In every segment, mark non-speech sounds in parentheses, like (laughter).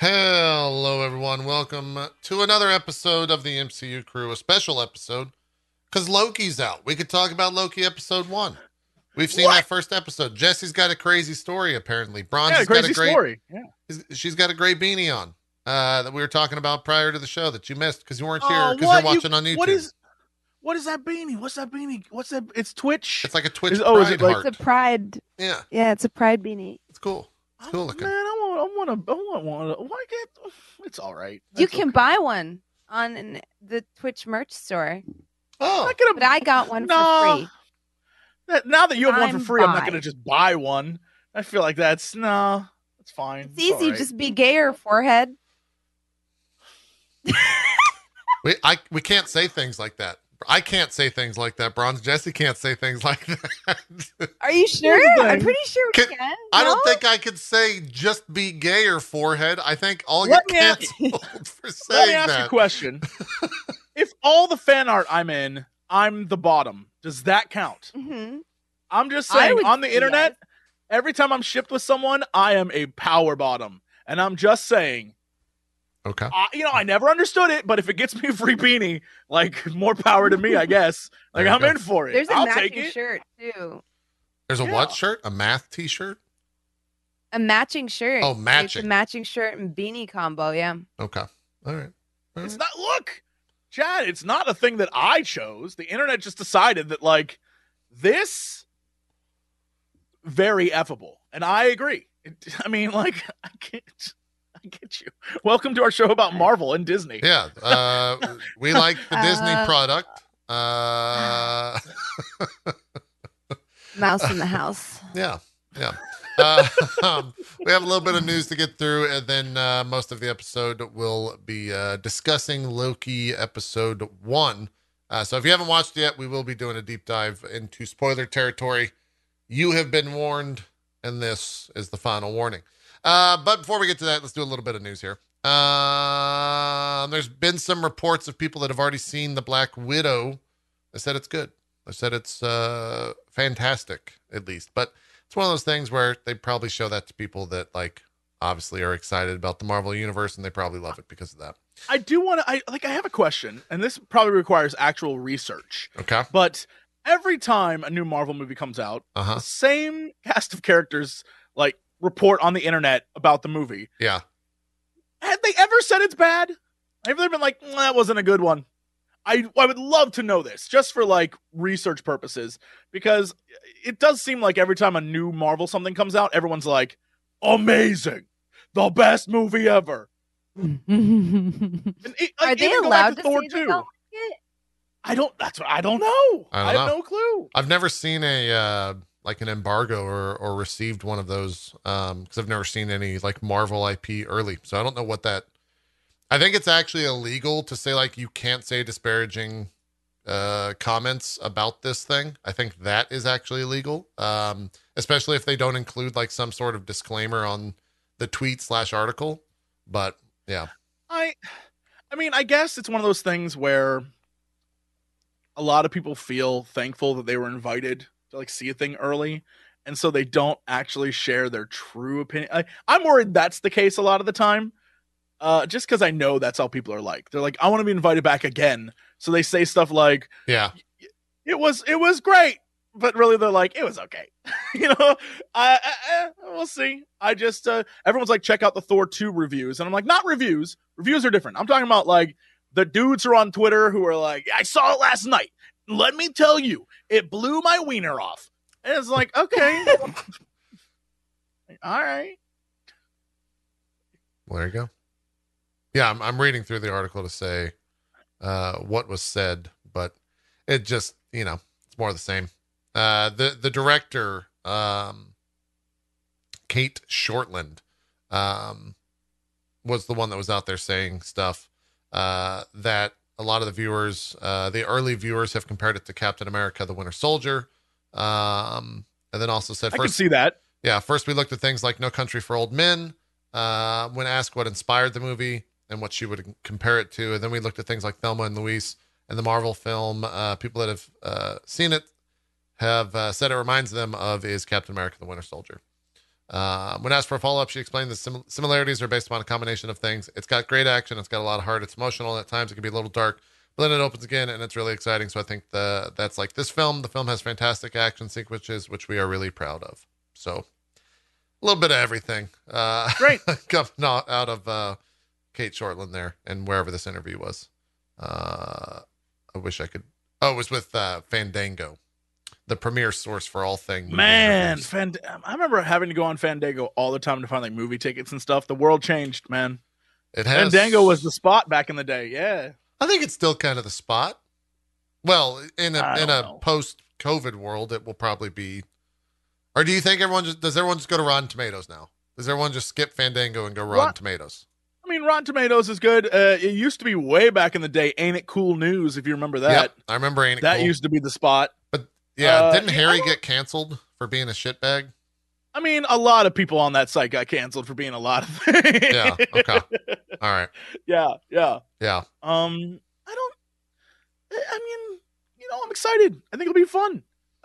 Hello, everyone. Welcome to another episode of the MCU Crew, a special episode because Loki's out. We could talk about Loki episode one. We've seen What? that first episode. Jesse's got a crazy story, apparently. Bronze Yeah, got a great. story. Yeah. She's got a great beanie on uh, that we were talking about prior to the show that you missed because you weren't here because what? you're You- watching on YouTube. What is what is that beanie? What's that beanie? What's that? It's Twitch. It's like a Twitch Is- oh, is it like- heart. It's a pride. yeah, Yeah, it's a pride beanie. it's cool. It's cool Oh, looking. Man, I want, I want to, I want, want why get? It's all right. You can okay. buy one on an- the Twitch merch store, Oh, I could but I got one No. for free. That, now that you have one for I'm free, I'm not going to just buy one. I feel like that's no, that's fine. It's easy. all right. Just be gayer, forehead. we I we can't say things like that. I can't say things like that. Bronze Jesse can't say things (laughs) like that. Are you sure? I'm pretty sure we Can- can. I don't No? think I could say just be gay or forehead. I think I'll Let get me ask- canceled (laughs) for (laughs) Let me saying ask you a that. question. if all the fan art I'm in, I'm the bottom. Does that count? Mhm. I'm just saying on the say internet, every time I'm shipped with someone, I am a power bottom. And I'm just saying, Okay. I, you know, I never understood it, but if it gets me a free beanie, like more power to me, I guess. (laughs) Like I'm go. in for it. There's a I'll take matching it. shirt too. There's a Yeah. what shirt? A math T-shirt? A matching shirt. Oh, It's matching. a matching shirt and beanie combo. Yeah. Okay. All right. All It's right. not look, Chad. It's not a thing that I chose. The internet just decided that like this very effable, and I agree. It, (laughs) I mean, like (laughs) I get, I (laughs) get you. Welcome to our show about Marvel and Disney. Yeah. Uh, we like the Disney Uh, product. Uh, (laughs) Mouse in the house. (laughs) yeah. Yeah. Uh, um, we have a little bit of news to get through, and then uh, most of the episode will be uh, discussing Loki episode one. Uh, so if you haven't watched yet, we will be doing a deep dive into spoiler territory. You have been warned, and this is the final warning. Uh, but before we get to that, let's do a little bit of news here. Uh, there's been some reports of people that have already seen the Black Widow. They said it's good. They said it's uh, fantastic, at least. But it's one of those things where they probably show that to people that like obviously are excited about the Marvel universe, and they probably love it because of that. I do want to. I like. I have a question, and this probably requires actual research. Okay. But every time a new Marvel movie comes out, Uh huh. the same cast of characters like report on the internet about the movie. Yeah. Had they ever said it's bad? Have they been like, "Mm, that wasn't a good one? I I would love to know this just for like research purposes because it does seem like every time a new Marvel something comes out, everyone's like, amazing, the best movie ever. (laughs) And it- Are like, they even go back allowed to Thor say they 2. don't like it? I don't. That's what I don't know. I don't I, have know. no clue. I've never seen a uh, like an embargo or or received one of those um because I've never seen any like Marvel IP early, so I don't know what that. I think it's actually illegal to say like you can't say disparaging uh comments about this thing. I think that is actually illegal, um, especially if they don't include like some sort of disclaimer on the tweet slash article. But yeah, I I mean, I guess it's one of those things where a lot of people feel thankful that they were invited to like see a thing early and so they don't actually share their true opinion. I, I'm worried that's the case a lot of the time. Uh, just because I know that's how people are like. They're like, I want to be invited back again. So they say stuff like, yeah, it was it was great but really they're like it was okay (laughs) you know I, I, I we'll see i just uh everyone's like check out the thor 2 reviews and i'm like not reviews reviews are different i'm talking about like the dudes who are on twitter who are like i saw it last night let me tell you it blew my wiener off and it's like okay (laughs) all right Well, there you go. Yeah, I'm, I'm reading through the article to say uh, what was said, but it just, you know, it's more the same. Uh, the the director, um, Cate Shortland, um, was the one that was out there saying stuff uh, that a lot of the viewers, uh, the early viewers, have compared it to Captain America: The Winter Soldier, um, and then also said i can see that yeah, first we looked at things like No Country for Old Men, uh, when asked what inspired the movie and what she would compare it to. And then we looked at things like Thelma and Louise and the Marvel film. Uh, people that have uh, seen it have uh, said it reminds them of is Captain America the Winter Soldier. Uh, when asked for a follow up, she explained the sim- similarities are based upon a combination of things. It's got great action, it's got a lot of heart, it's emotional, and at times it can be a little dark. But then it opens again, and it's really exciting. So I think the that's like this film. The film has fantastic action sequences, which we are really proud of. So a little bit of everything. Uh, Great. (laughs) coming out, out of uh, Cate Shortland there, and wherever this interview was. Uh, I wish I could. Oh, it was with uh, Fandango, the premier source for all things. Man. Fand- I remember having to go on Fandango all the time to find like movie tickets and stuff. The world changed, man. it has Fandango was the spot back in the day. Yeah. I think it's still kind of the spot. Well, in a in a post COVID world, it will probably be. Or do you think everyone just does everyone just go to Rotten Tomatoes now? Does everyone just skip Fandango and go Rotten Rot- Tomatoes? I mean, Rotten Tomatoes is good. Uh, it used to be way back in the day. Ain't it cool news? If you remember that, Yep, I remember. Ain't it that cool? used to be the spot. Yeah, uh, didn't Harry get canceled for being a shitbag? I mean, a lot of people on that site got canceled for being a lot of things. Yeah. Okay. (laughs) All right. yeah, yeah. Yeah. Um, I don't. I I mean, you know, I'm excited. I think it'll be fun.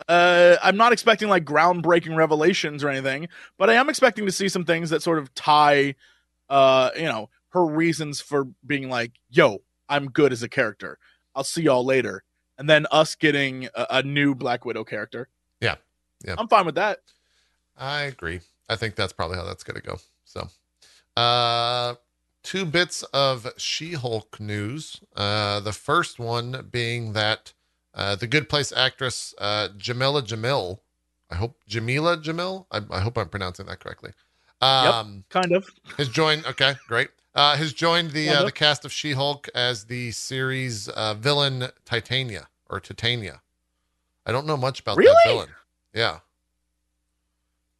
Uh, I'm not expecting like groundbreaking revelations or anything, but I am expecting to see some things that sort of tie, uh, you know, her reasons for being like, "Yo, I'm good as a character. I'll see y'all later," and then us getting a, a new Black Widow character. Yeah. Yeah. I'm fine with that. I agree. I think that's probably how that's going to go. So, uh, two bits of She Hulk news. Uh, the first one being that uh, the Good Place actress uh, Jameela Jamil, I hope Jameela Jamil, I, I hope I'm pronouncing that correctly, um, Kind of. has joined. Okay, great. Uh, has joined the uh, the cast of She Hulk as the series uh, villain Titania or Titania. I don't know much about Really? that villain. Yeah.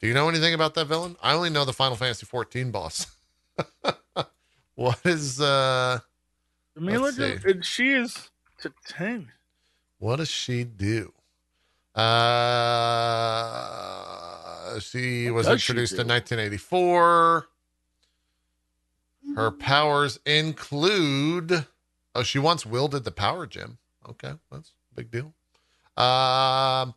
Do you know anything about that villain? I only know the Final Fantasy 14 boss. (laughs) what is uh see. Jam- she is to ten. what does she do? Uh she What was does she introduced in 1984. Her powers include oh she once wielded the power gem. Okay, that's a big deal. Um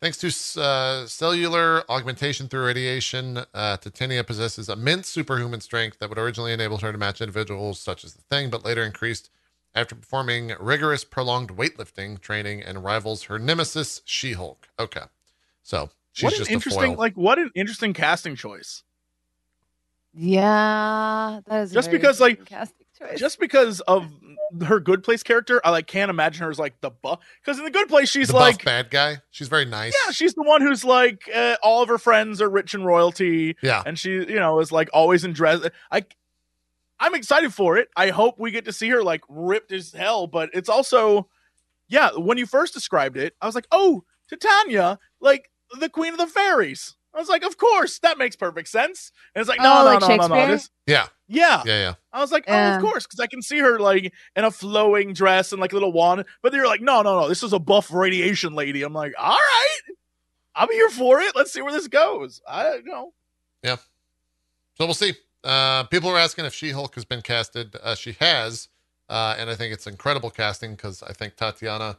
Thanks to uh, cellular augmentation through radiation, uh, Titania possesses immense superhuman strength that would originally enable her to match individuals such as the Thing, but later increased after performing rigorous, prolonged weightlifting training and rivals her nemesis, She Hulk. Okay. So she's what an just interesting, like, what an interesting casting choice. Yeah, that is Just very because, like, casting choice. Just because of her Good Place character, I like can't imagine her as like the buff. Because in the Good Place, she's the like, bad guy. She's very nice. yeah, she's the one who's like, uh, all of her friends are rich in royalty, Yeah. and she, you know, is like always in dress. I, I'm excited for it. I hope we get to see her like ripped as hell. But it's also, yeah, when you first described it, I was like, oh, Titania, like the Queen of the Fairies. I was like, of course, that makes perfect sense. And it's like, no, Oh, no, like no, no, no, Shakespeare? this, Yeah. yeah, Yeah. Yeah. I was like, oh, Yeah. of course, because I can see her like in a flowing dress and like a little wand. But they're like, no, no, no, this is a buff radiation lady. I'm like, all right, I'm here for it. Let's see where this goes. I don't know. Yeah. So we'll see. Uh, people are asking if She Hulk has been casted. Uh, she has, uh, and I think it's incredible casting because I think Tatiana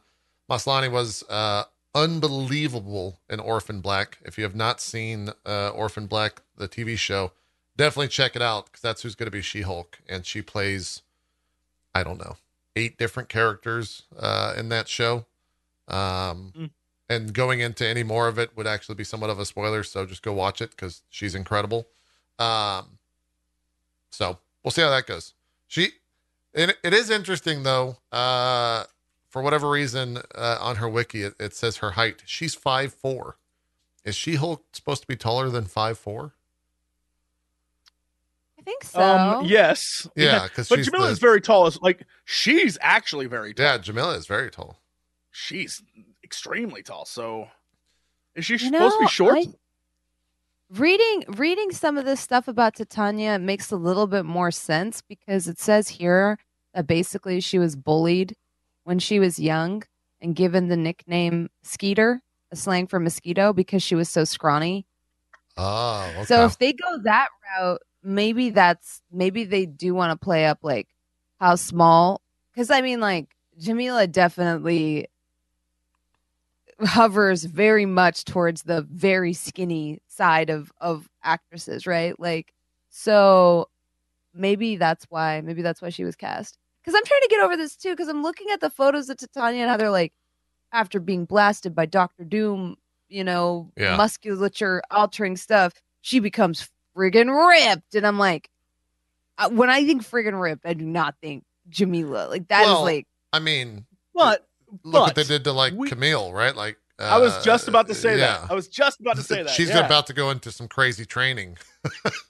Maslany was uh, unbelievable in Orphan Black. If you have not seen uh, Orphan Black, the TV show, definitely check it out because that's who's going to be She Hulk, and she plays, I don't know, eight different characters uh, in that show. Um, Mm. And going into any more of it would actually be somewhat of a spoiler, so just go watch it because she's incredible. Um, so we'll see how that goes. She, it, it is interesting though. Uh, for whatever reason, uh, on her wiki it, it says her height. She's five four. Is She Hulk supposed to be taller than five four? I think so. Um, yes, Yeah, because but Jameela the- is very tall. As like she's actually very tall. yeah. Jameela is very tall. She's extremely tall. So is she You supposed to be short? I- reading reading some of this stuff about Titania makes a little bit more sense because it says here that basically she was bullied when she was young and given the nickname Skeeter, a slang for mosquito, because she was so scrawny. Oh, okay. So if they go that route, maybe that's maybe they do want to play up like how small. Because I mean, like Jameela definitely hovers very much towards the very skinny side of of actresses, right? Like so maybe that's why maybe that's why she was cast. Cuz I'm trying to get over this too cuz I'm looking at the photos of Titania and how they're like after being blasted by Doctor Doom, you know, Yeah. musculature altering stuff, she becomes friggin' ripped and I'm like uh, when I think friggin' ripped, I do not think Jameela. Like that is Well, like I mean, But look what they did to like we- Camille, right? Like uh, I was just about to say yeah. that. I was just about to say that. She's yeah. about to go into some crazy training. (laughs)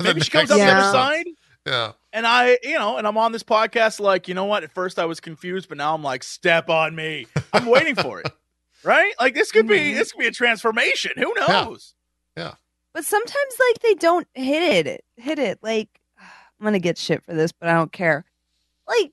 Maybe she comes next out the other side. Yeah. And I, you know, and I'm on this podcast like, you know what? At first I was confused, but now I'm like, step on me. I'm waiting for it. (laughs) Right? Like this could be Mhm. this could be a transformation. Who knows? Yeah. knows? but sometimes like they don't hit it hit it like (sighs) i'm gonna get shit for this but i don't care like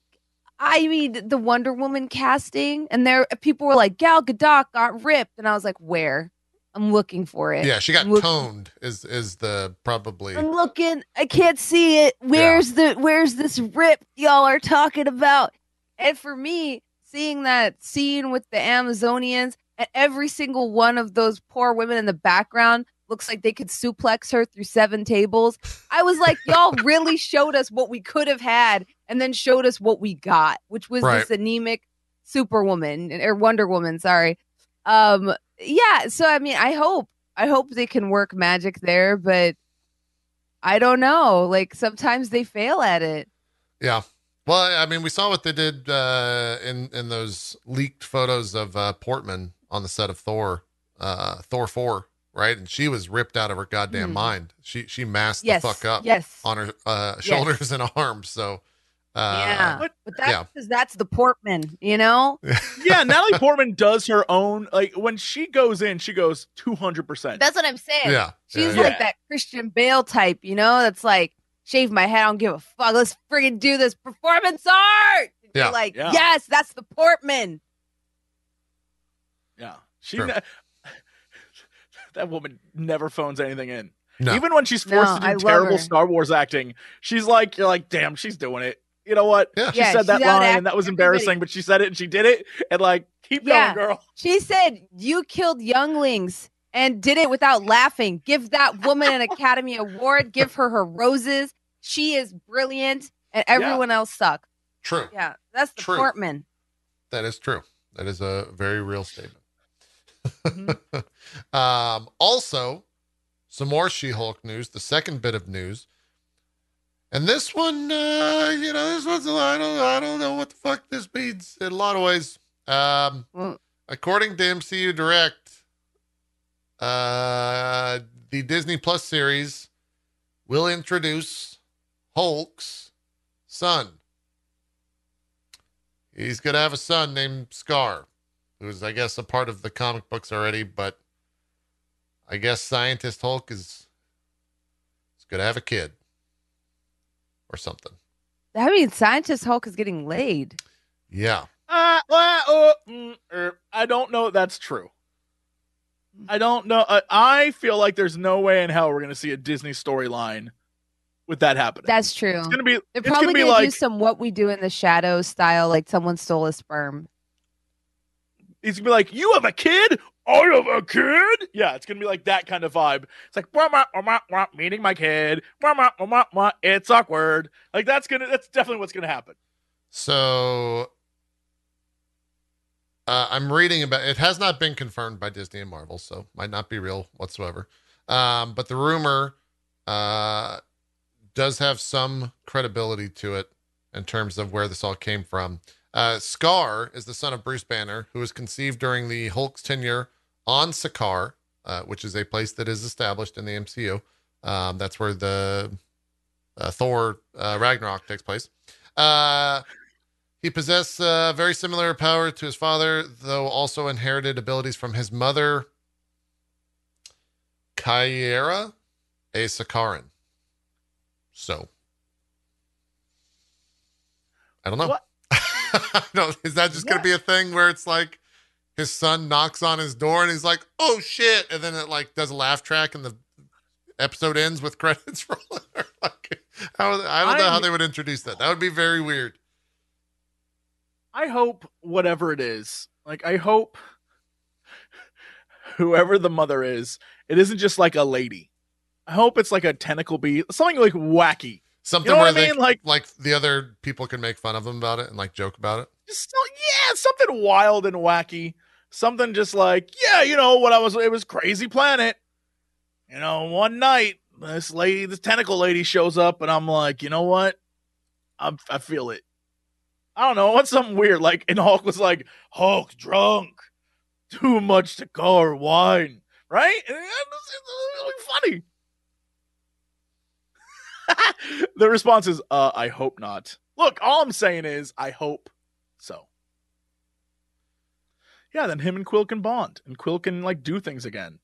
i mean the wonder woman casting and there people were like gal gadot got ripped and i was like where i'm looking for it. Yeah, she got Look- toned is is the probably i'm looking i can't see it. Where's the where's this rip y'all are talking about? And for me seeing that scene with the amazonians and every single one of those poor women in the background looks like they could suplex her through seven tables i was like (laughs) y'all really showed us what we could have had and then showed us what we got which was Right. this anemic superwoman or wonder woman sorry. Um yeah so i mean i hope i hope they can work magic there but I don't know. Like sometimes they fail at it. Yeah. Well, I mean, we saw what they did uh, in in those leaked photos of uh, Portman on the set of Thor, uh, Thor four, right? And she was ripped out of her goddamn Mhm. mind. She she masked Yes. the fuck up Yes. on her uh, shoulders and (laughs) arms. So, uh, yeah. What? But that's yeah. because that's the Portman, you know? (laughs) Yeah, Natalie Portman does her own like when she goes in, she goes 200%. That's what I'm saying. yeah, She's yeah, like Yeah. that Christian Bale type, you know? That's like, shave my head, I don't give a fuck. Let's friggin' do this performance art. And you're Yeah. like, Yeah. yes, that's the Portman. yeah. She True. ne- (laughs) That woman never phones anything in. No. Even when she's forced No, to do love terrible. Star Wars acting, she's like, you're like, damn, she's doing it. You know what? Yeah. She Yeah, said that she's line, and that was everybody. embarrassing, but she said it and she did it. And like, keep Yeah. going, girl. She said, you killed younglings and did it without laughing. Give that woman an (laughs) Academy Award. Give her her roses. She is brilliant and everyone else suck. true. Yeah, that's the True. Portman. That is true. That is a very real statement. Mm-hmm. (laughs) um, also, some more She-Hulk news. The second bit of news, and this one, uh, you know, this one's I don't, I don't know what the fuck this means in a lot of ways. Um, Well, according to MCU Direct, uh, the Disney Plus series will introduce Hulk's son. He's going to have a son named Scar, who's, I guess, a part of the comic books already, but I guess Scientist Hulk is, is going to have a kid or something. That means Scientist Hulk is getting laid. Yeah. Uh, well, uh, mm, er, I don't know if that's true. I don't know. Uh, I feel like there's no way in hell we're going to see a Disney storyline with that happening. That's true. it's going to be. They're it's probably going to be gonna like do some what we do in the shadows style, like someone stole a sperm. Going to be like you have a kid. I have a kid. Yeah, it's to be like that kind of vibe. It's like wah, wah, wah, wah, my kid. Wah, wah, wah, wah, wah, it's awkward. Like that's gonna. That's definitely what's to happen. So uh, I'm reading about it has not been confirmed by Disney and Marvel, so might not be real whatsoever. Um, but the rumor uh, does have some credibility to it in terms of where this all came from. Uh, Scar is the son of Bruce Banner, who was conceived during the Hulk's tenure on Sakaar, uh, which is a place that is established in the MCU. Um, that's where the uh, Thor uh, Ragnarok takes place. Uh, he possessed uh, very similar power to his father, though also inherited abilities from his mother, Caiera, a Sakaaran. So, I don't know. What? (laughs) no, is that just going to be a thing where it's like his son knocks on his door and he's like, "Oh shit," and then it like does a laugh track and the episode ends with (laughs) credits rolling? Like, how, I don't know how they would introduce that. That would be very weird. I hope whatever it is, like I hope whoever the mother is, it isn't just like a lady. I hope it's like a tentacle bee, something like wacky. Something You know where I they? Like like the other people can make fun of them about it and like joke about it. just yeah, something wild and wacky. Something just like, yeah, you know, what I was it was crazy planet. You know, one night this lady, this tentacle lady shows up and I'm like, you know what? I'm I feel it. I don't know, what's something weird. Like and Hulk was like, Hulk drunk. Too much to or wine. Right? And it was, it was really funny. (laughs) the response is, uh, I hope not. Look, all I'm saying is I hope so. Yeah, then him and Quill can bond, and Quill can like do things again.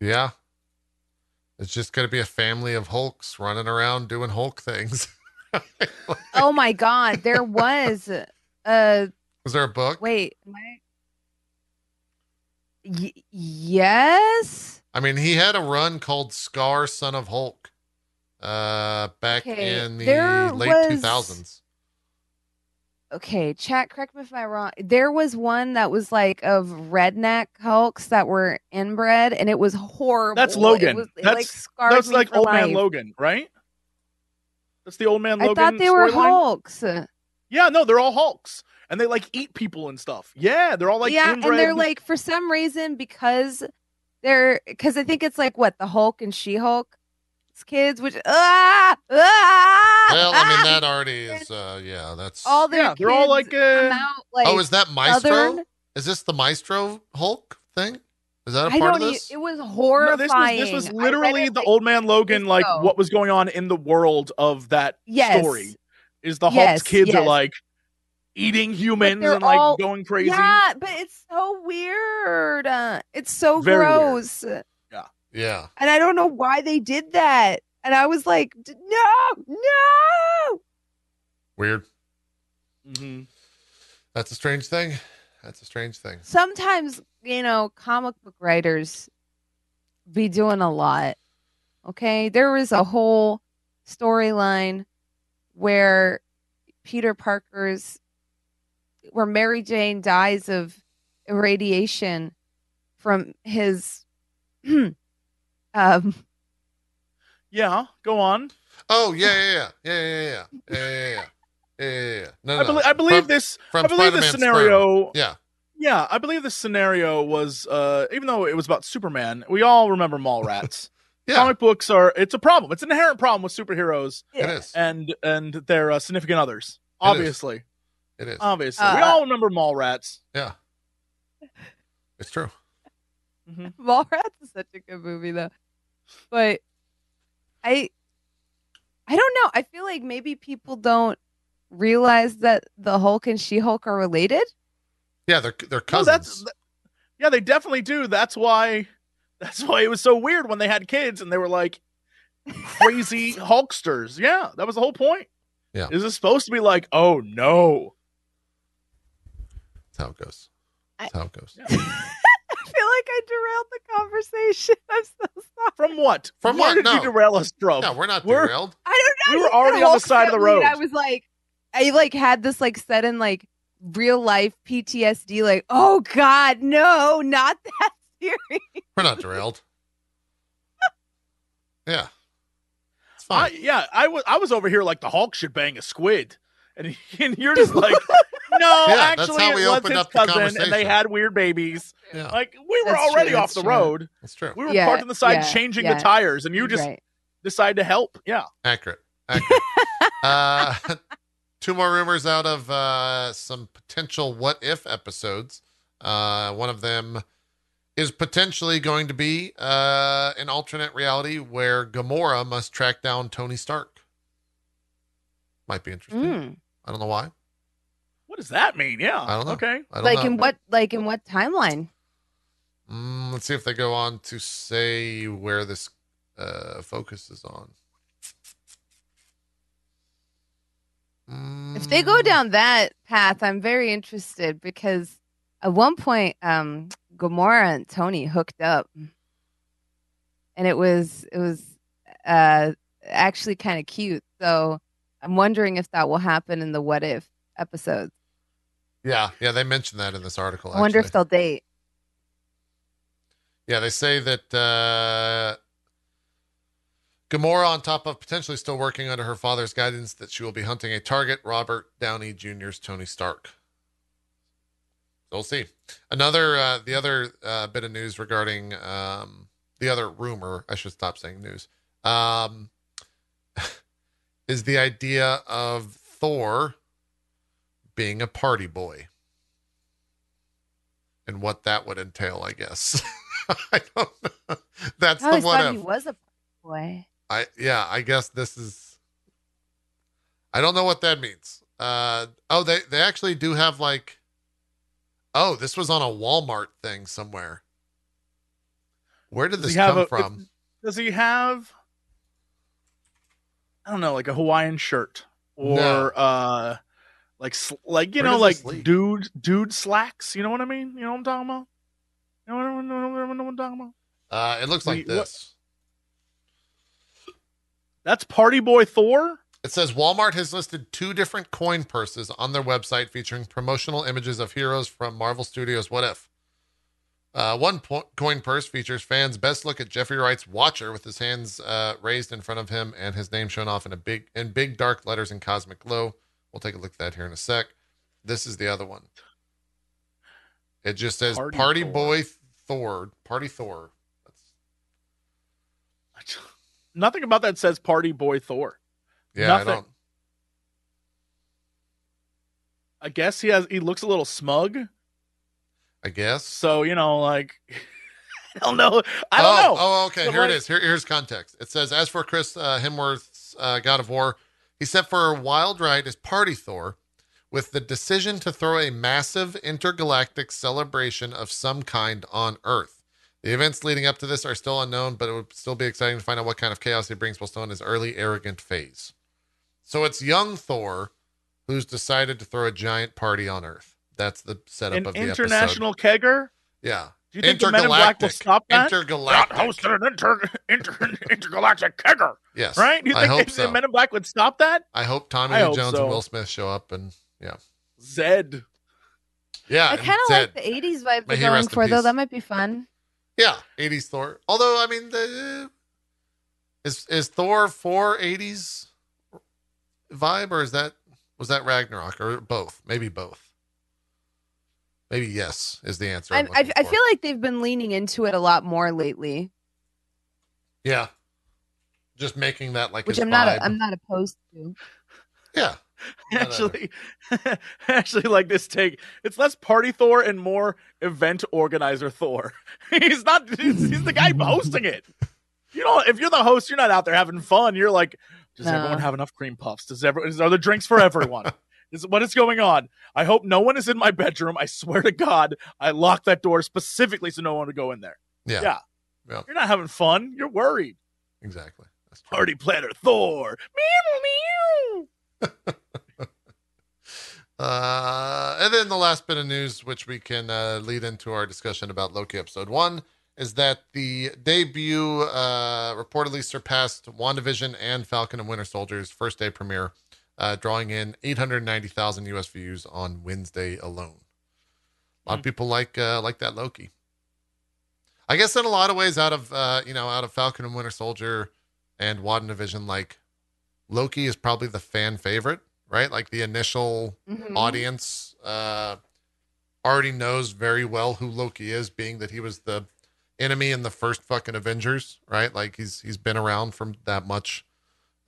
Yeah. It's just gonna be a family of Hulks running around doing Hulk things. (laughs) Oh my god, there was uh Was there a book? wait, am I Y- yes? I mean, he had a run called Scar, Son of Hulk, uh, back Okay, in the there late was- two thousands. Okay, chat, correct me if I'm wrong. There was one that was like of redneck Hulks that were inbred and it was horrible. That's It Logan. was- it, That's- like That's like for old man. Logan, right? That's the old man Logan. I thought they were storyline? Hulks. Yeah, no, they're all Hulks, and they like eat people and stuff. Yeah, they're all like yeah, inbred. and they're like for some reason because they're because I think it's like what the Hulk and She Hulk kids, which ah, ah Well, I mean, ah, that already is, uh, yeah, that's. all their yeah, they're all like kids uh, out like oh, is that Maestro? Southern. Is this the Maestro Hulk thing? Is that a I part don't. of e- this? It was no, horrifying. this was this was literally it, the like, old man Logan, like ago. what was going on in the world of that Yes. story. Is the Hulk's Yes, kids are like eating humans and like all- going crazy? Yeah, but it's so weird. Uh, it's so Very weird. Gross, yeah. and I don't know why they did that. And I was like, no, no. Weird. hmm That's a strange thing. That's a strange thing. sometimes you know comic book writers be doing a lot okay there was a whole storyline where peter parker's where mary jane dies of irradiation from his (clears throat) Um, yeah, go on. Oh yeah, yeah, yeah, yeah, yeah, yeah, yeah, yeah. yeah, yeah, yeah. No, no, I, be- no. I believe from, this. From I believe Spider-Man this scenario. Spider-Man. Yeah, yeah. I believe this scenario was, uh, even though it was about Superman, we all remember Mallrats. (laughs) yeah. Comic books are. It's a problem. It's an inherent problem with superheroes. It is. And and their uh, significant others, obviously. It is. It is. Obviously, uh, we all remember Mallrats. Yeah. It's true. Mm-hmm. (laughs) Mallrats is such a good movie, though. But I I don't know. I feel like maybe people don't realize that the Hulk and She-Hulk are related. Yeah, they're they're No, cousins. that's yeah, they definitely do. That's why. That's why it was so weird when they had kids and they were like crazy (laughs) Hulksters. Yeah, that was the whole point. Yeah. is it supposed to be like, oh no? That's how it goes. That's how it goes. Yeah. (laughs) I feel like I derailed the conversation. (laughs) I'm so sorry. From what? From Where what? did No. you derail us from? No, we're not We're- derailed. I don't know. We were already on the side of the road. I was like I like had this like sudden like real life PTSD like, "Oh god, no, not (laughs) that serious." We're not derailed. (laughs) yeah, it's I, fine. yeah, I was I was over here like the Hulk should bang a squid, and, and you're just like, no, (laughs) Yeah, that's actually, how we it was opened his up the cousin, and they had weird babies. yeah, Like we were That's true, already off that's the true. road. that's true. We were Yeah, parked on the side, yeah, changing yeah. the tires, and you just Right. decide to help. Yeah, Accurate. (laughs) Accurate. uh, (laughs) two more rumors out of uh, some potential what if episodes. Uh, one of them is potentially going to be uh, an alternate reality where Gamora must track down Tony Stark. Might be interesting. Mm. I don't know why. What does that mean? Yeah, I don't know. Okay, I don't Like know. in what like in what timeline? Mm, let's see if they go on to say where this uh, focuses on. If they go Mm, down that path, I'm very interested because at one point, um, Gamora and Tony hooked up, and it was it was uh actually kind of cute. So I'm wondering if that will happen in the what if episodes. Yeah, yeah, they mentioned that in this article. I wonder if they'll date. Yeah, they say that uh, Gamora, on top of potentially still working under her father's guidance, that she will be hunting a target, Robert Downey Jr.'s Tony Stark. So we'll see. Another, uh, the other uh, bit of news regarding um, the other rumor, I should stop saying news, um, (laughs) is the idea of Thor being a party boy and what that would entail, I guess. (laughs) I don't know. That's I the one. what thought he was a boy. I yeah, I guess this is I don't know what that means. Uh oh, they they actually do have like Oh, this was on a Walmart thing somewhere. Where did this come a- from? Does he have? I don't know, like a Hawaiian shirt or No. uh, like like you Where know, like dude dude slacks. You know what I mean? You know what I'm talking about? You know what, know, know, know what I'm talking about? Uh it looks like Wait, what- this. That's Party Boy Thor. It says Walmart has listed two different coin purses on their website featuring promotional images of heroes from Marvel Studios' What If. Uh, one po- coin purse features fans' best look at Jeffrey Wright's Watcher with his hands uh, raised in front of him and his name shown off in a big in big dark letters in cosmic glow. We'll take a look at that here in a sec. This is the other one. It just says Party Party, Thor. Boy Thor, Party Thor. That's, (laughs) Nothing about that says Party Boy Thor. yeah, Nothing. I don't. I guess he has. He looks a little smug. I guess. So you know, like, (laughs) I don't know. I don't oh, know. Oh, okay. But Here like- it is. Here, here's context. It says, as for Chris uh, Hemsworth's uh, God of War, set for a wild ride as Party Thor, with the decision to throw a massive intergalactic celebration of some kind on Earth. The events leading up to this are still unknown, but it would still be exciting to find out what kind of chaos he brings while still in his early arrogant phase. So it's young Thor who's decided to throw a giant party on Earth. That's the setup An of the international kegger. Yeah. Do you think the Men in Black will stop that? Intergalactic. hosted an inter, inter, intergalactic kegger, Yes. right? Do you I think hope the so. Men in Black would stop that? I hope Tommy I Lee hope Jones so. and Will Smith show up and yeah. Zed. yeah, I kind of like the '80s vibe May they're he going for, though. That might be fun. yeah, 80s Thor. Although I mean the is is Thor for 80s vibe or is that was that Ragnarok or both? Maybe both. Maybe yes is the answer. I, I'm I, looking I feel like they've been leaning into it a lot more lately, yeah. Just making that like which his I'm not. vibe. I'm not opposed to. yeah. (laughs) Actually, (laughs) actually, like this take. It's less party Thor and more event organizer Thor. (laughs) he's not. He's, he's the guy hosting it. You know, if you're the host, you're not out there having fun. You're like, does No. everyone have enough cream puffs? Does everyone? Is, are there drinks for everyone? Is what is going on? I hope no one is in my bedroom. I swear to God, I locked that door specifically so no one would go in there. Yeah. Yeah. Yeah. You're not having fun. You're worried. Exactly. That's true. Party planner Thor. Meow meow. (laughs) Uh, and then the last bit of news, which we can uh, lead into our discussion about Loki episode one, is that the debut uh, reportedly surpassed WandaVision and Falcon and Winter Soldier's first day premiere, uh, drawing in 890,000 US views on Wednesday alone. A lot of Hmm. people like uh, like that Loki. I guess in a lot of ways, out of uh, you know, out of Falcon and Winter Soldier and WandaVision, like Loki is probably the fan favorite, right? Like the initial Mhm. audience uh, already knows very well who Loki is, being that he was the enemy in the first fucking Avengers, right? Like he's he's been around from that much,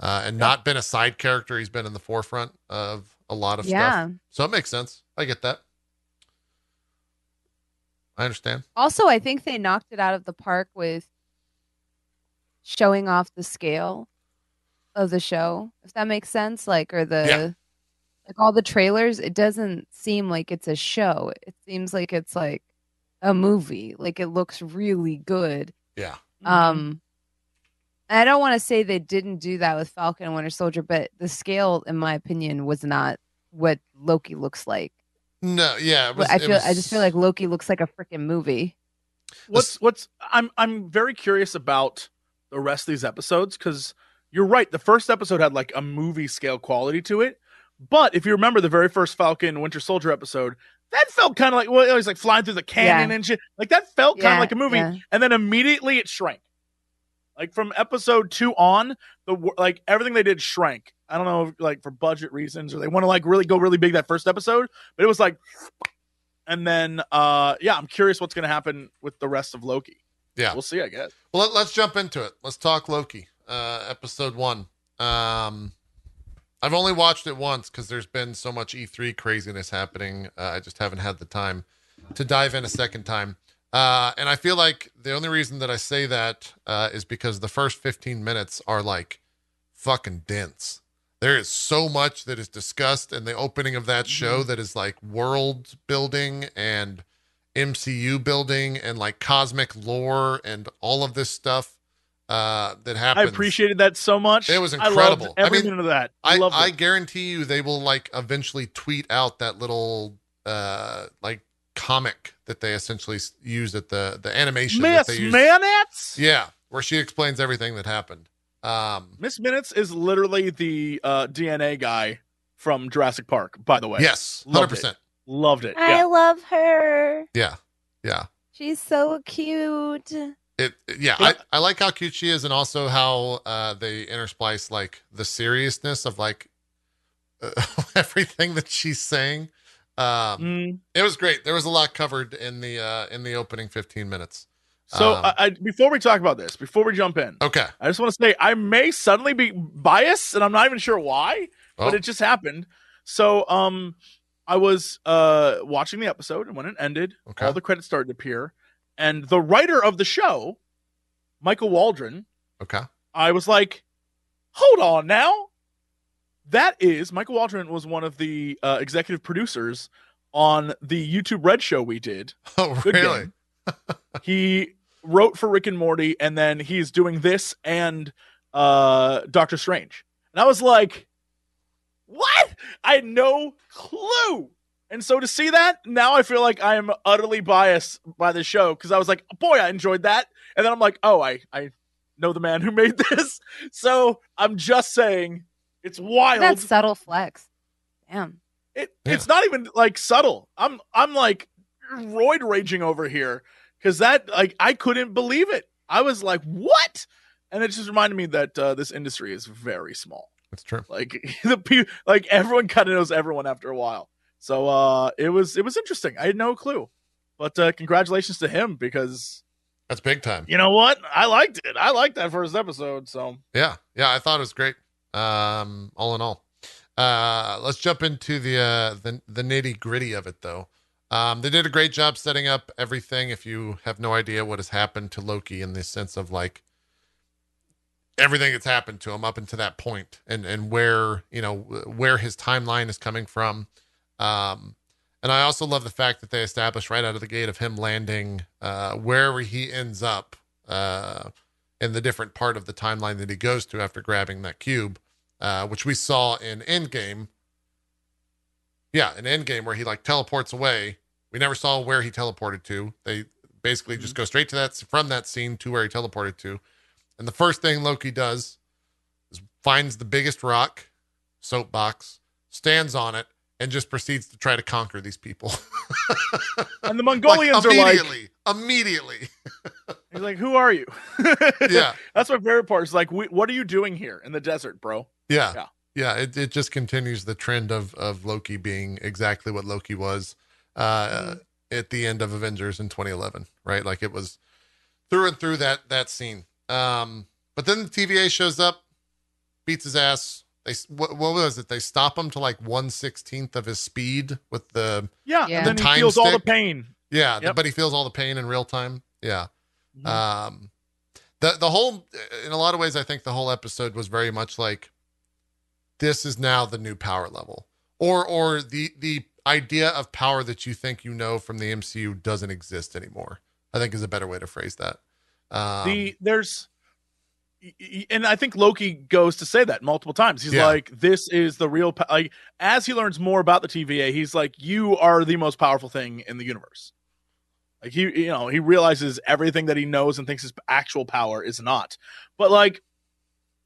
uh, and Yeah. not been a side character. He's been in the forefront of a lot of Yeah. stuff. So it makes sense. I get that. I understand. Also, I think they knocked it out of the park with showing off the scale of the show, if that makes sense. Like, or the Yeah. like all the trailers, it doesn't seem like it's a show. It seems like it's like a movie. Like it looks really good. Yeah. Um, I don't want to say they didn't do that with Falcon and Winter Soldier, but the scale, in my opinion, was not what Loki looks like. No. Yeah. It was, I it feel, I just feel like Loki looks like a freaking movie. what's what's I'm I'm very curious about the rest of these episodes because you're right. The first episode had like a movie scale quality to it, but if you remember the very first Falcon Winter Soldier episode, that felt kind of like well, it was like flying through the canyon Yeah. and shit. Like that felt kind of Yeah, like a movie. yeah. And then immediately it shrank. Like from episode two on, the like everything they did shrank. I don't know, if, like for budget reasons or they want to like really go really big that first episode, but it was like, and then uh yeah, I'm curious what's gonna happen with the rest of Loki. Yeah. we'll see. I guess. Well, let, let's jump into it. Let's talk Loki, uh, episode one. Um, I've only watched it once because there's been so much E3 craziness happening. Uh, I just haven't had the time to dive in a second time. Uh, and I feel like the only reason that I say that uh, is because the first 15 minutes are like fucking dense. There is so much that is discussed in the opening of that show that is like world building and MCU building and like cosmic lore and all of this stuff uh, that happens. I appreciated that so much. It was I incredible. I every mean, minute of that. I, loved I guarantee you they will like eventually tweet out that little uh like comic that they essentially use at the the animation that Miss they use. Minutes. Yeah, where she explains everything that happened. Um Miss Minutes is literally the uh, DNA guy from Jurassic Park. By the way, yes, 100%. loved it. I Yeah. love her. Yeah. Yeah. She's so cute. It yeah, I, I like how cute she is and also how uh they intersplice like the seriousness of like (laughs) everything that she's saying. Um Mm. it was great. There was a lot covered in the uh in the opening 15 minutes. So Um, I, I, before we talk about this, before we jump in, Okay. I just want to say I may suddenly be biased, and I'm not even sure why, but Oh. it just happened. So, um, I was uh watching the episode, and when it ended, Okay. all the credits started to appear, and the writer of the show, Michael Waldron, Okay. I was like, hold on now. That is Michael Waldron was one of the uh, executive producers on the YouTube Red show we did. (laughs) Oh, Good really? (laughs) he wrote for Rick and Morty, and then he's doing this and uh, Doctor Strange. And I was like, what? I had no clue. And so to see that, now I feel like I am utterly biased by the show because I was like, boy, I enjoyed that. And then I'm like, oh, I, I know the man who made (laughs) this. So I'm just saying it's wild. That subtle flex. Damn. It Yeah. it's not even like subtle. I'm I'm like roid raging over here because that like I couldn't believe it. I was like, what? And it just reminded me that uh, this industry is very small. That's true. Like (laughs) the pe- like everyone kind of knows everyone after a while. So uh, it was it was interesting. I had no clue, but uh, congratulations to him because That's big time. you know what? I liked it. I liked that first episode. So Yeah. Yeah. I thought it was great. Um, all in all. Uh, let's jump into the uh, the the nitty gritty of it, though. Um, they did a great job setting up everything. If you have no idea what has happened to Loki in the sense of like everything that's happened to him up until that point, and and where you know where his timeline is coming from. Um, and I also love the fact that they established right out of the gate of him landing uh, wherever he ends up uh, in the different part of the timeline that he goes to after grabbing that cube, uh, which we saw in Endgame. Yeah, in Endgame where he like teleports away. We never saw where he teleported to. They basically just go straight to that from that scene to where he teleported to. And the first thing Loki does is finds the biggest rock, soapbox, stands on it, and just proceeds to try to conquer these people. (laughs) and the Mongolians like, are like, immediately, immediately. (laughs) he's like, who are you? (laughs) Yeah. That's my favorite part. Is like, we, what are you doing here in the desert, bro? Yeah. Yeah. Yeah. It, it just continues the trend of, of Loki being exactly what Loki was uh, Mm-hmm. at the end of Avengers in 2011, right? Like it was through and through that, that scene. Um, but then the TVA shows up, beats his ass. They, what, what was it? They stop him to like 116th of his speed with the, Yeah, Yeah. and then The he time feels all the pain. yeah, Yep. but he feels all the pain in real time. Yeah. Mhm. Um, the the whole, in a lot of ways, I think the whole episode was very much like, this is now the new power level, or or the the idea of power that you think you know from the MCU doesn't exist anymore. I think is a better way to phrase that. Um, the there's and I think Loki goes to say that multiple times. He's Yeah. like, "This is the real." Po-. Like as he learns more about the TVA, he's like, "You are the most powerful thing in the universe." Like he, you know, he realizes everything that he knows and thinks his actual power is not. But like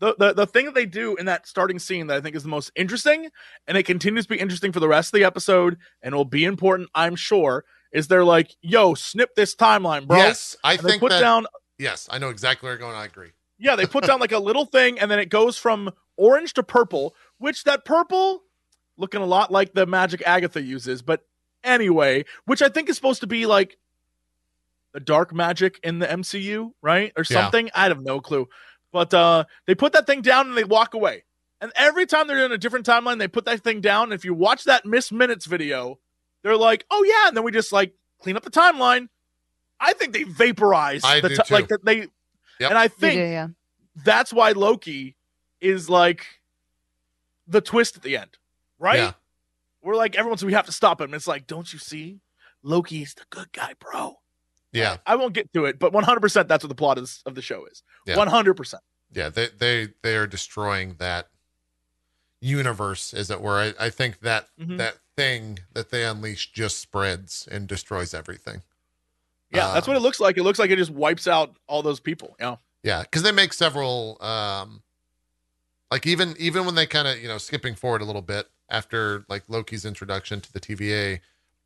the, the the thing that they do in that starting scene that I think is the most interesting, and it continues to be interesting for the rest of the episode, and will be important, I'm sure, is they're like, "Yo, snip this timeline, bro." Yes, I And think put that. down yes, I know exactly where you're going. I agree. Yeah, they put down like a little thing, and then it goes from orange to purple, which that purple looking a lot like the magic Agatha uses, but anyway, which I think is supposed to be like dark magic in the MCU, right? Or Yeah. something. I have no clue. But uh they put that thing down and they walk away. And every time they're in a different timeline, they put that thing down. If you watch that Miss Minutes video, they're like, "Oh yeah," and then we just like clean up the timeline. I think they vaporize I the do ti- too. like that they Yep. and I think do, yeah. that's why Loki is like the twist at the end, right? Yeah. We're like everyone's we have to stop him. It's like, don't you see? Loki's the good guy, bro. Yeah, I won't get to it, but 100% that's what the plot is, of the show is. Yeah. 100%. yeah. They they they are destroying that universe, as it were. I, I think that Mhm. that thing that they unleash just spreads and destroys everything. Yeah, that's Um, what it looks like. It looks like it just wipes out all those people. Yeah. Yeah, because they make several, um, like even even when they kind of you know skipping forward a little bit after like Loki's introduction to the TVA,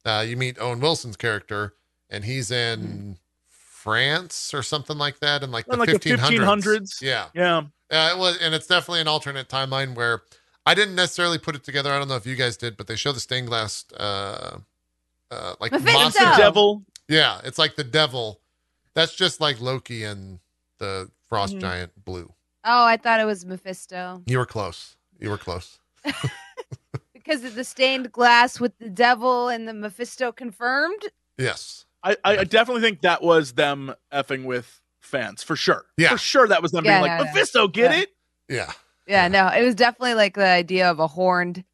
uh, you meet Owen Wilson's character, and he's in France or something like that in like the In, like, the 1500s. 1500s. Yeah, Yeah. uh, it was, and it's definitely an alternate timeline where I didn't necessarily put it together. I don't know if you guys did, but they show the stained glass, uh, uh, like monster. the devil. Yeah, it's like the devil. That's just like Loki and the frost Mhm. giant blue. Oh, I thought it was Mephisto You were close. You were close. (laughs) because of the stained glass with the devil and the Mephisto confirmed. Yes. I, I, I definitely think that was them effing with fans for sure. Yeah. For sure that was them Yeah, being like, no, no. Get Yeah. it? Yeah. Yeah, no, it was definitely like the idea of a horned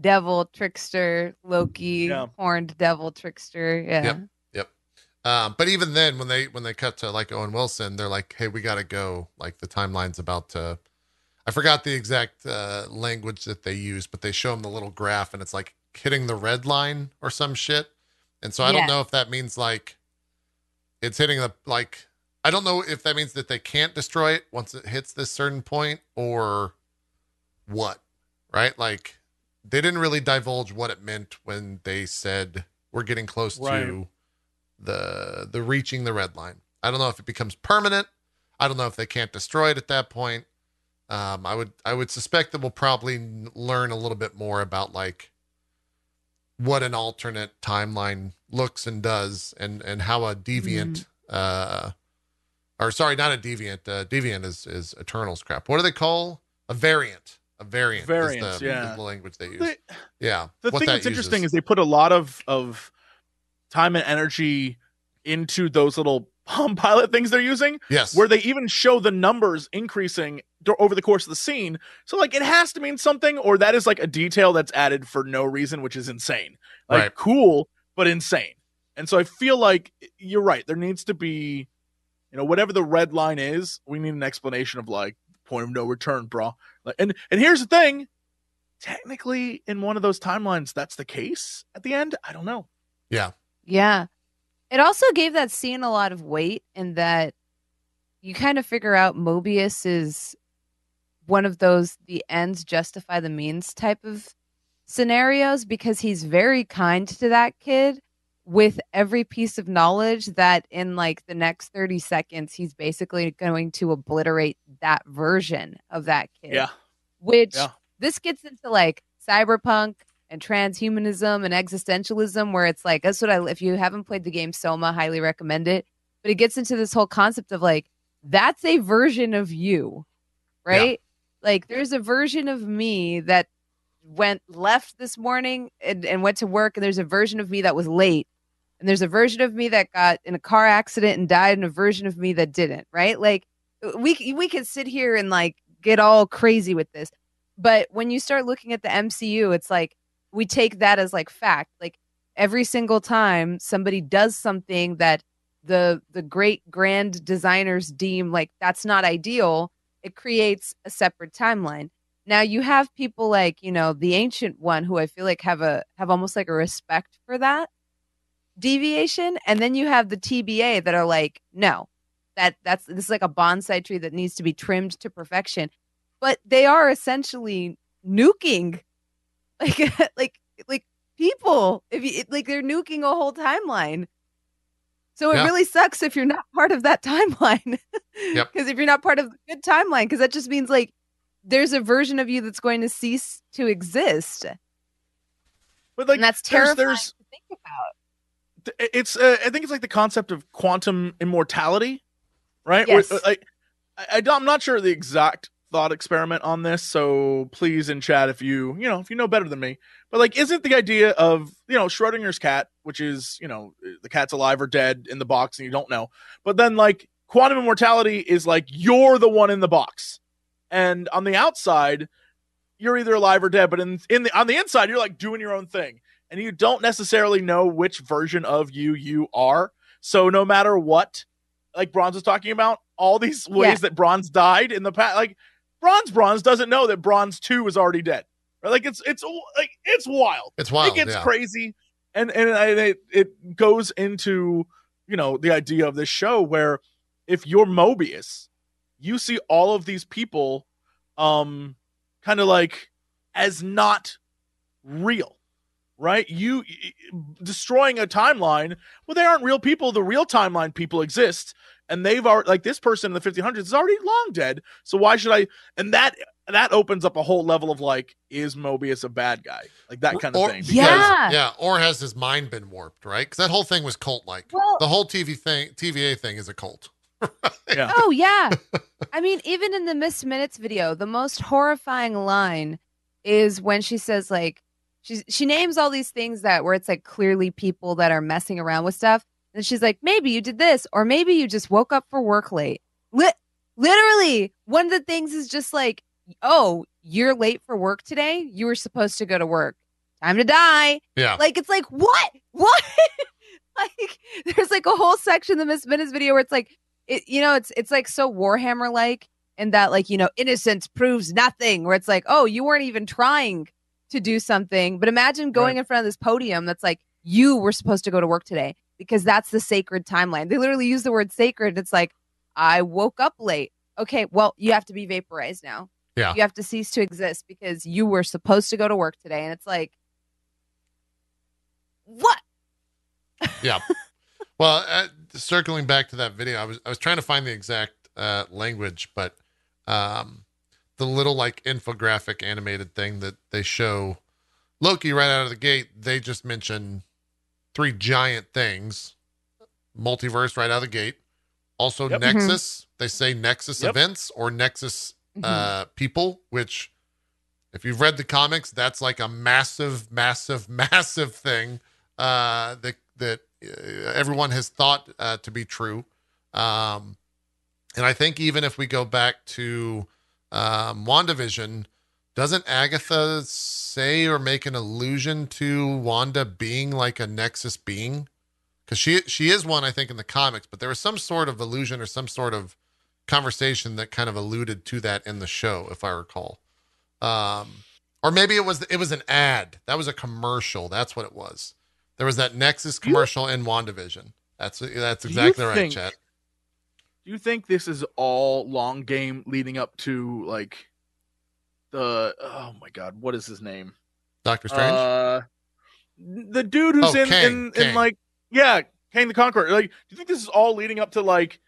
devil trickster, Loki, Yeah. horned devil trickster. Yeah. Yep. Um, but even then, when they when they cut to like Owen Wilson, they're like, "Hey, we got to go." Like the timeline's about to. I forgot the exact uh, language that they use, but they show him the little graph, and it's like hitting the red line or some shit. And so I don't know if that means like it's hitting the like. I don't know if that means that they can't destroy it once it hits this certain point or what, right? Like they didn't really divulge what it meant when they said we're getting close Right. to the the reaching the red line. I don't know if it becomes permanent. I don't know if they can't destroy it at that point. Um, I would I would suspect that we'll probably learn a little bit more about like what an alternate timeline looks and does, and and how a deviant, uh, or sorry, not a deviant. Uh, deviant is is Eternals crap. What do they call a variant? A variant. Variants, the, yeah. the language they use. The, yeah. the what thing that that's interesting is they put a lot of of time and energy into those little Palm (laughs) Pilot things they're using, yes, where they even show the numbers increasing do- over the course of the scene. So like it has to mean something, or that is like a detail that's added for no reason, which is insane. Like Right. cool, but insane. And so I feel like you're right. There needs to be, you know, whatever the red line is, we need an explanation of like point of no return, bro. Like, and and here's the thing. Technically, in one of those timelines, that's the case at the end. I don't know. yeah, Yeah. It also gave that scene a lot of weight in that you kind of figure out Mobius is one of those the ends justify the means type of scenarios because he's very kind to that kid with every piece of knowledge that in like the next 30 seconds he's basically going to obliterate that version of that kid Yeah. which Yeah. this gets into like cyberpunk and transhumanism and existentialism where it's like that's what I if you haven't played the game Soma highly recommend it but it gets into this whole concept of like that's a version of you right like there's a version of me that went left this morning and, and went to work and there's a version of me that was late. And there's a version of me that got in a car accident and died and a version of me that didn't right? Like we we could sit here and like get all crazy with this. But when you start looking at the MCU it's like we take that as like fact. Like every single time somebody does something that the the great grand designers deem like that's not ideal it creates a separate timeline. Now you have people like you know the ancient one who i feel like have a have almost like a respect for that deviation and then you have the TVA that are like no that that's this is like a bonsai tree that needs to be trimmed to perfection. But they are essentially nuking (laughs) like like like people. If you like they're nuking a whole timeline so it Yeah. really sucks if you're not part of that (laughs) timeline Yep. because if you're not part of the good timeline because that just means like there's a version of you that's going to cease to exist But like and that's there's- terrifying there's- to think about it's uh, I think it's like the concept of quantum immortality, right? Yes. uh, like I, I don't, I'm not sure the exact thought experiment on this, so please in chat if you you know if you know better than me. But like, isn't the idea of you know Schrodinger's cat, which is you know the cat's alive or dead in the box and you don't know, but then like quantum immortality is like you're the one in the box, and on the outside you're either alive or dead, but in in the on the inside you're like doing your own thing and you don't necessarily know which version of you you are. So no matter what, like Bronze was talking about, all these ways Yeah. that Bronze died in the past, like Bronze Bronze doesn't know that Bronze Two is already dead. Right? Like it's it's like it's wild. It's wild. it gets yeah. crazy, and and it it goes into you know the idea of this show where if you're Mobius, you see all of these people, um, kind of like as not real right? You destroying a timeline. Well, they aren't real people. The real timeline people exist, and they've already like this person in the 1500s is already long dead. So why should I? And that that opens up a whole level of like, is Mobius a bad guy? Like that kind of Or- thing. because- Yeah. yeah. Or has his mind been warped, right? Because that whole thing was cult like. Well- the whole TV thing, TVA thing is a cult. (laughs) Yeah. Oh yeah. (laughs) I mean, even in the Miss Minutes video, the most horrifying line is when she says like she's she names all these things that where it's like clearly people that are messing around with stuff. And she's like, maybe you did this, or maybe you just woke up for work late. Lit literally, one of the things is just like, oh, you're late for work today. You were supposed to go to work. Time to die. Yeah. Like it's like what? What? (laughs) like there's like a whole section in the Miss Minutes video where it's like it you know, it's it's like so Warhammer like and that like, you know, innocence proves nothing, where it's like, oh, you weren't even trying to do something. But imagine going Right. in front of this podium that's like, you were supposed to go to work today because that's the sacred timeline. They literally use the word sacred. It's like, I woke up late. Okay, well, you have to be vaporized now. Yeah. You have to cease to exist because you were supposed to go to work today. And it's like, what? Yeah. (laughs) well, uh, circling back to that video, I was I was trying to find the exact uh, language, but um, the little like infographic animated thing that they show Loki right out of the gate, they just mention three giant things, multiverse right out of the gate. Also Yep. Nexus. They say Nexus Yep. events or Nexus Mhm. uh, people, which if you've read the comics, that's like a massive, massive, (laughs) massive thing uh, that that uh, everyone has thought uh, to be true. Um, and I think even if we go back to um, WandaVision, doesn't Agatha say or make an allusion to Wanda being like a Nexus being? Because she she is one, I think, in the comics, but there was some sort of allusion or some sort of conversation that kind of alluded to that in the show, if I recall. Um, or maybe it was it was an ad. That was a commercial. That's what it was. There was that Nexus Do you- commercial in WandaVision. That's that's exactly right, think- chat. Do you think this is all long game leading up to like the oh my god, what is his name? Doctor Strange. Uh, the dude who's Oh, in, Kang, in in Kang. like yeah, Kang the Conqueror. Like, do you think this is all leading up to like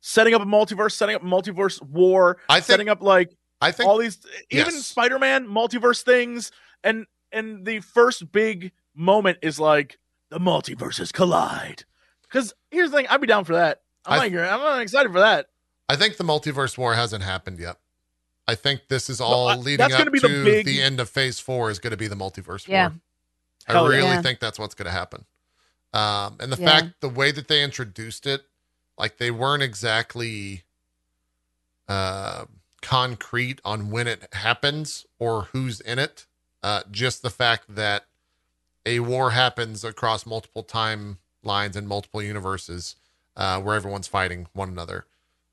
setting up a multiverse, setting up multiverse war, I think setting up like I think all these even yes. Spider-Man multiverse things and and the first big moment is like the multiverses collide. Cuz here's the thing, I'd be down for that. I'm I- like I'm not excited for that. I think the multiverse war hasn't happened yet. I think this is all I- leading that's up gonna be to the big- the end of phase four is going to be the multiverse Yeah. war. I Hell really yeah. think that's what's going to happen. Um, and the Yeah. fact, the way that they introduced it, like they weren't exactly uh, concrete on when it happens or who's in it. Uh, just the fact that a war happens across multiple timelines and multiple universes uh, where everyone's fighting one another.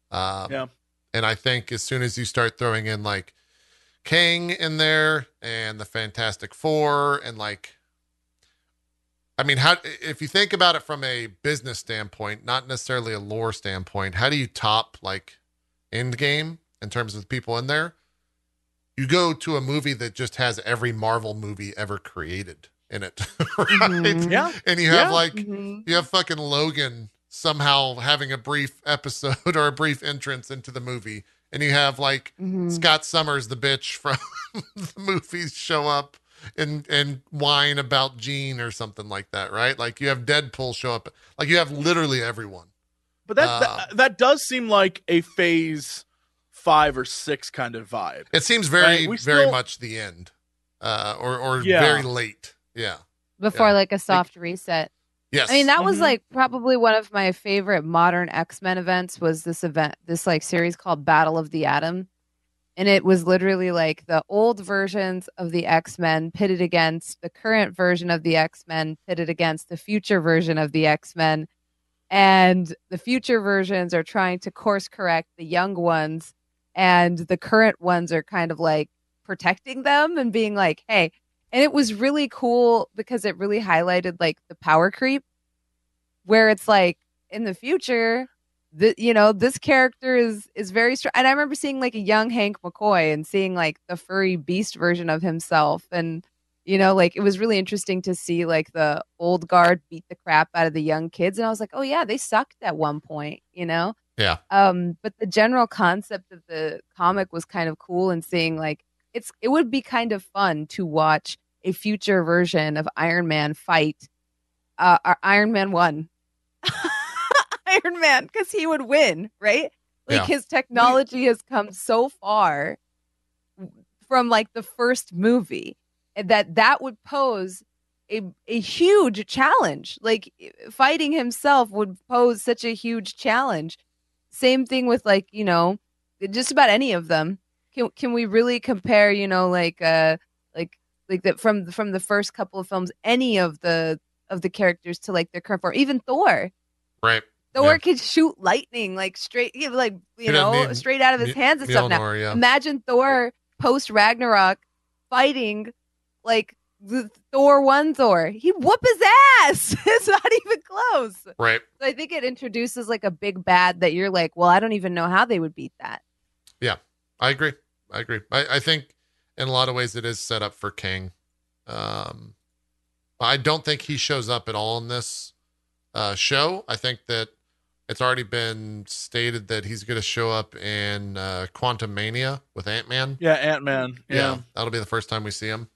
Um, Yeah. And I think as soon as you start throwing in like Kang in there and the Fantastic Four and like I mean, how if you think about it from a business standpoint, not necessarily a lore standpoint, how do you top like Endgame in terms of the people in there? you go to a movie that just has every Marvel movie ever created in it, (laughs) right? Mhm. Yeah. And you have Yeah. like Mhm. you have fucking Logan somehow having a brief episode (laughs) or a brief entrance into the movie, and you have like Mhm. Scott Summers, the bitch from (laughs) the movies, show up and and whine about Jean or something like that, right? Like you have Deadpool show up, like you have literally everyone. But that, Uh, that that does seem like a phase five or six kind of vibe. It seems very Right, we very still- much the end, uh, or or Yeah. very late. Yeah. Before Yeah. like a soft reset. Yes. I mean, that was Mhm. like probably one of my favorite modern X Men events. Was this event, this like series called Battle of the Atom, and it was literally like the old versions of the X Men pitted against the current version of the X Men, pitted against the future version of the X Men, and the future versions are trying to course correct the young ones, and the current ones are kind of like protecting them and being like, hey. And it was really cool because it really highlighted like the power creep where it's like in the future the, you know this character is is very strong and i remember seeing like a young hank mccoy and seeing like the furry beast version of himself. And you know like it was really interesting to see like the old guard beat the crap out of the young kids. And i was like oh yeah they sucked at one point you know? Yeah. um but the general concept of the comic was kind of cool and seeing like it's it would be kind of fun to watch a future version of iron man fight uh our iron man 1 (laughs) Iron Man because he would win, right? Like Yeah. his technology has come so far from like the first movie that that would pose a a huge challenge. Like fighting himself would pose such a huge challenge. Same thing with like, you know, just about any of them. Can can we really compare, you know, like uh like like that from from the first couple of films any of the of the characters to like their current form, even Thor. right. Thor Yeah. could shoot lightning like straight, like you He know, need straight out of his hands and stuff. Now, yeah. imagine Thor post Ragnarok fighting like the Thor one Thor. He whoop his ass. (laughs) it's not even close. Right. So Right. I think it introduces like a big bad that you're like, well, I don't even know how they would beat that. Yeah, I agree. I agree. I, I think in a lot of ways it is set up for Kang. Um, I don't think he shows up at all in this uh, show. I think that it's already been stated that he's going to show up in uh, Quantumania with Ant Man. Yeah, Ant Man. Yeah. that'll be the first time we see him.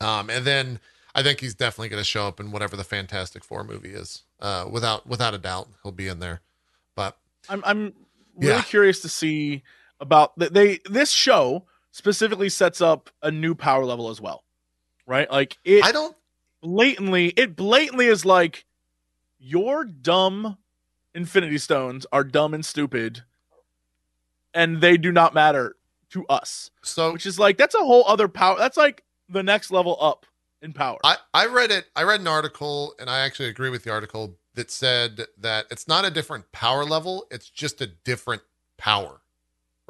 Um, and then I think he's definitely going to show up in whatever the Fantastic Four movie is. Uh, without without a doubt, he'll be in there. But I'm I'm really Yeah. curious to see about th- they this show specifically sets up a new power level as well. Right? Like it I don't. blatantly it blatantly is like your dumb infinity stones are dumb and stupid and they do not matter to us. So Which is like that's a whole other power that's like the next level up in power. I, I read it. I read an article, and I actually agree with the article that said that it's not a different power level; it's just a different power,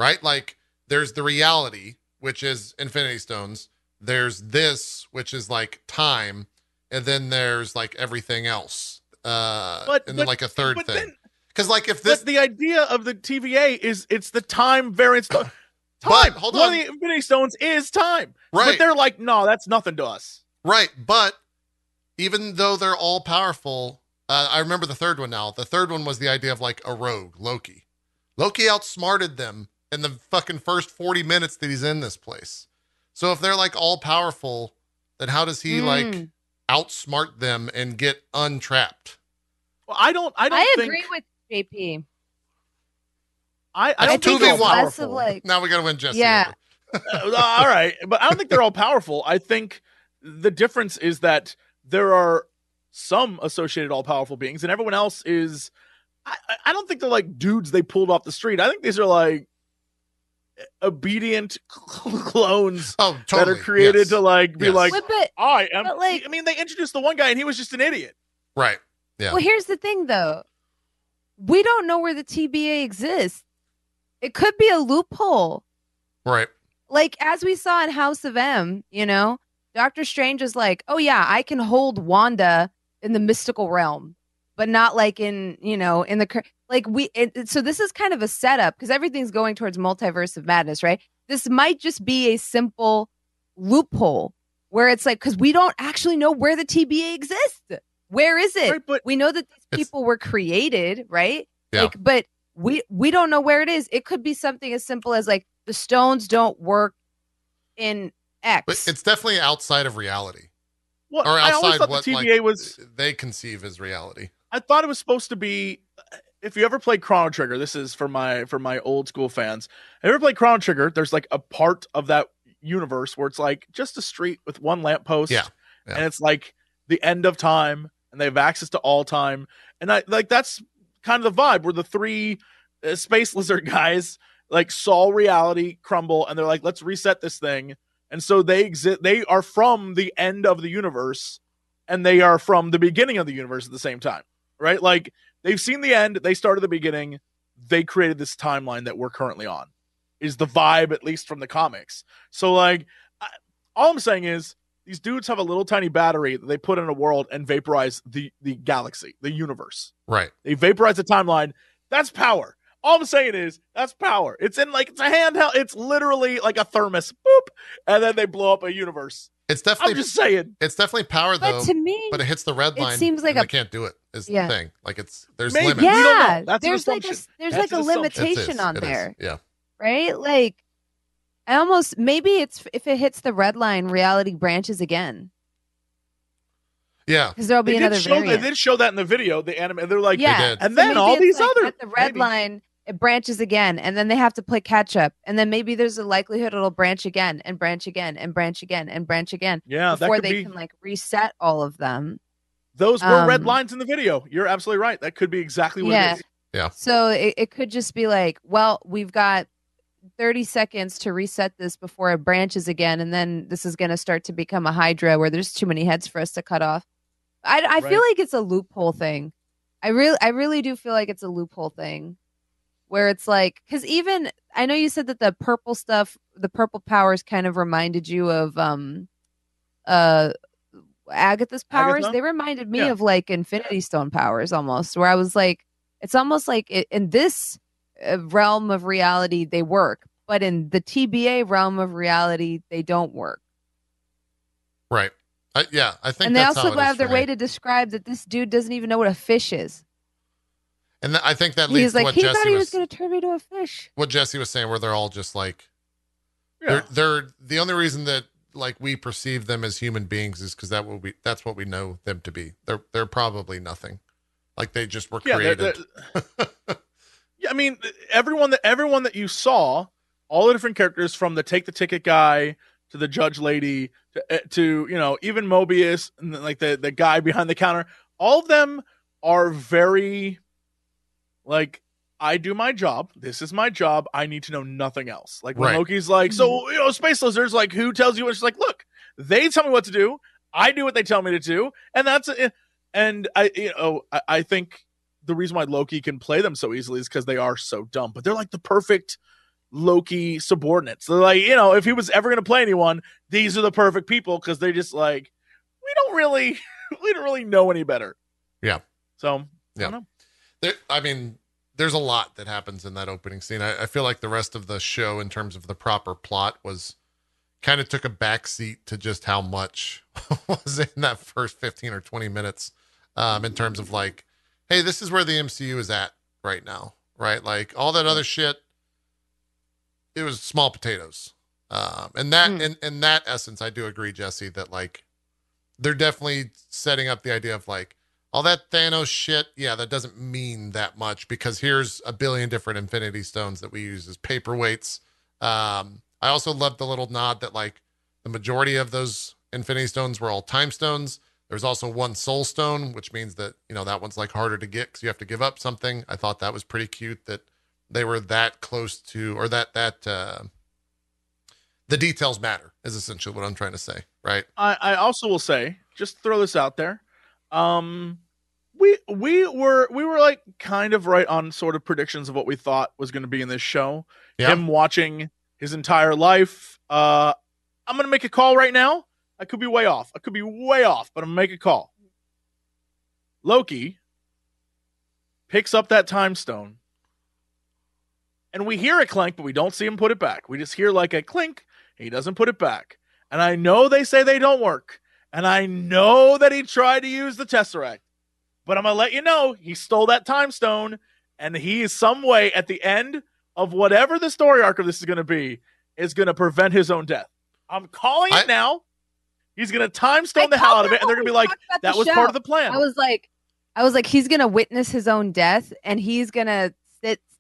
right? Like there's the reality, which is Infinity Stones. There's this, which is like time, and then there's like everything else, uh, But- and then but- like a third but thing. Because like if this, but the idea of the TVA is it's the time variance sto- (coughs) But, time. hold One on. of the infinity stones is time. right, But they're like, no, that's nothing to us. Right, but even though they're all powerful, uh, I remember the third one now. The third one was the idea of like a rogue, Loki. Loki outsmarted them in the fucking first 40 minutes that he's in this place. So if they're like all powerful, then how does he like Mm. outsmart them and get untrapped? Well, I don't. I don't. I think, agree with JP. I, I That's don't think 2v1. they're all Less of, powerful. like- Now we got to win Jesse. Yeah. Uh, all right, but I don't think they're all powerful. I think the difference is that there are some associated all powerful beings, and everyone else is. I, I- I don't think they're like dudes they pulled off the street. I think these are like obedient (laughs) clones Oh, that are created yes. to like be Yes. like But, but I am. But, like- I mean, they introduced the one guy and he was just an idiot. Right. Yeah. well, here's the thing though. We don't know where the TVA exists. It could be a loophole. Right. like as we saw in House of M, you know, Doctor Strange is like, oh yeah, I can hold Wanda in the mystical realm, but not like in you know in the cur- like we. It, it- so this is kind of a setup because everything's going towards multiverse of madness, right? this might just be a simple loophole where it's like because we don't actually know where the TVA exists. Where is it? Right, but we know that these people were created, right? Yeah. Like, but we we don't know where it is. It could be something as simple as like the stones don't work in X. But it's definitely outside of reality, what, or I always outside thought what the like, was. they conceive as reality. I thought it was supposed to be. If you ever played Chrono Trigger, this is for my for my old school fans. Have you ever played Chrono Trigger? There's like a part of that universe where it's like just a street with one lamppost. Yeah, yeah. And it's like the end of time, and they have access to all time. And I like that's kind of the vibe where the three uh, space (laughs) lizard guys like saw reality crumble, and they're like, let's reset this thing. And so they exist. They are from the end of the universe, and they are from the beginning of the universe at the same time right? Like they've seen the end, they started the beginning, they created this timeline that we're currently on. Is the vibe at least from the comics. So like I, all I'm saying is these dudes have a little tiny battery that they put in a world and vaporize the the galaxy, the universe. Right. They vaporize the timeline. That's power. All I'm saying is that's power. It's in like it's a handheld. It's literally like a thermos. Boop, and then they blow up a universe. It's definitely. I'm definitely just saying. it's definitely power though, but to me, but it hits the red line. it seems like and a- they can't do it. Is Yeah. the thing. Like it's there's Maybe. limits. We don't know. yeah, That's there's like a there's That's like a an assumption. It limitation on it is, there, Yeah. right? Like, I almost maybe it's if it hits the red line, reality branches again Yeah. because there'll be They another did, show, they did show that in the video. The anime. They're like, yeah, did. and So then maybe all these like other at the red maybe. line it branches again and then they have to play catch up and then maybe there's a likelihood it'll branch again and branch again and branch again and branch again Yeah, that before could they be. can like reset all of them Those were red um, lines in the video. You're absolutely right. That could be exactly what Yeah. it is. Yeah. So it, it could just be like well we've got 30 seconds to reset this before it branches again and then this is going to start to become a hydra where there's too many heads for us to cut off i, I feel like it's a loophole thing i really i really do feel like it's a loophole thing where it's like because even i know you said that the purple stuff the purple powers kind of reminded you of um uh agatha's powers Agatha? they reminded me Yeah. of like infinity stone powers almost where i was like it's almost like it, in this uh, realm of reality they work but in the TVA realm of reality they don't work Right. I, yeah. I think and they also how go out of their way me. to describe that this dude doesn't even know what a fish is And th- I think that leads he's to like what he Jesse thought he was was, going to turn me to a fish what Jesse was saying, where they're all just like Yeah. they're they're the only reason that like we perceive them as human beings is because that will be that's what we know them to be. They're they're probably nothing. Like they just were Yeah, they're- created. they're- (laughs) yeah. I mean, everyone that everyone that you saw, all the different characters from the take the ticket guy to the judge lady to, uh, to you know even Mobius and then, like the the guy behind the counter, all of them are very like I do my job. This is my job. I need to know nothing else. Like when Right. Loki's like, so mm-hmm. you know, space lizards. Like who tells you? It's like, look, they tell me what to do. I do what they tell me to do, and that's it. And I, you know, I, I think the reason why Loki can play them so easily is because they are so dumb. But they're like the perfect Loki subordinates. They're like, you know, if he was ever going to play anyone, these are the perfect people because they're just like, we don't really, (laughs) we don't really know any better. Yeah. So I Yeah. don't know. I mean, there's a lot that happens in that opening scene. I, I feel like the rest of the show, in terms of the proper plot, was kind of took a backseat to just how much (laughs) was in that first 15 or 20 minutes. Um, in terms of like, hey, this is where the MCU is at right now, right? Like all that other shit, it was small potatoes. Um, and that, Mm. in, in that essence, I do agree, Jesse, that like they're definitely setting up the idea of like, all that Thanos shit, yeah, that doesn't mean that much because here's a billion different Infinity Stones that we use as paperweights. Um, I also love the little nod that like the majority of those Infinity Stones were all Time Stones. There's also one Soul Stone, which means that you know that one's like harder to get because you have to give up something. I thought that was pretty cute that they were that close to, or that that uh, the details matter is essentially what I'm trying to say, right? I, I also will say, just throw this out there. Um, we we were we were like kind of right on sort of predictions of what we thought was going to be in this show. Yeah. Him watching his entire life. Uh, I'm gonna make a call right now. I could be way off. I could be way off, but I'm gonna make a call. Loki picks up that time stone and we hear a clank, but we don't see him put it back. We just hear like a clink. He doesn't put it back. And I know they say they don't work. And I know that he tried to use the Tesseract. But I'm going to let you know he stole that time stone. And he is some way at the end of whatever the story arc of this is going to be, is going to prevent his own death. I'm calling it now. He's going to time stone I the hell out of it. And they're going to be like, that was show. part of the plan. I was like, I was like, he's gonna witness his own death, and he's gonna sit,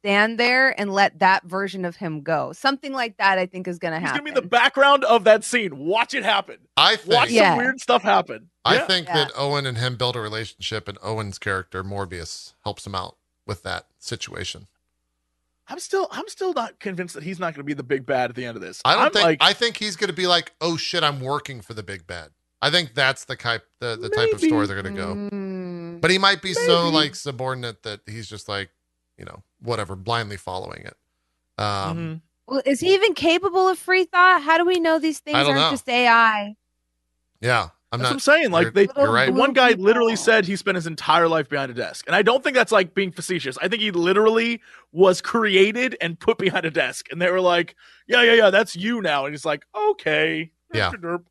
stand there, and let that version of him go. Something like that, I think, is gonna He's happen. going to be the background of that scene. Watch it happen. I think Watch Yeah. some weird stuff happen. I Yeah. think Yeah. that Owen and him build a relationship, and Owen's character Morbius helps him out with that situation. I'm still I'm still not convinced that he's not going to be the big bad at the end of this. I don't I'm think. like I think he's going to be like, "Oh shit, I'm working for the big bad." I think that's the type the, the type of story they're going to go. Mm. But he might be so like subordinate that he's just like, you know, whatever, blindly following it. Um, mhm. Well, is he even capable of free thought? How do we know these things aren't know. just AI? Yeah, I'm that's what I'm saying. Like they, You're right. the one guy literally said he spent his entire life behind a desk, and I don't think that's like being facetious. I think he literally was created and put behind a desk, and they were like, "Yeah, yeah, yeah, that's you now," and he's like, "Okay, Yeah. derp,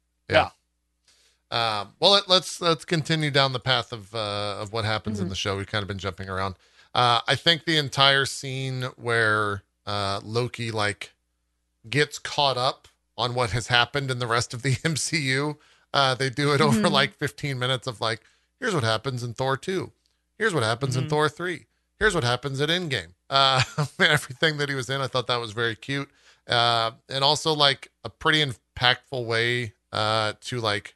Um, well, let, let's let's continue down the path of uh, of what happens in Mhm. the show. We've kind of been jumping around. Uh, I think the entire scene where uh, Loki like gets caught up on what has happened in the rest of the (laughs) MCU. Uh, they do it over Mhm. like 15 minutes of like, here's what happens in Thor 2. Here's what happens in Mhm. Thor 3. Here's what happens at Endgame. Uh, (laughs) everything that he was in, I thought that was very cute. Uh, and also like a pretty impactful way uh, to like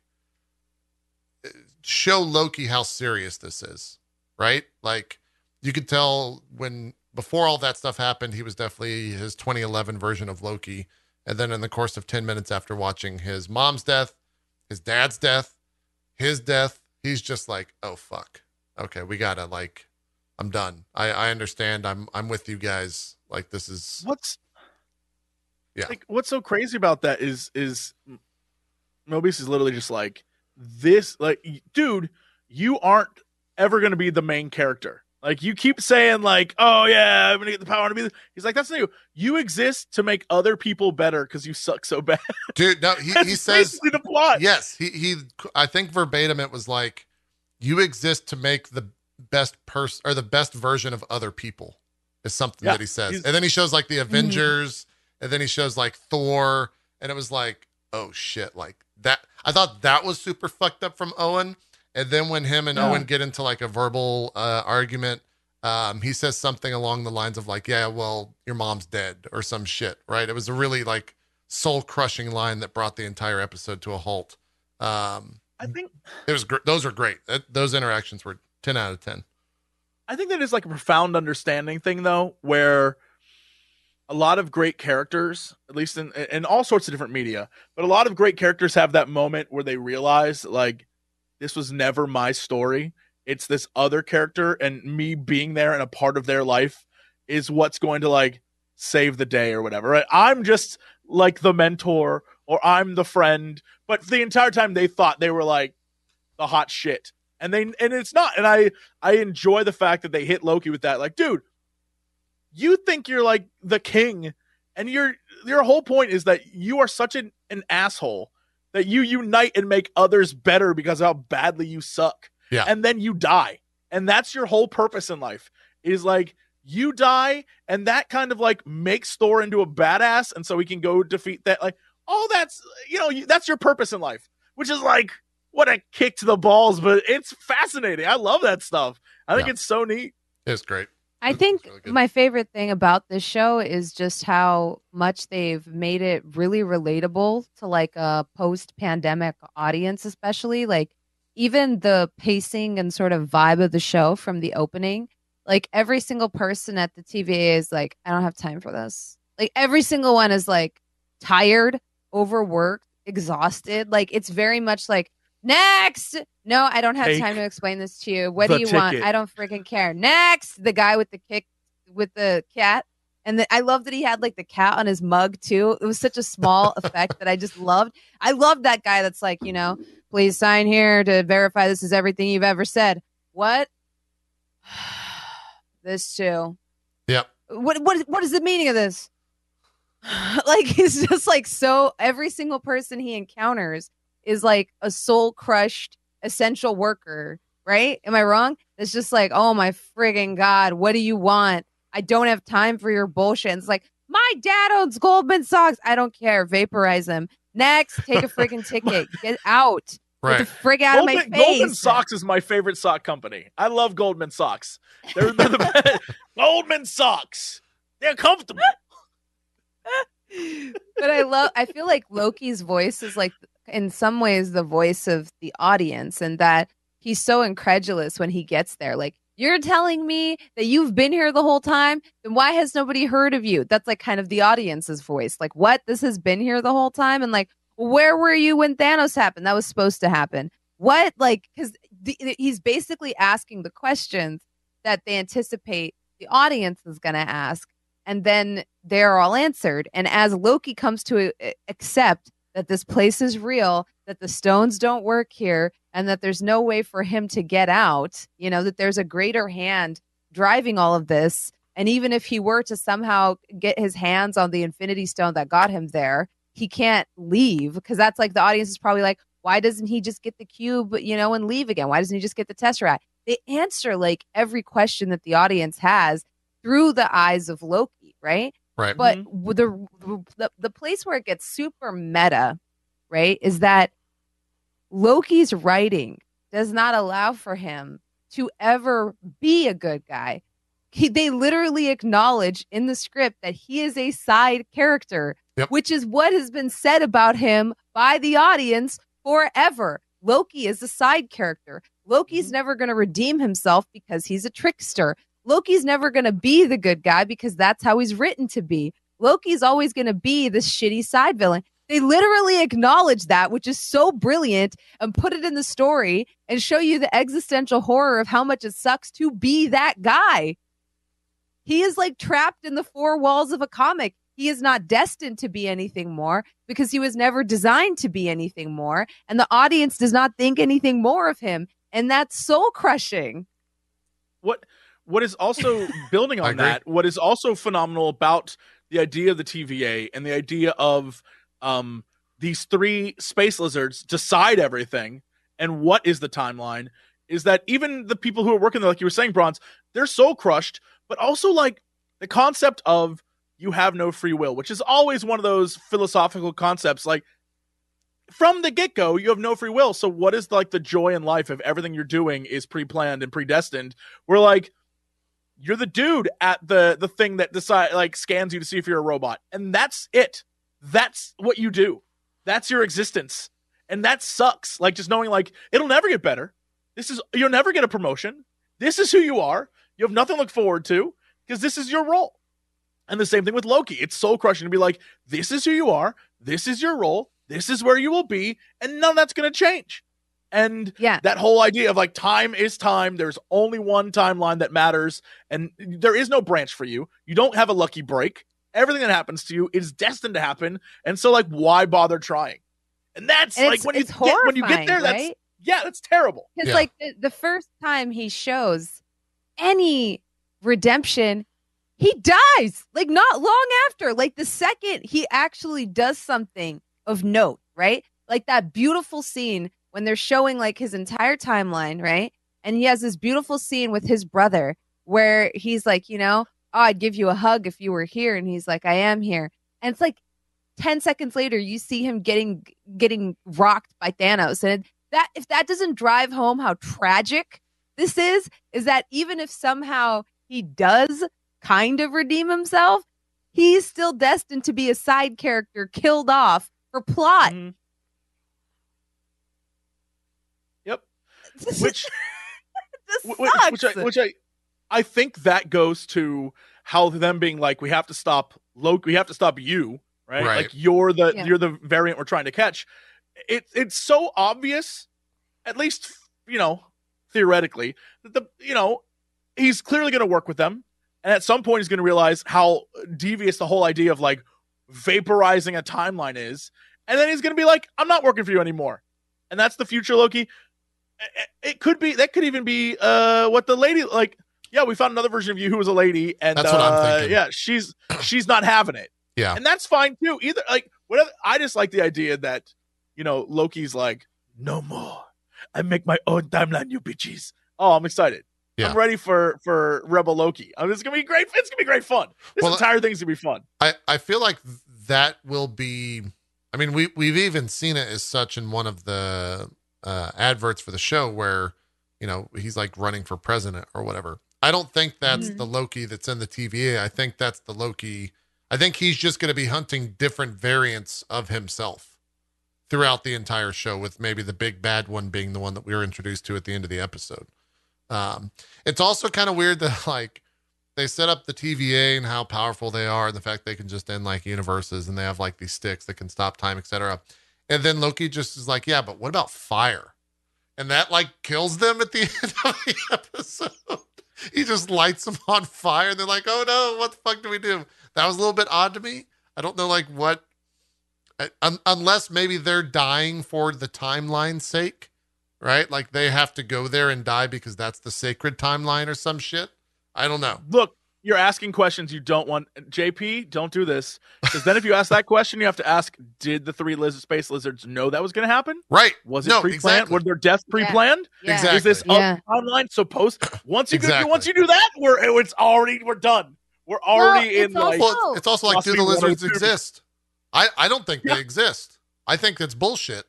show Loki how serious this is, right? Like you could tell when before all that stuff happened, he was definitely his 2011 version of Loki. And then in the course of 10 minutes after watching his mom's death, his dad's death, his death, he's just like, "Oh fuck. Okay, we got to like I'm done. I I understand. I'm I'm with you guys. Like this is what's Yeah. like what's so crazy about that is is Mobius is literally just like this like dude you aren't ever going to be the main character like you keep saying like oh yeah i'm gonna get the power to be the-" he's like that's new you. Exist to make other people better because you suck so bad. Dude, no, he, (laughs) that's he says the plot. Yes he he i think verbatim it was like you exist to make the best person or the best version of other people is something Yeah, that he says. and then he shows like the mm-hmm. avengers and then he shows like thor and it was like oh shit like that i thought that was super fucked up from owen and then when him and Yeah. owen get into like a verbal uh, argument um, he says something along the lines of like yeah well your mom's dead or some shit right it was a really like soul crushing line that brought the entire episode to a halt. Um, i think it was gr- those were great. That, those interactions were ten out of ten. I think that is like a profound understanding thing though, where a lot of great characters, at least in in all sorts of different media, but a lot of great characters have that moment where they realize like this was never my story. It's this other character and me being there and a part of their life is what's going to like save the day or whatever. Right? I'm just like the mentor or I'm the friend, but the entire time they thought they were like the hot shit. And they and it's not. And I I enjoy the fact that they hit Loki with that. Like, dude, you think you're like the king, and your your whole point is that you are such an, an asshole that you unite and make others better because of how badly you suck. Yeah. And then you die. And that's your whole purpose in life. Is like you die, and that kind of like makes Thor into a badass, and so he can go defeat that. Like, all that's you know, you, that's your purpose in life, which is like what a kick to the balls, but it's fascinating. I love that stuff. I think Yeah. it's so neat. It's great. I think really my favorite thing about this show is just how much they've made it really relatable to like a post pandemic audience, especially like even the pacing and sort of vibe of the show from the opening. Like every single person at the TVA is like, I don't have time for this. Like every single one is like tired, overworked, exhausted. Like it's very much like, next. No, I don't have Take time to explain this to you. What do you want? I don't freaking care. Next, the guy with the kick with the cat. And the, I love that he had like the cat on his mug too. It was such a small (laughs) effect that I just loved. I love that guy that's like, you know, please sign here to verify this is everything you've ever said. What? (sighs) this too. Yep. what what what is the meaning of this? (laughs) like he's just like so every single person he encounters is like a soul crushed essential worker, right? Am I wrong? It's just like, oh my friggin' god, what do you want? I don't have time for your bullshit. And it's like, my dad owns Goldman Sachs. I don't care. Vaporize him. Next, take a freaking (laughs) ticket. Get out. Right. Get the frig out Goldman, of my face. Goldman Sachs is my favorite sock company. I love Goldman Sachs. They're, they're the best. (laughs) Goldman Sachs. They're comfortable. (laughs) but I love I feel like Loki's voice is like in some ways the voice of the audience and that he's so incredulous when he gets there. Like, you're telling me that you've been here the whole time? Then why has nobody heard of you? That's like kind of the audience's voice. Like, what? This has been here the whole time? And like, where were you when Thanos happened? That was supposed to happen. What? Like, because he's basically asking the questions that they anticipate the audience is going to ask. And then they're all answered. And as Loki comes to accept that this place is real, that the stones don't work here, and that there's no way for him to get out, you know, that there's a greater hand driving all of this. And even if he were to somehow get his hands on the infinity stone that got him there, he can't leave because that's like the audience is probably like, why doesn't he just get the cube, you know, and leave again? Why doesn't he just get the tesseract? They answer like every question that the audience has through the eyes of Loki, right? Right. But mm-hmm. the, the the place where it gets super meta, right, is that Loki's writing does not allow for him to ever be a good guy. He, they literally acknowledge in the script that he is a side character, yep. which is what has been said about him by the audience forever. Loki is a side character. Loki's mm-hmm. never going to redeem himself because he's a trickster. Loki's never going to be the good guy because that's how he's written to be. Loki's always going to be the shitty side villain. They literally acknowledge that, which is so brilliant, and put it in the story and show you the existential horror of how much it sucks to be that guy. He is like trapped in the four walls of a comic. He is not destined to be anything more because he was never designed to be anything more. And the audience does not think anything more of him. And that's soul crushing. What what is also (laughs) building on that, what is also phenomenal about the idea of the TVA and the idea of um, these three space lizards decide everything and what is the timeline is that even the people who are working there, like you were saying, Bronze, they're so crushed, but also like the concept of you have no free will, which is always one of those philosophical concepts. Like from the get go, you have no free will. So what is like the joy in life if everything you're doing is pre planned and predestined? We're like, you're the dude at the the thing that decide like scans you to see if you're a robot. And that's it. That's what you do. That's your existence. And that sucks. Like just knowing like it'll never get better. This is you'll never get a promotion. This is who you are. You have nothing to look forward to because this is your role. And the same thing with loki. It's soul crushing to be like this is who you are. This is your role. This is where you will be. And none of that's going to change and yeah. that whole idea of like time is time. There's only one timeline that matters, and there is no branch for you. You don't have a lucky break. Everything that happens to you is destined to happen. And so, like, why bother trying? And that's and like when you get when you get there, that's right? yeah, that's terrible. Because yeah. like the, the first time he shows any redemption, he dies. Like not long after. Like the second he actually does something of note, right? Like that beautiful scene when they're showing like his entire timeline, right? And he has this beautiful scene with his brother where he's like, you know, oh, I'd give you a hug if you were here. And he's like, I am here. And it's like 10 seconds later, you see him getting getting rocked by Thanos. And that if that doesn't drive home how tragic this is, is that even if somehow he does kind of redeem himself, he's still destined to be a side character killed off for plot. Mm-hmm. Which (laughs) which, which I which I I think that goes to how them being like we have to stop Loki, we have to stop you, right? right. Like you're the yeah. you're the variant we're trying to catch. It it's so obvious, at least you know theoretically that the you know he's clearly going to work with them, and at some point he's going to realize how devious the whole idea of like vaporizing a timeline is, and then he's going to be like, I'm not working for you anymore, and that's the future Loki it could be that could even be uh what the lady like yeah, we found another version of you who was a lady, and That's what I'm uh, thinking. yeah, she's she's not having it, Yeah. and that's fine too. Either like whatever. I just like the idea that you know Loki's like, no more. I make my own timeline, you bitches. Oh, I'm excited. Yeah. I'm ready for for Rebel Loki. Oh, this is gonna be great. It's gonna be great fun. This Well, entire thing's gonna be fun. I, I feel like that will be I mean we we've even seen it as such in one of the uh adverts for the show where you know he's like running for president or whatever. I don't think that's Mhm. the Loki that's in the TVA. I think that's the Loki I think he's just going to be hunting different variants of himself throughout the entire show with maybe the big bad one being the one that we were introduced to at the end of the episode. Um it's also kind of weird that (laughs) like they set up the TVA and how powerful they are, and the fact they can just end like universes and they have like these sticks that can stop time, etc. And then Loki just is like, yeah, but what about fire? And that like kills them at the (laughs) end of the episode. he just lights them on fire, and they're like, oh no, what the fuck do we do? That was a little bit odd to me. I don't know like what, uh, un- unless maybe they're dying for the timeline's sake, right? Like they have to go there and die because that's the sacred timeline or some shit. I don't know. Look, you're asking questions you don't want. JP, don't do this because then if you ask that question, you have to ask: Did the three lizard space lizards know that was going to happen? Right. Was it No, pre-planned? exactly. Were their deaths pre-planned? Yeah. Exactly. Is this Yeah. up online supposed? Once you Exactly. do, once you do that, we're it's already we're done. We're already Well, in it's like Well, it's also like, do the lizards exist? I, I don't think Yeah. they exist. I think that's bullshit.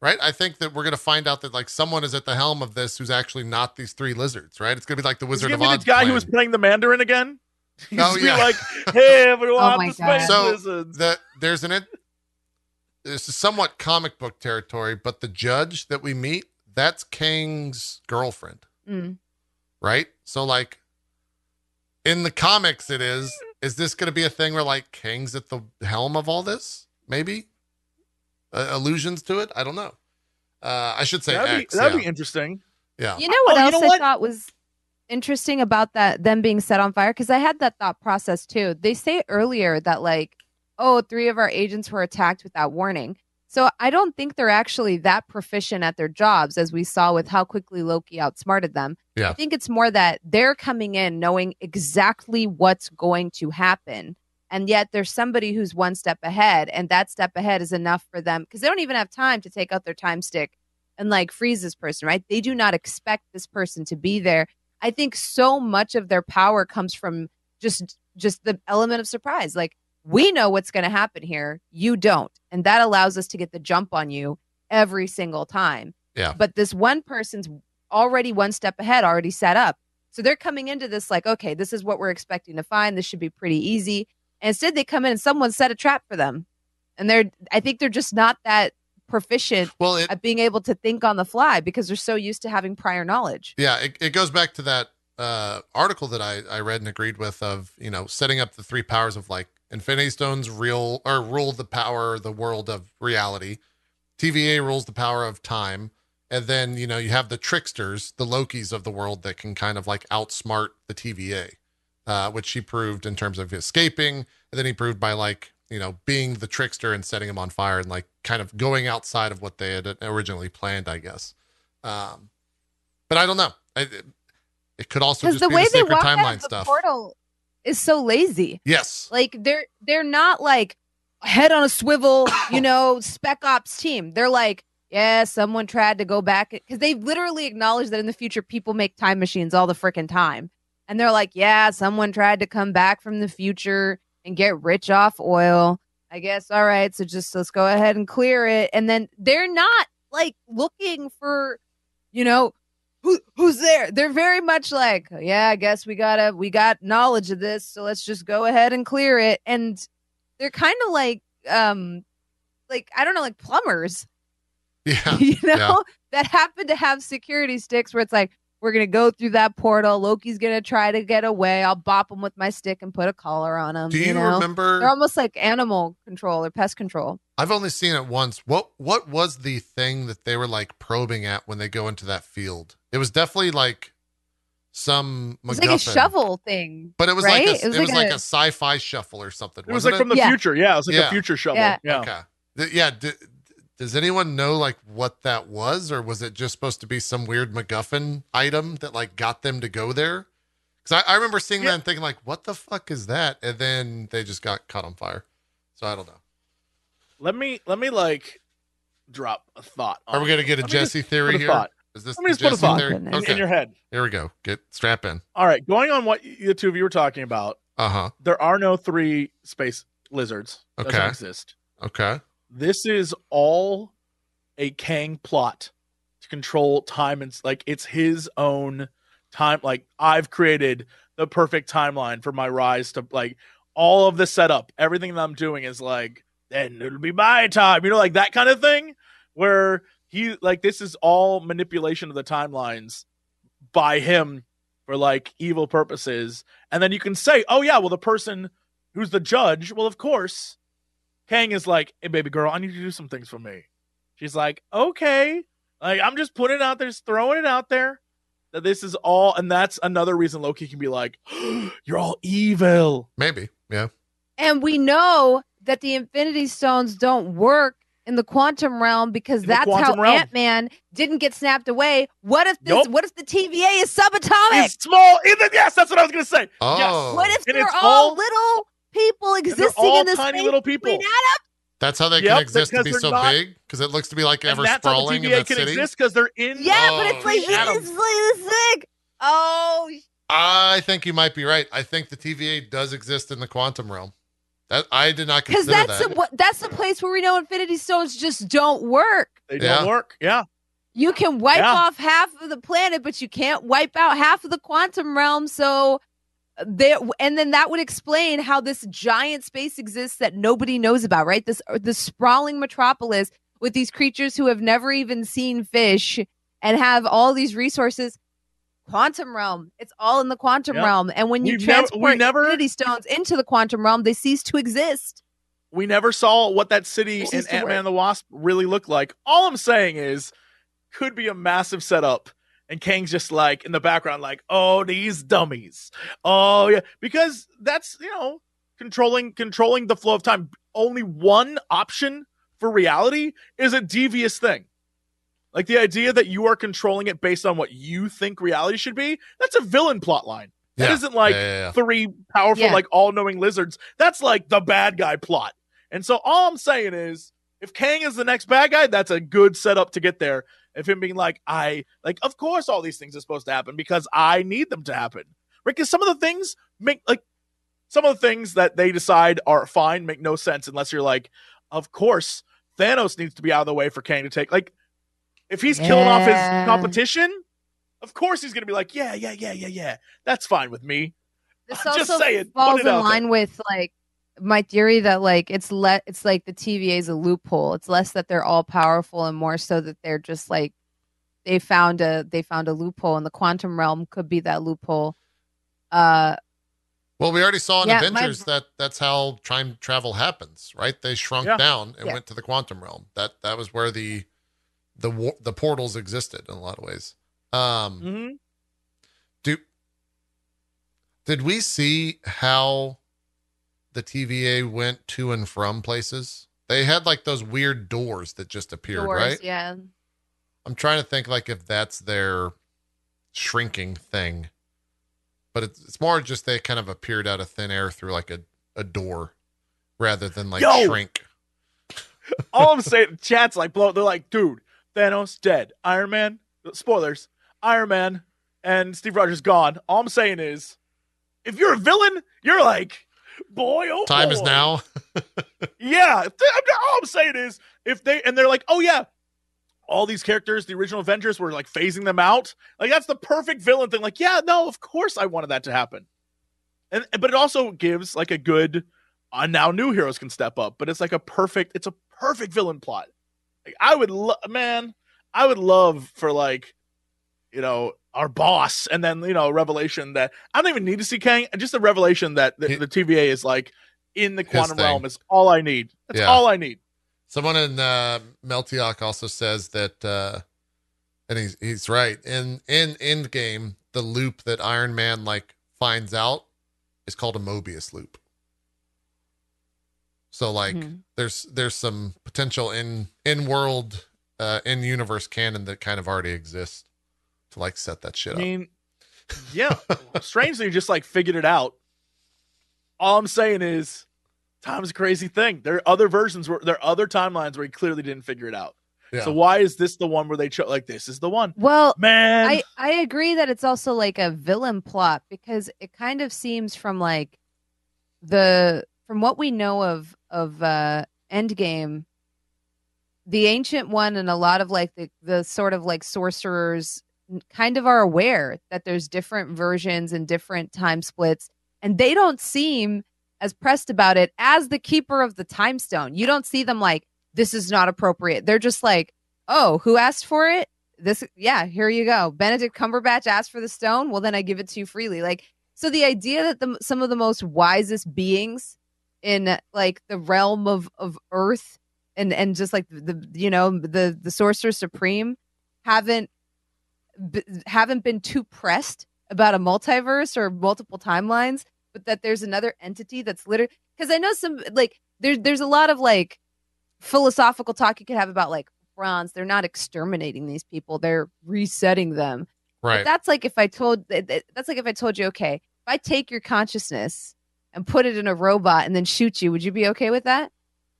Right? I think that we're gonna find out that like someone is at the helm of this who's actually not these three lizards, right? It's gonna be like the Wizard of Oz. the guy who was playing the Mandarin again. (laughs) He's Oh, gonna yeah. like, hey, everyone, (laughs) Oh I'm the space God. So, lizards. the there's an it this is somewhat comic book territory, but the judge that we meet, that's Kang's girlfriend, Mm. right? So like in the comics it is. Is this gonna be a thing where like Kang's at the helm of all this? Maybe? Uh, allusions to it? I don't know. Uh I should say that'd X. be, that'd yeah. be interesting. yeah. You know what Oh, you else know I what? thought was interesting about that them being set on fire? Because I had that thought process too. They say earlier that like, oh, three of our agents were attacked without warning. So I don't think they're actually that proficient at their jobs, as we saw with how quickly Loki outsmarted them. Yeah. I think it's more that they're coming in knowing exactly what's going to happen. And yet there's somebody who's one step ahead, and that step ahead is enough for them because they don't even have time to take out their time stick and like freeze this person, right? They do not expect this person to be there. I think so much of their power comes from just just the element of surprise. Like we know what's going to happen here, you don't, and that allows us to get the jump on you every single time. Yeah. But this one person's already one step ahead, already set up. So they're coming into this like, okay, this is what we're expecting to find. This should be pretty easy. And instead, they come in and someone set a trap for them, and they're I think they're just not that proficient Well, it at being able to think on the fly because they're so used to having prior knowledge. Yeah, it, it goes back to that uh, article that I, I read and agreed with of, you know, setting up the three powers of like Infinity Stones real or rule the power, the world of reality. TVA rules the power of time. And then, you know, you have the tricksters, the Lokis of the world that can kind of like outsmart the TVA, uh, which he proved in terms of escaping. And then he proved by like, you know, being the trickster and setting him on fire and like kind of going outside of what they had originally planned, I guess. Um, but I don't know. I, it, could also just the be way the they walk out timeline of the stuff. portal is so lazy. Yes. Like they're they're not like head on a swivel, (coughs) you know, spec ops team. They're like, yeah, someone tried to go back because they literally acknowledge that in the future people make time machines all the freaking time, and they're like, yeah, someone tried to come back from the future and get rich off oil. I guess all right, so just let's go ahead and clear it, and then they're not like looking for, you know. Who, who's there? They're very much like, yeah, I guess we gotta, we got knowledge of this, so let's just go ahead and clear it. And they're kind of like, um, like I don't know, like plumbers, Yeah. (laughs) you know, yeah. that happen to have security sticks where it's like, we're gonna go through that portal. Loki's gonna try to get away. I'll bop him with my stick and put a collar on him. Do you, know? remember? They're almost like animal control or pest control. I've only seen it once. What What was the thing that they were like probing at when they go into that field? It was definitely like some. It's like a shovel thing. But it was right? like a, it was, like, a- a, sci-fi shuffle or something. It was wasn't like from the Yeah. future. Yeah, it was like Yeah. a future shovel. Yeah. Yeah. Okay. Th- yeah. D- does anyone know like what that was, or was it just supposed to be some weird MacGuffin item that like got them to go there? Because I, I remember seeing Yeah. that and thinking like, what the fuck is that? And then they just got caught on fire. So I don't know. Let me let me like drop a thought. Are we gonna get a Let me just Jesse theory here? thought Is this Let me the just put a thought. In, Okay, in your head. here we go. Get strap in. All right, going on what you two of you were talking about. Uh huh. There are no three space lizards. Doesn't Okay. exist. Okay. This is all a Kang plot to control time and like it's his own time. Like I've created the perfect timeline for my rise to like all of the setup. Everything that I'm doing is like then it'll be my time. You know, like that kind of thing. Where he like this is all manipulation of the timelines by him for like evil purposes. And then you can say, oh yeah, well the person who's the judge, well of course Kang is like, "Hey, baby girl, I need you to do some things for me." She's like, "Okay." Like, I'm just putting it out there, just throwing it out there that this is all, and that's another reason Loki can be like, (gasps) "You're all evil." Maybe. Yeah. And we know that the Infinity Stones don't work in the quantum realm because In that's how realm. Ant Man didn't get snapped away. What if this? Nope. What if the TVA is subatomic? It's small. Even yes, that's what I was gonna say. Oh. what if And they're it's all, all- little people they're existing all in this tiny space little people. between atoms? That's how they Yep, can exist to because be so not- big because it looks to be like And ever that's how the sprawling in TVA that can city. exist because they're in. Yeah, but Oh, it's like oh, atoms. it's like this big. Oh, I think you might be right. I think the TVA does exist in the quantum realm. That I did not because consider that's that. the, that's the place where we know Infinity Stones just don't work. They Yeah. don't work. Yeah. You can wipe Yeah. off half of the planet, but you can't wipe out half of the quantum realm. So there, and then that would explain how this giant space exists that nobody knows about, right? This uh, the sprawling metropolis with these creatures who have never even seen fish and have all these resources. Quantum realm, it's all in the quantum Yep. realm, and when you We've never- we transport never- Infinity Stones into the quantum realm, they cease to exist. We never saw what that city in Ant Man and the Wasp really looked like. All I'm saying is, could be a massive setup, and Kang's just like in the background, like, "Oh, these dummies." Oh yeah, because that's you know controlling controlling the flow of time. Only one option for reality is a devious thing. Like the idea that you are controlling it based on what you think reality should be. That's a villain plot line. That Yeah. isn't like yeah, yeah, yeah. three powerful, Yeah. like all knowing lizards. That's like the bad guy plot. And so all I'm saying is if Kang is the next bad guy, that's a good setup to get there. If him being like, I like, of course all these things are supposed to happen because I need them to happen. Right? Because some of the things make like some of the things that they decide are fine make no sense unless you're like, of course, Thanos needs to be out of the way for Kang to take. Like, if he's killing off his competition, of course he's gonna be like, yeah, yeah, yeah, yeah, yeah. That's fine with me. This I'm (laughs) just also saying, put falls in out there. line with like my theory that like it's let it's like the TVA is a loophole. It's less that they're all powerful and more so that they're just like they found a they found a loophole and the quantum realm could be that loophole. Uh Well, we already saw in Yeah, my- Avengers that that's how time travel happens, right? They shrunk Yeah. down and Yeah. went to the quantum realm. That that was where the the the portals existed in a lot of ways. Um, hmm do did we see how the TVA went to and from places? They had like those weird doors that just appeared, doors, right? yeah. I'm trying to think like if that's their shrinking thing, but it's, it's more just they kind of appeared out of thin air through like a, a door rather than like Yo! shrink. (laughs) All I'm saying, chat's like blow. They're like, dude, Thanos dead. Iron Man, spoilers. Iron Man and Steve Rogers gone. All I'm saying is, if you're a villain, you're like, boy, oh Time is now. (laughs) Yeah. All I'm saying is, if they and they're like, oh yeah, all these characters, the original Avengers, were like phasing them out. Like that's the perfect villain thing. Like, yeah, no, of course I wanted that to happen. And but it also gives like a good. Uh, now new heroes can step up, but it's like a perfect. It's a perfect villain plot. Like I would, lo- man, I would love for like, you know, our boss, and then you know, a revelation that I don't even need to see Kang. Just a revelation that the, He- the TVA is like in the quantum realm is all I need. That's Yeah. all I need. Someone in uh, Meltiok also says that, uh, and he's he's right. In in Endgame, the loop that Iron Man like finds out is called a Mobius loop. So like, Mhm. there's there's some potential in in world uh, in universe canon that kind of already exists like set that shit up. I up. mean, yeah, strangely, just like figured it out. All I'm saying is, time's a crazy thing. There are other versions where there are other timelines where he clearly didn't figure it out. Yeah. So why is this the one where they chose like this is the one? Well, Man, I I agree that it's also like a villain plot because it kind of seems from like the from what we know of of uh Endgame, the ancient one and a lot of like the the sort of like sorcerers kind of are aware that there's different versions and different time splits and they don't seem as pressed about it as the keeper of the time stone. You don't see them like this is not appropriate. They're just like, "Oh, who asked for it?" this yeah here you go benedict cumberbatch asked for the stone well then i give it to you freely like so the idea that the some of the most wisest beings in like the realm of of earth and and just like the you know the the sorcerer supreme haven't b- haven't been too pressed about a multiverse or multiple timelines but that there's another entity that's literally because i know some like there's there's a lot of like philosophical talk you could have about like bronze they're not exterminating these people they're resetting them. But Right. that's like if i told that- that- that's like if i told you okay if i take your consciousness and put it in a robot and then shoot you would you be okay with that?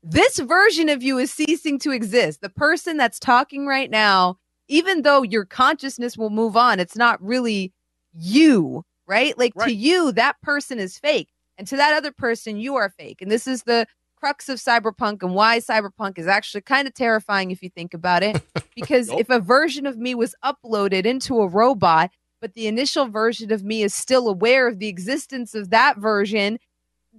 This version of you is ceasing to exist. The person that's talking right now even though your consciousness will move on it's not really you right? Like to you that person is fake and to that other person you are fake. And this is the crux of cyberpunk and why cyberpunk is actually kind of terrifying if you think about it. (laughs) Because Nope. if a version of me was uploaded into a robot but the initial version of me is still aware of the existence of that version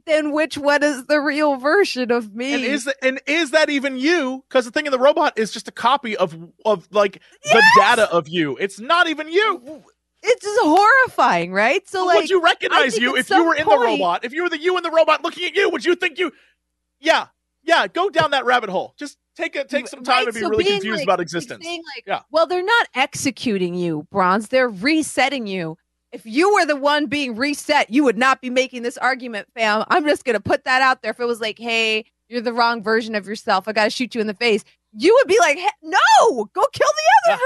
then which one is the real version of me and is that and is that even you? Because the thing in the robot is just a copy of of like the data of you. It's not even you. it's just horrifying right so like would you recognize you if you were in the robot? If you were the you in the robot looking at you, would you think you? Yeah, yeah. Go down that rabbit hole. Just take a take some time Right, to be so really confused like- about existence. like, Yeah. Well, they're not executing you, Bronze. They're resetting you. If you were the one being reset, you would not be making this argument, fam. I'm just gonna put that out there. If it was like, hey, you're the wrong version of yourself, I gotta shoot you in the face, you would be like, "He- no, go kill the other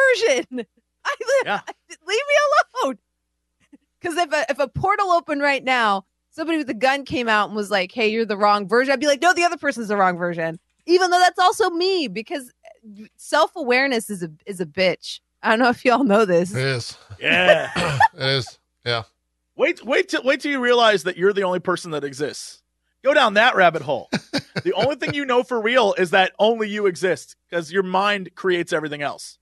version. (laughs) I, Yeah. leave me alone. (laughs) Because if a if a portal opened right now, somebody with a gun came out and was like, "Hey, you're the wrong version," I'd be like, "No, the other person's the wrong version." Even though that's also me, because eh, self awareness is a is a bitch. I don't know if y'all know this. It is. yeah. (coughs) it is. Yeah. Wait, wait till wait till you realize that you're the only person that exists. Go down that rabbit hole. the (laughs) only thing you know for real is that only you exist because your mind creates everything else.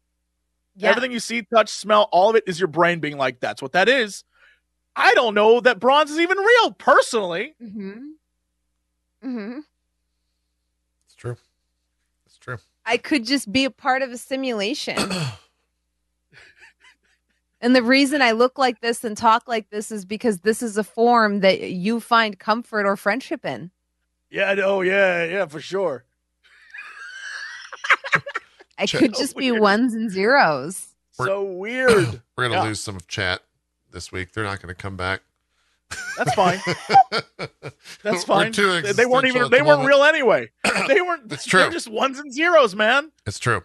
Yeah. Everything you see, touch, smell, all of it is your brain being like, "That's what that is." I don't know that bronze is even real personally. Mm-hmm. Mm-hmm. It's true. It's true. I could just be a part of a simulation. (coughs) and the reason I look like this and talk like this is because this is a form that you find comfort or friendship in. Yeah, oh yeah, yeah, for sure. I Check. could just be ones and zeros. So (clears throat) weird. We're gonna Yeah. lose some of chat this week. They're not gonna come back. That's fine. (laughs) That's We're fine. too They- they weren't even they the weren't moment. real anyway. (clears throat) They weren't It's They're true. just ones and zeros, man. It's true.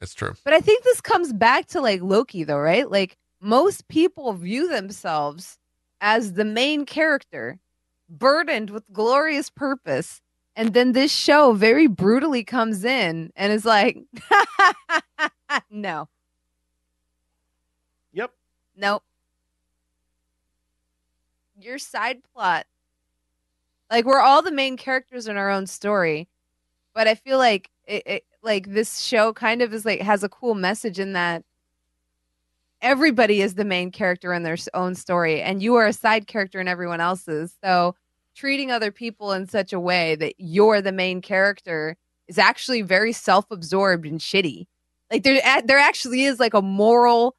It's true. But I think this comes back to like Loki, though, right? Like most people view themselves as the main character, burdened with glorious purpose. And then this show very brutally comes in and is like, (laughs) no, Yep. nope. Your side plot. Like we're all the main characters in our own story, but I feel like it, it like this show kind of is like has a cool message in that everybody is the main character in their own story and you are a side character in everyone else's. So treating other people in such a way that you're the main character is actually very self-absorbed and shitty. Like there there actually is like a moral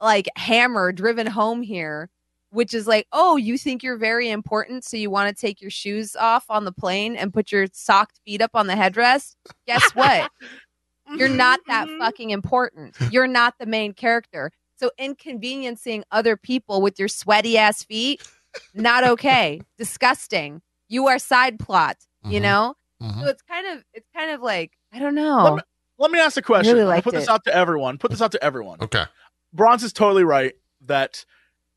like hammer driven home here which is like, oh, you think you're very important, so you want to take your shoes off on the plane and put your socked feet up on the headrest. Guess what? (laughs) You're not that Mhm. fucking important. You're not the main character. So inconveniencing other people with your sweaty ass feet, not okay. Disgusting. You are side plot, you Mhm. know? Mhm. So it's kind of it's kind of like, I don't know. Let me ask a question. Really I'm gonna put this out to everyone. Put this out to everyone. Okay. Bronze is totally right that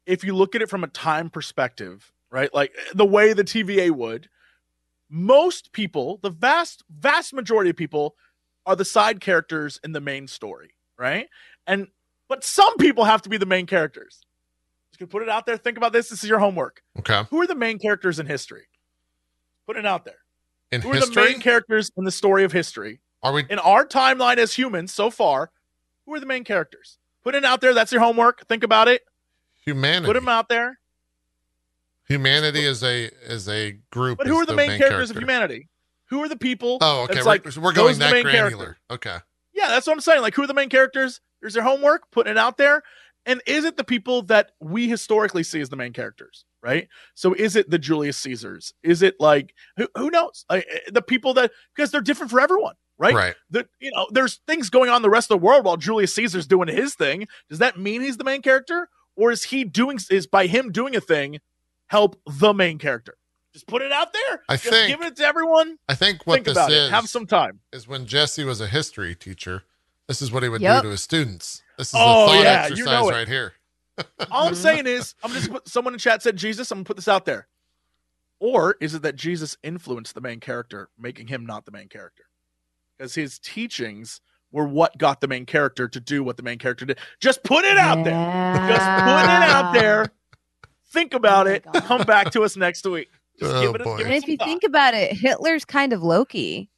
if you look at it from a time perspective, right? Like the way the TVA would, most people, the vast, vast majority of people, are the side characters in the main story, right? And but some people have to be the main characters. Just gonna put it out there. Think about this. This is your homework. Okay. Who are the main characters in history? Put it out there. In Who are the main characters in the story of history? are we? In our timeline as humans so far, who are the main characters? Put it out there. That's your homework. Think about it. Humanity. Put them out there. Humanity is a is a group. But who are the, main, characters of humanity? Who are the people? Oh, okay. We're, like, we're going the that main granular. character. Okay. Yeah, that's what I'm saying. Like, who are the main characters? There's their homework, putting it out there. And is it the people that we historically see as the main characters, right? So is it the Julius Caesars? Is it like who, who knows? Like, eh, the people that because they're different for everyone, right? Right. That you know, there's things going on in the rest of the world while Julius Caesar's doing his thing. Does that mean he's the main character, or is he doing is by him doing a thing help the main character? Just put it out there. I Just think- give it to everyone. I think what Think this about is it. Have some time. is when Jesse was a history teacher. This is what he would Yep. do to his students. This is Oh, a thought yeah, you exercise know right here. (laughs) All I'm saying is, I'm just put someone in chat said Jesus. I'm gonna put this out there. Or is it that Jesus influenced the main character, making him not the main character? Because his teachings were what got the main character to do what the main character did. Just put it out there. Just put it out there. Think about Oh it. God. Come back to us next week. Just Oh, give it. boy. Give And it if you thought. think about it, Hitler's kind of Loki.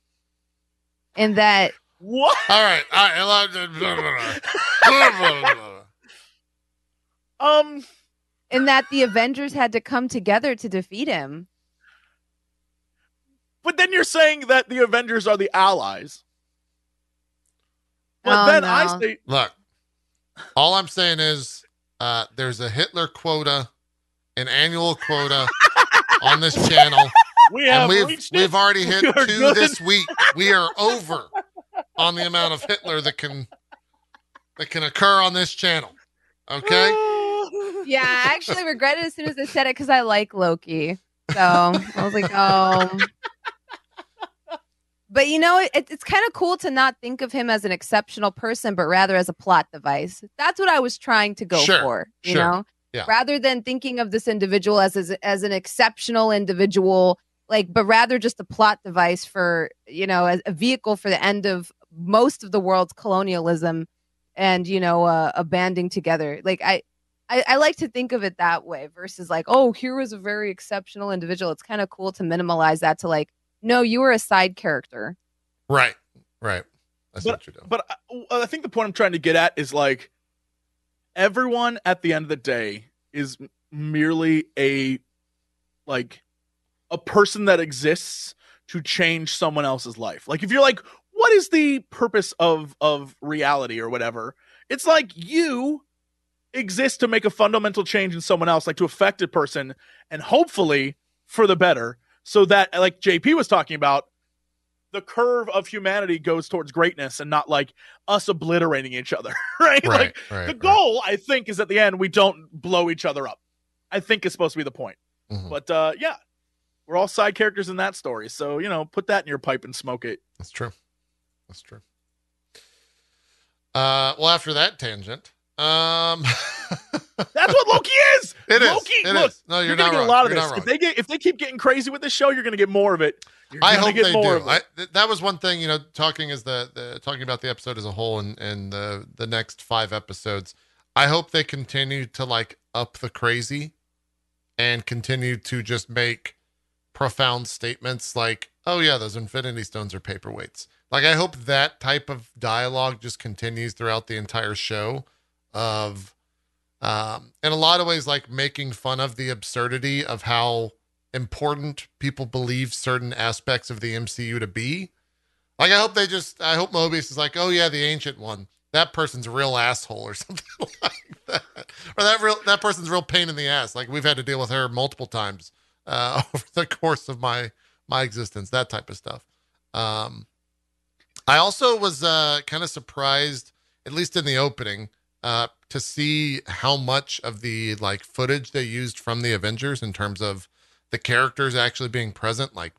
In that what? All right. All right. Um. in that the Avengers had to come together to defeat him. But then you're saying that the Avengers are the allies. But Oh, then no. I say, Look, all I'm saying is uh, there's a Hitler quota, an annual quota (laughs) on this channel, we have and we've reached we've already hit We two good. this week. We are over on the amount of Hitler that can that can occur on this channel. Okay. (laughs) Yeah, I actually regret it as soon as I said it because I like Loki. So I was like, oh. But you know, it, it's kind of cool to not think of him as an exceptional person, but rather as a plot device. That's what I was trying to go Sure, for. You sure, know, yeah. rather than thinking of this individual as, as as an exceptional individual, like, but rather just a plot device for you know, as a vehicle for the end of most of the world's colonialism and you know, uh, a banding together. Like I, I, I like to think of it that way versus like, oh, here was a very exceptional individual. It's kind of cool to minimalize that to like, no, you were a side character. Right. Right. That's But- what you're doing. But I, I think the point I'm trying to get at is like everyone at the end of the day is merely a like a person that exists to change someone else's life. Like if you're like what is the purpose of of reality or whatever? It's like you exist to make a fundamental change in someone else like to affect a person and hopefully for the better so that like JP was talking about the curve of humanity goes towards greatness and not like us obliterating each other, (laughs) right? right. Like right. the right. goal, I think, is at the end we don't blow each other up. I think is supposed to be the point. Mhm. But uh yeah, we're all side characters in that story. So, you know, put that in your pipe and smoke it. That's true. That's true. Uh, well, after that tangent, um, (laughs) That's what Loki is. (laughs) It is. Loki, It look, is. No, You're, you're, gonna not get wrong. a lot of You're this. If they get if they keep getting crazy with this show, you're gonna get more of it. You're I hope get they more do. of I, it. th- that was one thing, you know, talking as the, the talking about the episode as a whole and and the the next five episodes. I hope they continue to like up the crazy and continue to just make profound statements like, "Oh yeah, those Infinity Stones are paperweights." Like I hope that type of dialogue just continues throughout the entire show of um in a lot of ways like making fun of the absurdity of how important people believe certain aspects of the MCU to be. Like I hope they just I hope Mobius is like, "Oh yeah, the ancient one. That person's a real asshole or (laughs) something like that." Or that real that person's real pain in the ass. Like we've had to deal with her multiple times uh (laughs) over the course of my my existence, that type of stuff. Um I also was uh kind of surprised at least in the opening uh to see how much of the like footage they used from the Avengers in terms of the characters actually being present, like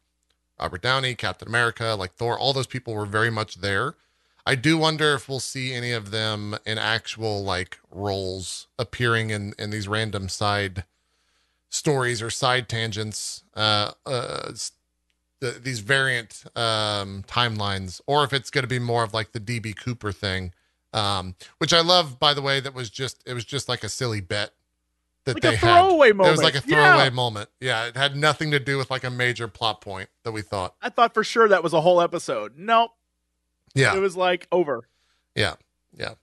Robert Downey, Captain America, like Thor, all those people were very much there. I do wonder if we'll see any of them in actual like roles appearing in in these random side stories or side tangents, uh, uh, the, these variant um, timelines, or if it's going to be more of like the DB Cooper thing, um, which I love. By the way, that was just it was just like a silly bet that Like they a had. throwaway moment. It was like a throwaway Yeah. moment. Yeah, it had nothing to do with like a major plot point that we thought. I thought for sure that was a whole episode. Nope. Yeah, It was like over. Yeah, yeah.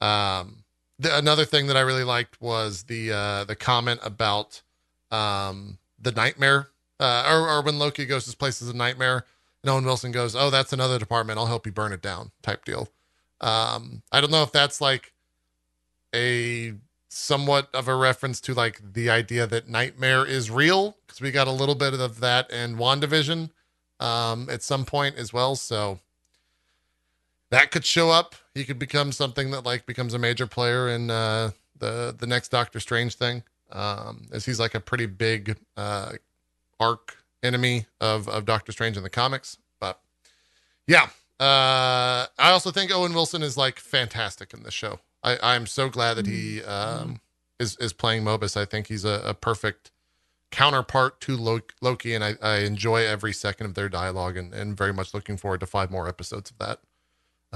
Um, the, another thing that I really liked was the uh, the comment about um, the nightmare, uh, or, or when Loki goes to his place as a nightmare, and Owen Wilson goes, "Oh, that's another department. I'll help you burn it down." Type deal. Um, I don't know if that's like a somewhat of a reference to like the idea that nightmare is real because we got a little bit of that in WandaVision um, at some point as well. So that could show up. He could become something that like becomes a major player in uh, the the next Doctor Strange thing. Um, as he's like a pretty big uh, arc enemy of of Doctor Strange in the comics. But yeah, uh, I also think Owen Wilson is like fantastic in this show. I I'm so glad that he um, is is playing Mobius. I think he's a, a perfect counterpart to Loki, and I, I enjoy every second of their dialogue, and, and very much looking forward to five more episodes of that.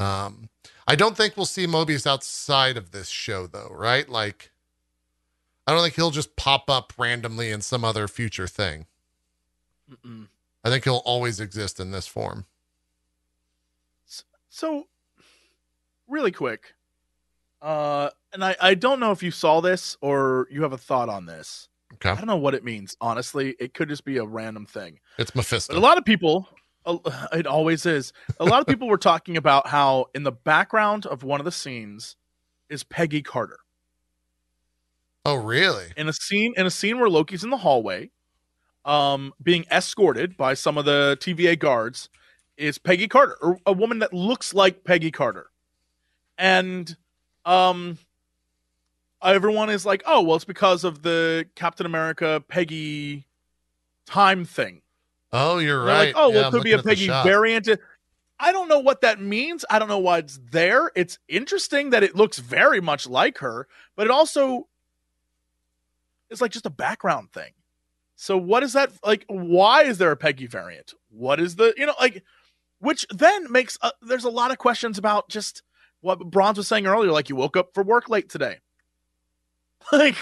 Um, I don't think we'll see Mobius outside of this show, though, right? Like, I don't think he'll just pop up randomly in some other future thing. Mm-mm. I think he'll always exist in this form. So, really quick, uh, and I, I don't know if you saw this or you have a thought on this. Okay, I don't know what it means. Honestly, it could just be a random thing. it's Mephisto. But a lot of people, uh, (laughs) it always is. A lot of people were talking about how in the background of one of the scenes is Peggy Carter oh, really? in a scene in a scene where Loki's in the hallway, um, being escorted by some of the TVA guards. Is Peggy Carter, or a woman that looks like Peggy Carter, and um, everyone is like, "Oh, well, it's because of the Captain America Peggy time thing." Oh, you're right. like, oh, Yeah, well, it could be a Peggy variant. I don't know what that means. I don't know why it's there. It's interesting that it looks very much like her, but it also is like just a background thing. So what is that like? Why is there a Peggy variant? What is the you know like, which then makes uh, there's a lot of questions about just what Bronze was saying earlier. Like you woke up for work late today. (laughs) Like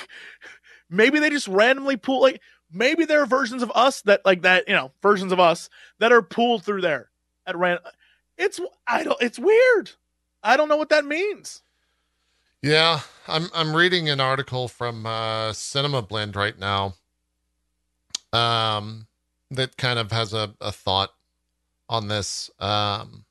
maybe they just randomly pull like maybe there are versions of us that like that you know versions of us that are pulled through there at random. It's I don't. It's weird. I don't know what that means. Yeah, I'm I'm reading an article from uh, Cinema Blend right now. Um, that kind of has a, a thought on this. Um,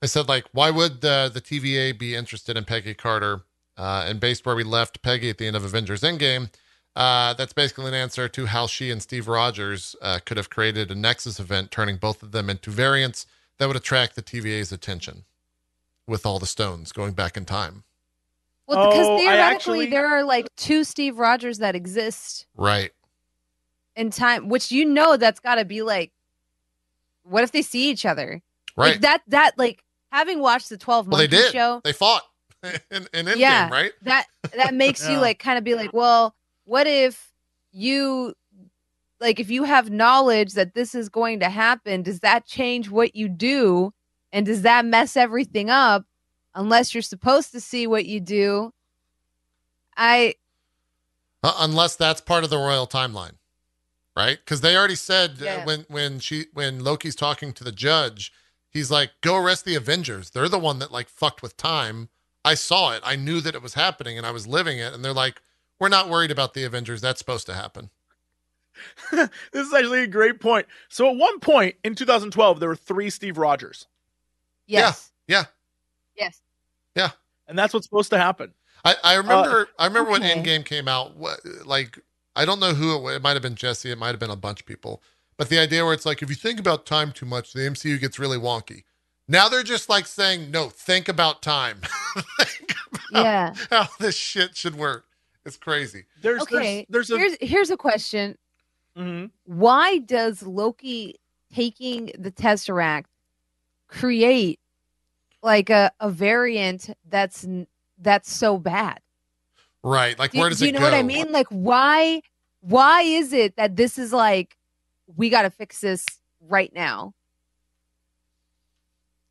they said like, why would the the TVA be interested in Peggy Carter? Uh, and based where we left Peggy at the end of Avengers Endgame, uh, that's basically an answer to how she and Steve Rogers uh, could have created a Nexus event, turning both of them into variants that would attract the TVA's attention with all the stones going back in time. Well, because Oh, theoretically, actually- there are like two Steve Rogers that exist Right. in time, which you know that's got to be like, what if they see each other? Right. Like that, that, like, having watched the 12 well, they did. show, They fought (laughs) in, in Endgame, Yeah. right? that, that makes you like kind of be like, well, what if you, like, if you have knowledge that this is going to happen, does that change what you do? And does that mess everything up unless you're supposed to see what you do? I, Uh, unless that's part of the royal timeline, right? Because they already said uh, when when she when Loki's talking to the judge, he's like, "Go arrest the Avengers. They're the one that like fucked with time. I saw it. I knew that it was happening, and I was living it." And they're like, "We're not worried about the Avengers. That's supposed to happen." (laughs) this is actually a great point. So at one point in 2012, there were three Steve Rogers, yes. Yeah, Yes. Yeah. And that's what's supposed to happen. I, I remember. I remember okay. when Endgame came out. What, like, I don't know who it, it might have been Jesse. It might have been a bunch of people. But the idea where it's like, if you think about time too much, the MCU gets really wonky. Now they're just like saying, no, think about time. (laughs) think about Yeah. how this shit should work. It's crazy. There's Okay. there's, there's a Here's here's a question. Mhm. Why does Loki taking the Tesseract create like a, a variant that's that's so bad. Right. Like Do, where does it go? do you know go? what I mean? Like why why is it that this is like we got to fix this right now?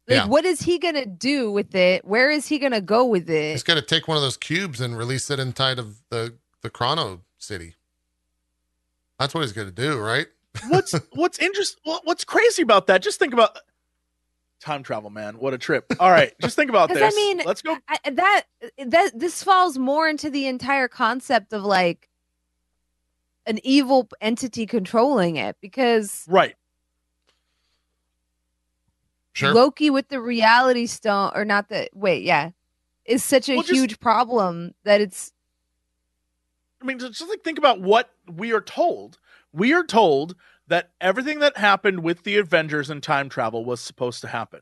Like Yeah. what is he going to do with it? Where is he going to go with it? He's gonna take one of those cubes and release it inside of the the Chrono City. That's what he's going to do, right? what's (laughs) what's interesting what's crazy about that just think about time travel man. What a trip. All right (laughs) just think about this I mean- let's go. I, that that this falls more into the entire concept of like an evil entity controlling it because right. Sure. Loki with the reality stone or not the wait, yeah, is such a Well, just- huge problem that it's I mean, just like think about what we are told. We are told that everything that happened with the Avengers and time travel was supposed to happen.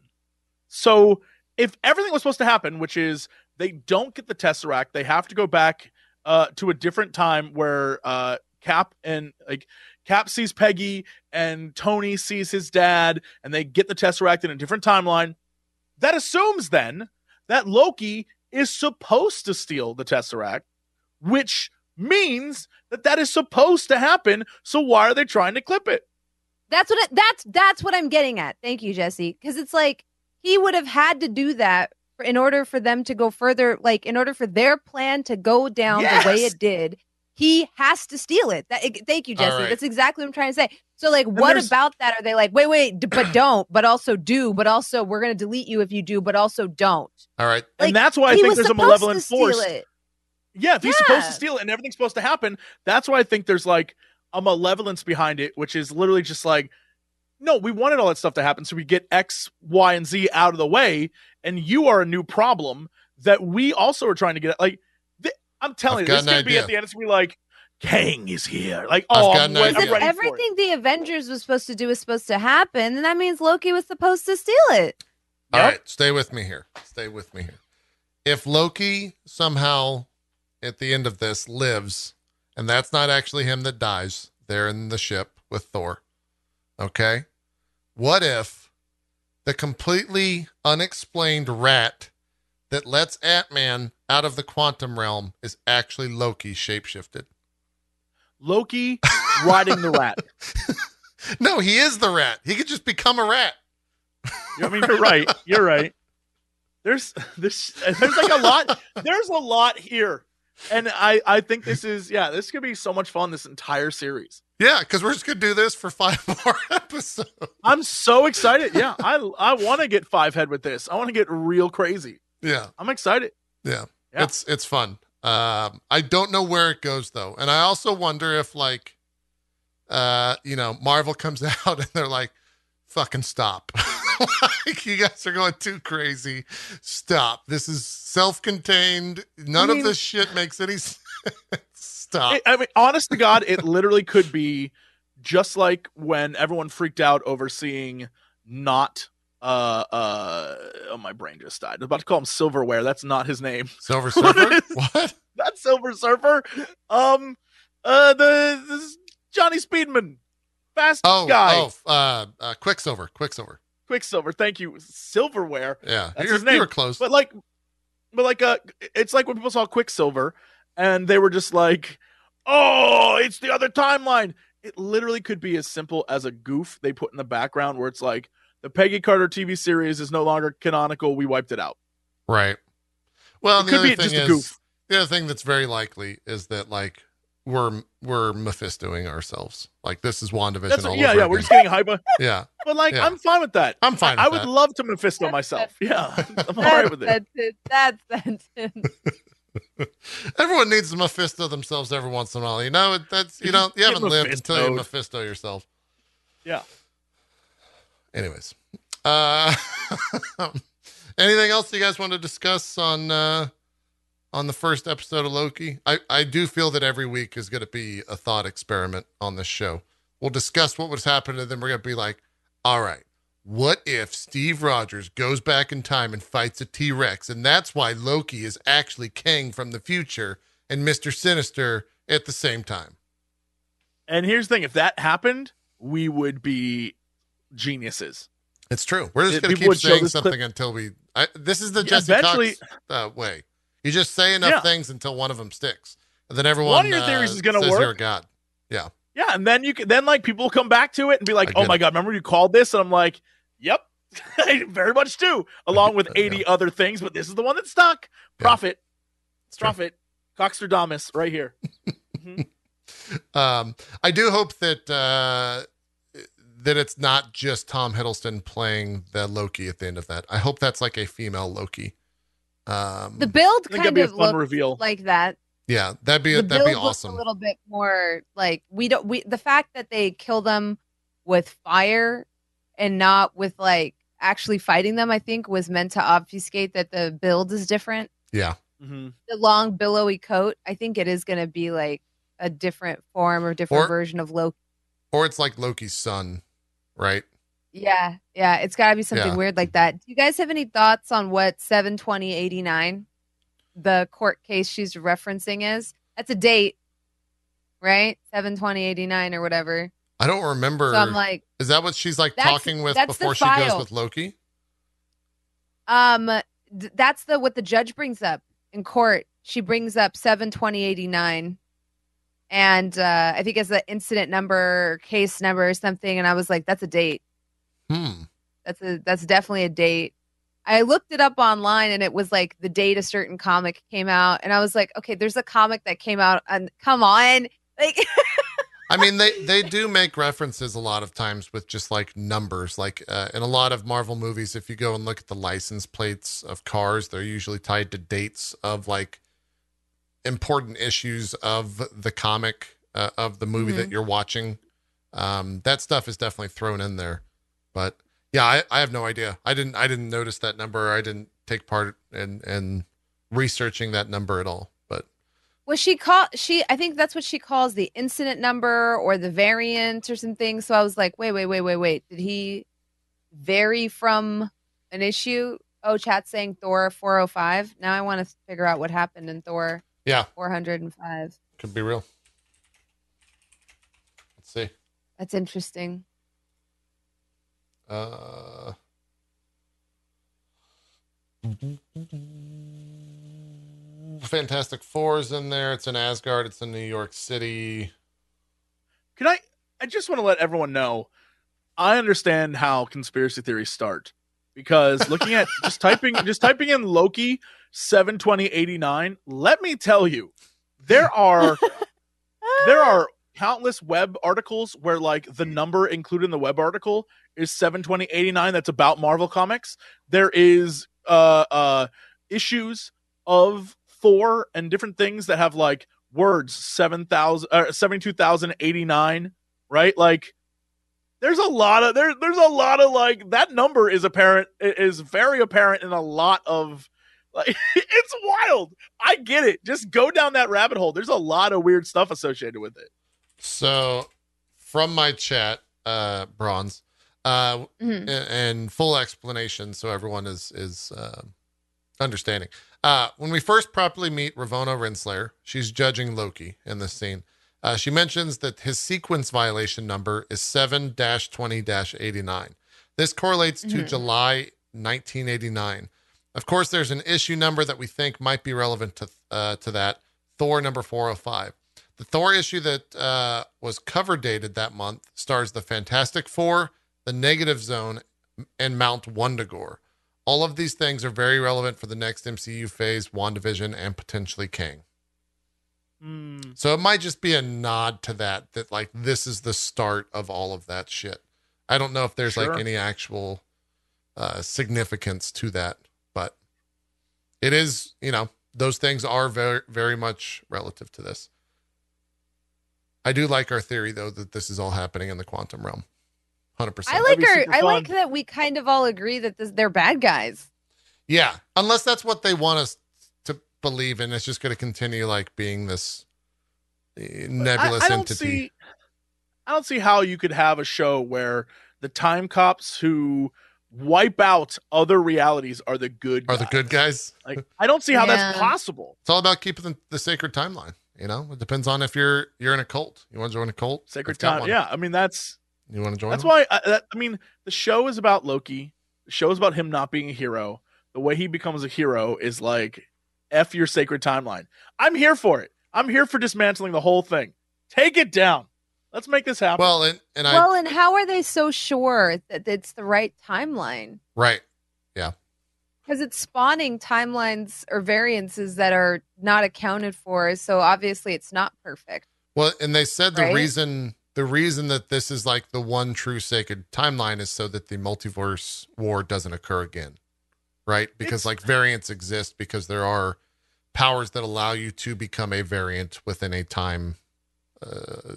So, if everything was supposed to happen, which is they don't get the Tesseract, they have to go back uh, to a different time where uh, Cap and like Cap sees Peggy and Tony sees his dad, and they get the Tesseract in a different timeline. That assumes then that Loki is supposed to steal the Tesseract, which means that that is supposed to happen. So why are they trying to clip it? that's what it, that's that's what I'm getting at. Thank you, Jesse, because it's like he would have had to do that for, in order for them to go further. Like in order for their plan to go down the way it did, he has to steal it. That, it- thank you, Jesse. right. That's exactly what I'm trying to say. So like, what about that? Are they like, wait, wait, d- but don't, but also do, but also we're gonna delete you if you do, but also don't. All right. Like, and that's why I think there's a malevolent force. it. Yeah, if he's supposed to steal it and everything's supposed to happen, that's why I think there's like a malevolence behind it, which is literally just like, no, we wanted all that stuff to happen so we get X, Y, and Z out of the way, and you are a new problem that we also are trying to get. Like, th- I'm telling I've you, this is gonna be at the end. It's gonna be like, Kang is here. Like, I've oh, got I'm, an idea. I'm If ready for it. everything the Avengers was supposed to do was supposed to happen, then that means Loki was supposed to steal it. All Yep. right, stay with me here. Stay with me here. If Loki somehow at the end of this lives, and that's not actually him that dies there in the ship with Thor, okay? What if the completely unexplained rat that lets Ant Man out of the quantum realm is actually Loki shapeshifted? Loki riding the rat. (laughs) No, he is the rat. He could just become a rat. I mean, you're right. You're right. There's this. There's like a lot. There's a lot here, and I I think this is yeah. This could be so much fun. This entire series. Yeah, because we're just gonna do this for five (laughs) more episodes. I'm so excited. Yeah, I I want to get five head with this. I want to get real crazy. Yeah. I'm excited. Yeah. Yeah. It's it's fun. Um I don't know where it goes though. And I also wonder if like uh you know, Marvel comes (laughs) out and they're like fucking stop. (laughs) (laughs) like you guys are going too crazy. Stop. This is self-contained. None I of this shit makes any (laughs) sense. stop. It- I mean, honest to God, it literally could be just like when everyone freaked out over seeing not uh uh oh my brain just died. I was about to call him silverware. That's not his name. (laughs) Silver Surfer? what? Not Silver Surfer. Um uh the this Johnny Speedman. Fast Oh, guy. oh, uh, uh Quicksilver. Quicksilver. Quicksilver. Thank you. Silverware. Yeah. That's You're, his name. you were close. But like but like uh it's like when people saw Quicksilver and they were just like, "Oh, it's the other timeline." It literally could be as simple as a goof they put in the background where it's like the Peggy Carter TV series is no longer canonical. We wiped it out. Right. Well, It could be just a goof. the other thing that's very likely is that like we're we're Mephistoing ourselves. Like this is WandaVision That's all yeah, over yeah. We're just getting hyper, (laughs) yeah, but like Yeah. I'm fine with that. I'm fine. I, with would that. love to Mephisto myself. Yeah, (laughs) I'm all right with it. That's it. That's sentence. (laughs) Everyone needs to Mephisto themselves every once in a while. You know, that's you know you haven't lived until you Mephisto yourself. Yeah. Anyways, uh, anything else you guys want to discuss on uh, on the first episode of Loki? I I do feel that every week is going to be a thought experiment on this show. We'll discuss what was happening, and then we're going to be like, all right. What if Steve Rogers goes back in time and fights a T Rex, and that's why Loki is actually Kang from the future and Mister Sinister at the same time? And here's the thing: if that happened, we would be geniuses. It's true. We're just going to keep saying this clip- something until we. I, this is the Yeah, Jesse eventually- Cox uh, way. You just say enough Yeah. things until one of them sticks, and then everyone. One of your uh, theories is gonna work. You're god. Yeah. Yeah, and then you can then like people will come back to it and be like, "Oh my it. god, remember you called this?" And I'm like, "Yep, (laughs) I very much do." Along with (laughs) Yeah. 80 other things, but this is the one that stuck. Prophet, It's true. prophet, Coxterdamus, right here. Mhm. (laughs) Um, I do hope that uh, that it's not just Tom Hiddleston playing the Loki at the end of that. I hope that's like a female Loki. Um, The build I kind be a of fun reveal. like that. yeah, that'd be the that'd be awesome. A little bit more like we don't we the fact that they kill them with fire and not with like actually fighting them. I think was meant to obfuscate that the build is different. yeah, Mhm. The long billowy coat. I think it is going to be like a different form or different Or- version of Loki. or it's like Loki's son, right? Yeah, yeah, it's got to be something Yeah. weird like that. Do you guys have any thoughts on what seven twenty eighty nine, the court case she's referencing is? That's a date, right? Seven twenty eighty nine or whatever. I don't remember. So I'm like, is that what she's like talking with before she goes with Loki? um, th- that's the what the judge brings up in court. She brings up seven twenty eighty nine, and uh, I think it's the incident number, case number, or something. And I was like, that's a date. Hmm. That's a that's definitely a date. I looked it up online and it was like the date a certain comic came out and I was like, okay, there's a comic that came out and come on. Like I mean, they (laughs) they do make references a lot of times with just like numbers. Like uh, in a lot of Marvel movies, if you go and look at the license plates of cars, they're usually tied to dates of like important issues of the comic uh, of the movie that you're watching. Um, that stuff is definitely thrown in there. But yeah, I, I have no idea. I didn't I didn't notice that number. I didn't take part in in researching that number at all. But was she call she I think that's what she calls the incident number or the variant or something. So I was like, wait, wait, wait, wait, wait. Did he vary from an issue? Oh, chat saying Thor 405. Now I want to figure out what happened in Thor yeah, 405. could be real. Let's see. That's interesting. Uh, Fantastic Four is in there. It's in Asgard. It's in New York City. Can I? I just want to let everyone know. I understand how conspiracy theories start because looking at (laughs) just typing just typing in Loki seven twenty eighty nine. Let me tell you, there are (laughs) there are countless web articles where like the number included in the web article is 72089 that's about marvel comics. There is uh uh issues of thor and different things that have like words 7000 uh, 72089 right? Like there's a lot of there there's a lot of like that number is apparent is very apparent in a lot of like (laughs) it's wild. I get it. Just go down that rabbit hole. There's a lot of weird stuff associated with it. So, from my chat, uh, Bronze, uh, Mhm. and, full explanation, so everyone is is uh, understanding. Uh, when we first properly meet Ravonna Renslayer, she's judging Loki in this scene. Uh, she mentions that his sequence violation number is 7 20 89. This correlates to Mhm. July 1989. Of course, there's an issue number that we think might be relevant to, uh, to that Thor number 405. The Thor issue that uh, was cover dated that month stars the Fantastic Four, the Negative Zone, and Mount Wundagore. All of these things are very relevant for the next MCU phase, WandaVision, and potentially Kang. Hmm. So it might just be a nod to that, that like this is the start of all of that shit. I don't know if there's Sure. like any actual uh, significance to that, but it is, you know, those things are very, very much relative to this. I do like our theory though that this is all happening in the quantum realm. 100%. I like be her. I like that we kind of all agree that this, they're bad guys. Yeah, unless that's what they want us to believe, and it's just going to continue like being this uh, nebulous I, I don't entity. see I don't see how you could have a show where the time cops who wipe out other realities are the good Are the good guys? Like I don't see how that's possible. It's all about keeping the, the sacred timeline. You know, it depends on if you're you're in a cult. You want to join a cult? Sacred time. one. Yeah, I mean that's You want to join? That's them? why I, that, I mean the show is about Loki. The show is about him not being a hero. The way he becomes a hero is like f your sacred timeline. I'm here for it. I'm here for dismantling the whole thing. Take it down. Let's make this happen. Well, and and I well, and how are they so sure that it's the right timeline? right. Yeah. Because it's spawning timelines or variances that are not accounted for. So obviously, it's not perfect. Well, and they said the Right? reason the reason that this is like the one true sacred timeline is so that the multiverse war doesn't occur again. Right? Because like variants exist because there are powers that allow you to become a variant within a time uh,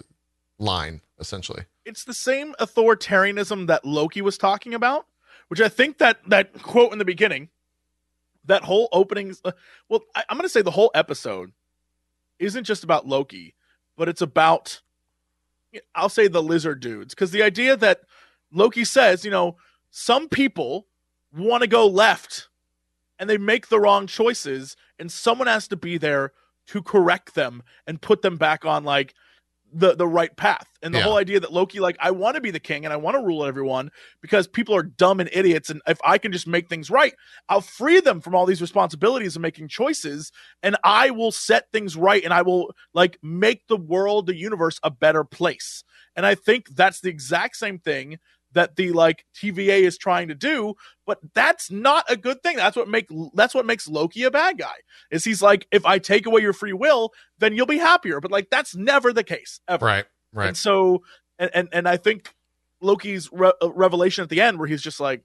line essentially. it's the same authoritarianism that Loki was talking about, which I think that that quote in the beginning, that whole opening, uh, well, I, I'm going to say the whole episode isn't just about Loki, but it's about, I'll say the lizard dudes, because the idea that Loki says, you know, some people want to go left and they make the wrong choices, and someone has to be there to correct them and put them back on like the the right path. And the Yeah. whole idea that Loki like I want to be the king and I want to rule everyone because people are dumb and idiots and if I can just make things right, I'll free them from all these responsibilities of making choices and I will set things right and I will like make the world, the universe a better place. And I think that's the exact same thing that the like TVA is trying to do, but that's not a good thing. That's what make that's what makes Loki a bad guy. Is he's like if I take away your free will, then you'll be happier. But like that's never the case ever. Right. Right. And so, and and, and I think Loki's re- uh, revelation at the end, where he's just like,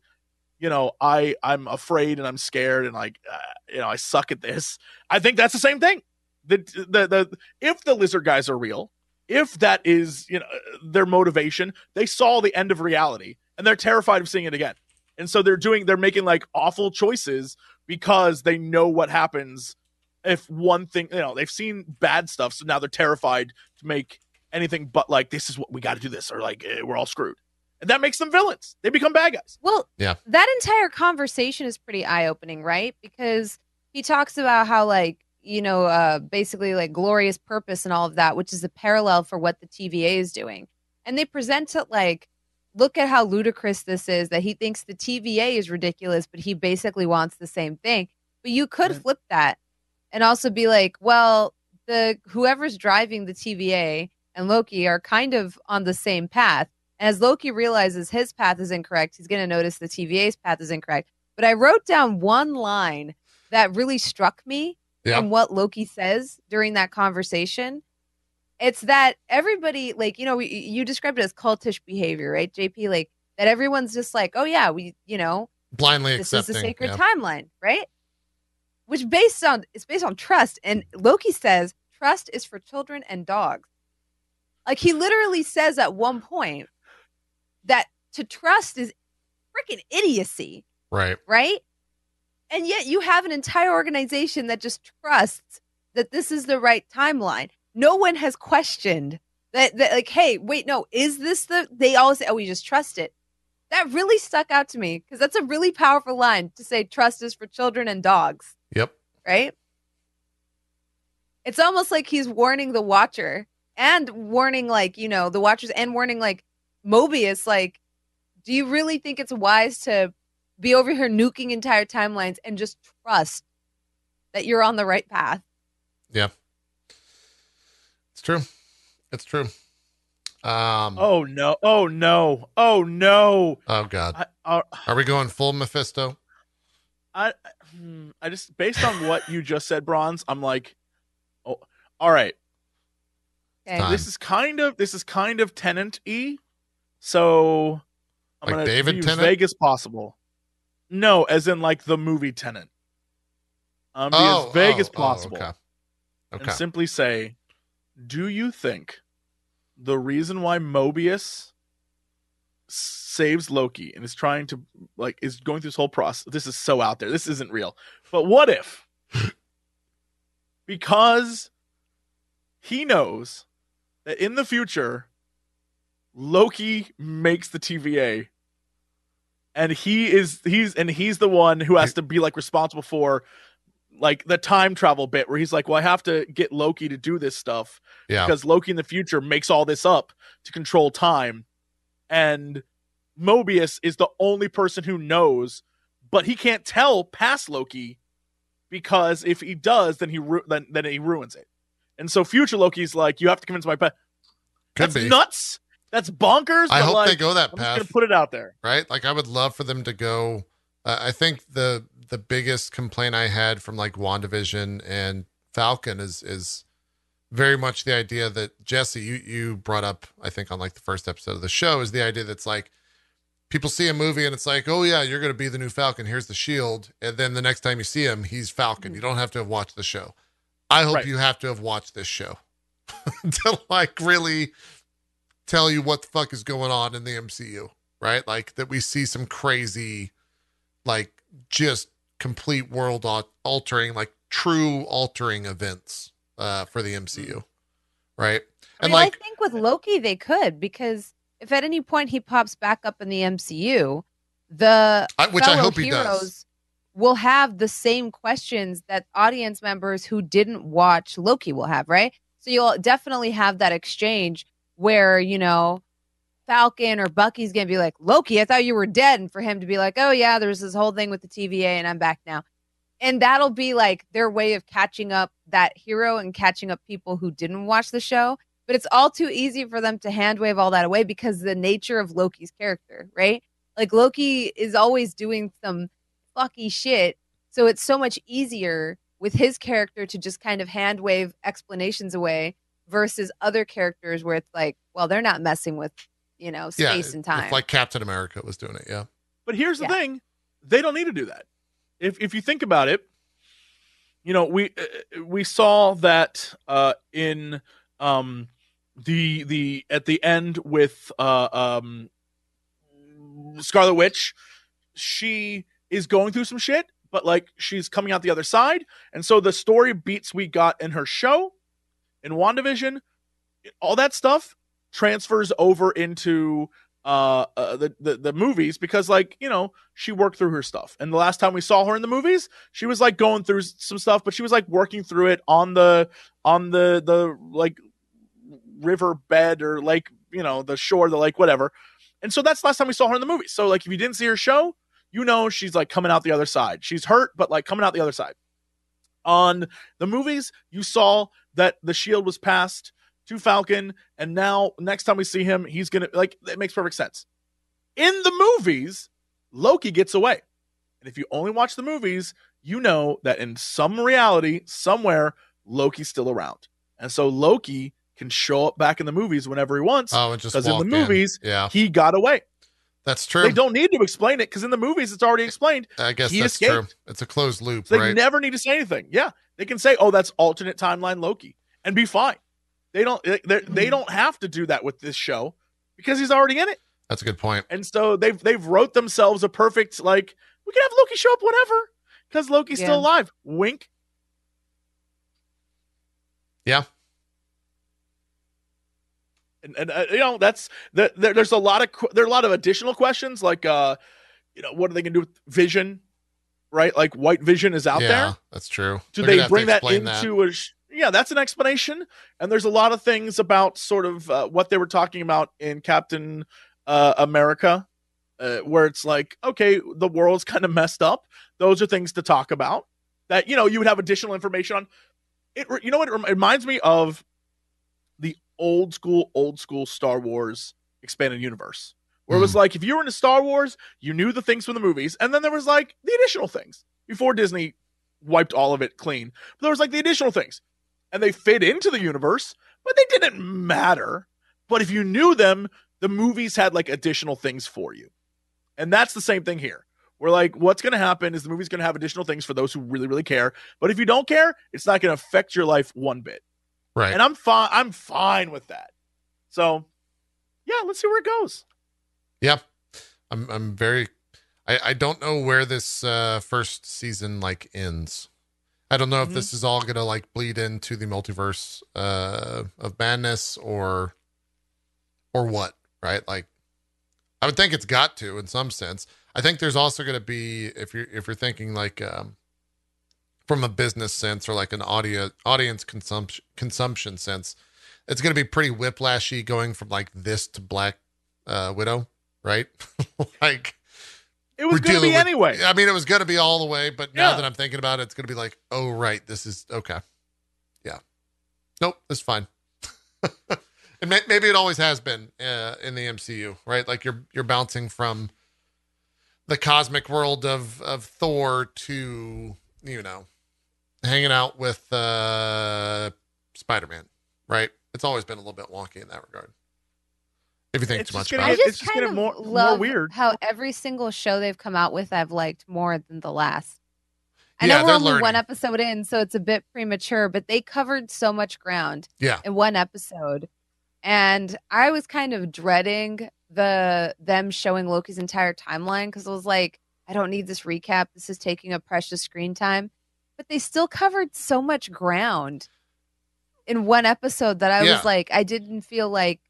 you know, I I'm afraid and I'm scared and like, uh, you know, I suck at this. I think that's the same thing. The the the if the lizard guys are real, if that is you know their motivation, they saw the end of reality and they're terrified of seeing it again. And so they're doing they're making like awful choices because they know what happens if one thing you know they've seen bad stuff so now they're terrified to make anything but like this is what we got to do this or like eh, we're all screwed and that makes them villains they become bad guys Well, Yeah. that entire conversation is pretty eye opening, right? Because he talks about how, like, you know, uh, basically like glorious purpose and all of that, which is a parallel for what the TVA is doing. And they present it like, look at how ludicrous this is that he thinks the TVA is ridiculous, but he basically wants the same thing. But you could Right. flip that and also be like, well, the whoever's driving the TVA and Loki are kind of on the same path. And as Loki realizes his path is incorrect, he's going to notice the TVA's path is incorrect. But I wrote down one line that really struck me Yeah. from what Loki says during that conversation. It's that everybody, like, you know, you- you described it as cultish behavior, right, JP? Like, that everyone's just like, oh, yeah, we, you know, Blindly this accepting. is the sacred yeah. timeline, right? Which based on it's based on trust, and Loki says trust is for children and dogs. Like he literally says at one point that to trust is freaking idiocy, Right. right? And yet you have an entire organization that just trusts that this is the right timeline. No one has questioned that, that like, hey, wait, no, is this the they all say, oh, we just trust it. That really stuck out to me because that's a really powerful line to say trust is for children and dogs, Yep. right? It's almost like he's warning the watcher and warning like, you know, the watchers and warning like Mobius, like, do you really think it's wise to be over here nuking entire timelines and just trust that you're on the right path? Yeah. It's true. It's true. Um. oh no oh no oh no Oh God. I, I, Are we going full Mephisto? I, hmm, I just based on what you just said bronze i'm like oh all right Okay. This is kind of this is kind of Tenet e so i'm Like gonna David be as Tennant? vague as possible no as in like the movie Tenet um be oh, as vague oh, as oh, possible okay. and Okay. simply say do you think the reason why mobius saves loki and is trying to like is going through this whole process this is so out there this isn't real but what if (laughs) because he knows that in the future Loki makes the TVA and he is he's and he's the one who has to be like responsible for like the time travel bit where he's like, well, I have to get Loki to do this stuff yeah. because Loki in the future makes all this up to control time. and Mobius is the only person who knows, but he can't tell past Loki because if he does, then he ru- then then he ruins it. And so future Loki's like, you have to convince my. Could That's be. nuts. That's bonkers. I hope like, they go that I'm just path. gonna put it out there. right? Like I would love for them to go. Uh, I think the the biggest complaint I had from like Wandavision and Falcon is is very much the idea that Jesse you you brought up. I think on like the first episode of the show is the idea that's like people see a movie and it's like, oh yeah, you're gonna be the new Falcon. Here's the shield, and then the next time you see him, he's Falcon. You don't have to have watched the show. I hope Right. you have to have watched this show (laughs) to like really tell you what the fuck is going on in the MCU, right? Like that we see some crazy, like just complete world altering, like true altering events uh, for the MCU, right? I And mean, like, I think with Loki they could because if at any point he pops back up in the MCU, the I, which I hope he does. will have the same questions that audience members who didn't watch Loki will have, right? So you'll definitely have that exchange where, you know, Falcon or Bucky's going to be like, Loki, I thought you were dead. And for him to be like, oh, yeah, there's this whole thing with the TVA and I'm back now. And that'll be like their way of catching up that hero and catching up people who didn't watch the show. But it's all too easy for them to hand wave all that away because the nature of Loki's character, right? Like Loki is always doing some fucky shit. So it's so much easier with his character to just kind of hand wave explanations away versus other characters where it's like, well, they're not messing with, you know, Yeah, space and if time. like Captain America was doing it. Yeah, But here's the Yeah. thing: they don't need to do that. If if you think about it, you know we uh, we saw that uh, in um, the the at the end with uh, um, Scarlet Witch, she is going through some shit, but like she's coming out the other side, and so the story beats we got in her show, in Wandavision, all that stuff transfers over into uh, uh the, the the movies because like you know she worked through her stuff. And the last time we saw her in the movies she was like going through some stuff but she was like working through it on the on the the like river bed or like you know the shore the lake whatever. And so that's the last time we saw her in the movies so like if you didn't see her show you know she's like coming out the other side. She's hurt but like coming out the other side on the movies you saw that the shield was passed to Falcon, and now next time we see him, he's gonna like it makes perfect sense. In the movies, Loki gets away. And if you only watch the movies, you know that in some reality, somewhere, Loki's still around. And so Loki can show up back in the movies whenever he wants. oh, and just Because in the movies, yeah, he got away. That's true. They don't need to explain it because in the movies it's already explained. I guess he that's escaped. true. It's a closed loop, So they right? never need to say anything. Yeah, they can say, "Oh, that's alternate timeline Loki," and be fine. They don't. They hmm. don't have to do that with this show because he's already in it. that's a good point. And so they've they've wrote themselves a perfect like we can have Loki show up whenever because Loki's Yeah. still alive. Wink. Yeah. And, and uh, you know that's the, there, there's a lot of there are a lot of additional questions like uh you know what are they gonna do with Vision, right? Like White Vision is out yeah, there. that's true. Do They're they bring that into a? Sh- yeah, that's an explanation. And there's a lot of things about sort of uh, what they were talking about in Captain uh, America, uh, where it's like, okay, the world's kind of messed up. Those are things to talk about that you know you would have additional information on. It you know what it rem- reminds me of old school, old school Star Wars expanded universe, where it was hmm. like if you were into Star Wars, you knew the things from the movies, and then there was like the additional things before Disney wiped all of it clean. But there was like the additional things, and they fit into the universe, but they didn't matter. But if you knew them, the movies had like additional things for you, and that's the same thing here. We're like, what's going to happen is the movie's going to have additional things for those who really, really care. But if you don't care, it's not going to affect your life one bit. Right. And I'm fine. I'm fine with that. So, yeah, let's see where it goes. Yeah, I'm. I'm very. I. I don't know where this uh, first season like ends. I don't know if Mhm. this is all gonna like bleed into the multiverse uh, of madness or, or what. Right. Like, I would think it's got to in some sense. I think there's also gonna be if you're if you're thinking like um, from a business sense or like an audio audience consumption consumption sense, it's gonna be pretty whiplashy going from like this to Black uh, widow, right? (laughs) like It was going to be with- anyway. I mean, it was going to be all the way, but now Yeah. that I'm thinking about it, it's going to be like, oh right, this is okay. Yeah. Nope, it's fine. (laughs) and may- maybe it always has been uh, in the MCU, right? Like you're you're bouncing from the cosmic world of of Thor to you know hanging out with uh, Spider Man, right? It's always been a little bit wonky in that regard. If you think It's too much gonna about I it. just it's just kind getting of more- more love weird. how every single show they've come out with I've liked more than the last. I Yeah, know we're they're only one episode in, so it's a bit premature, but they covered so much ground Yeah. in one episode. And I was kind of dreading the them showing Loki's entire timeline because I was like, I don't need this recap. This is taking up precious screen time. But they still covered so much ground in one episode that I Yeah. was like, I didn't feel like,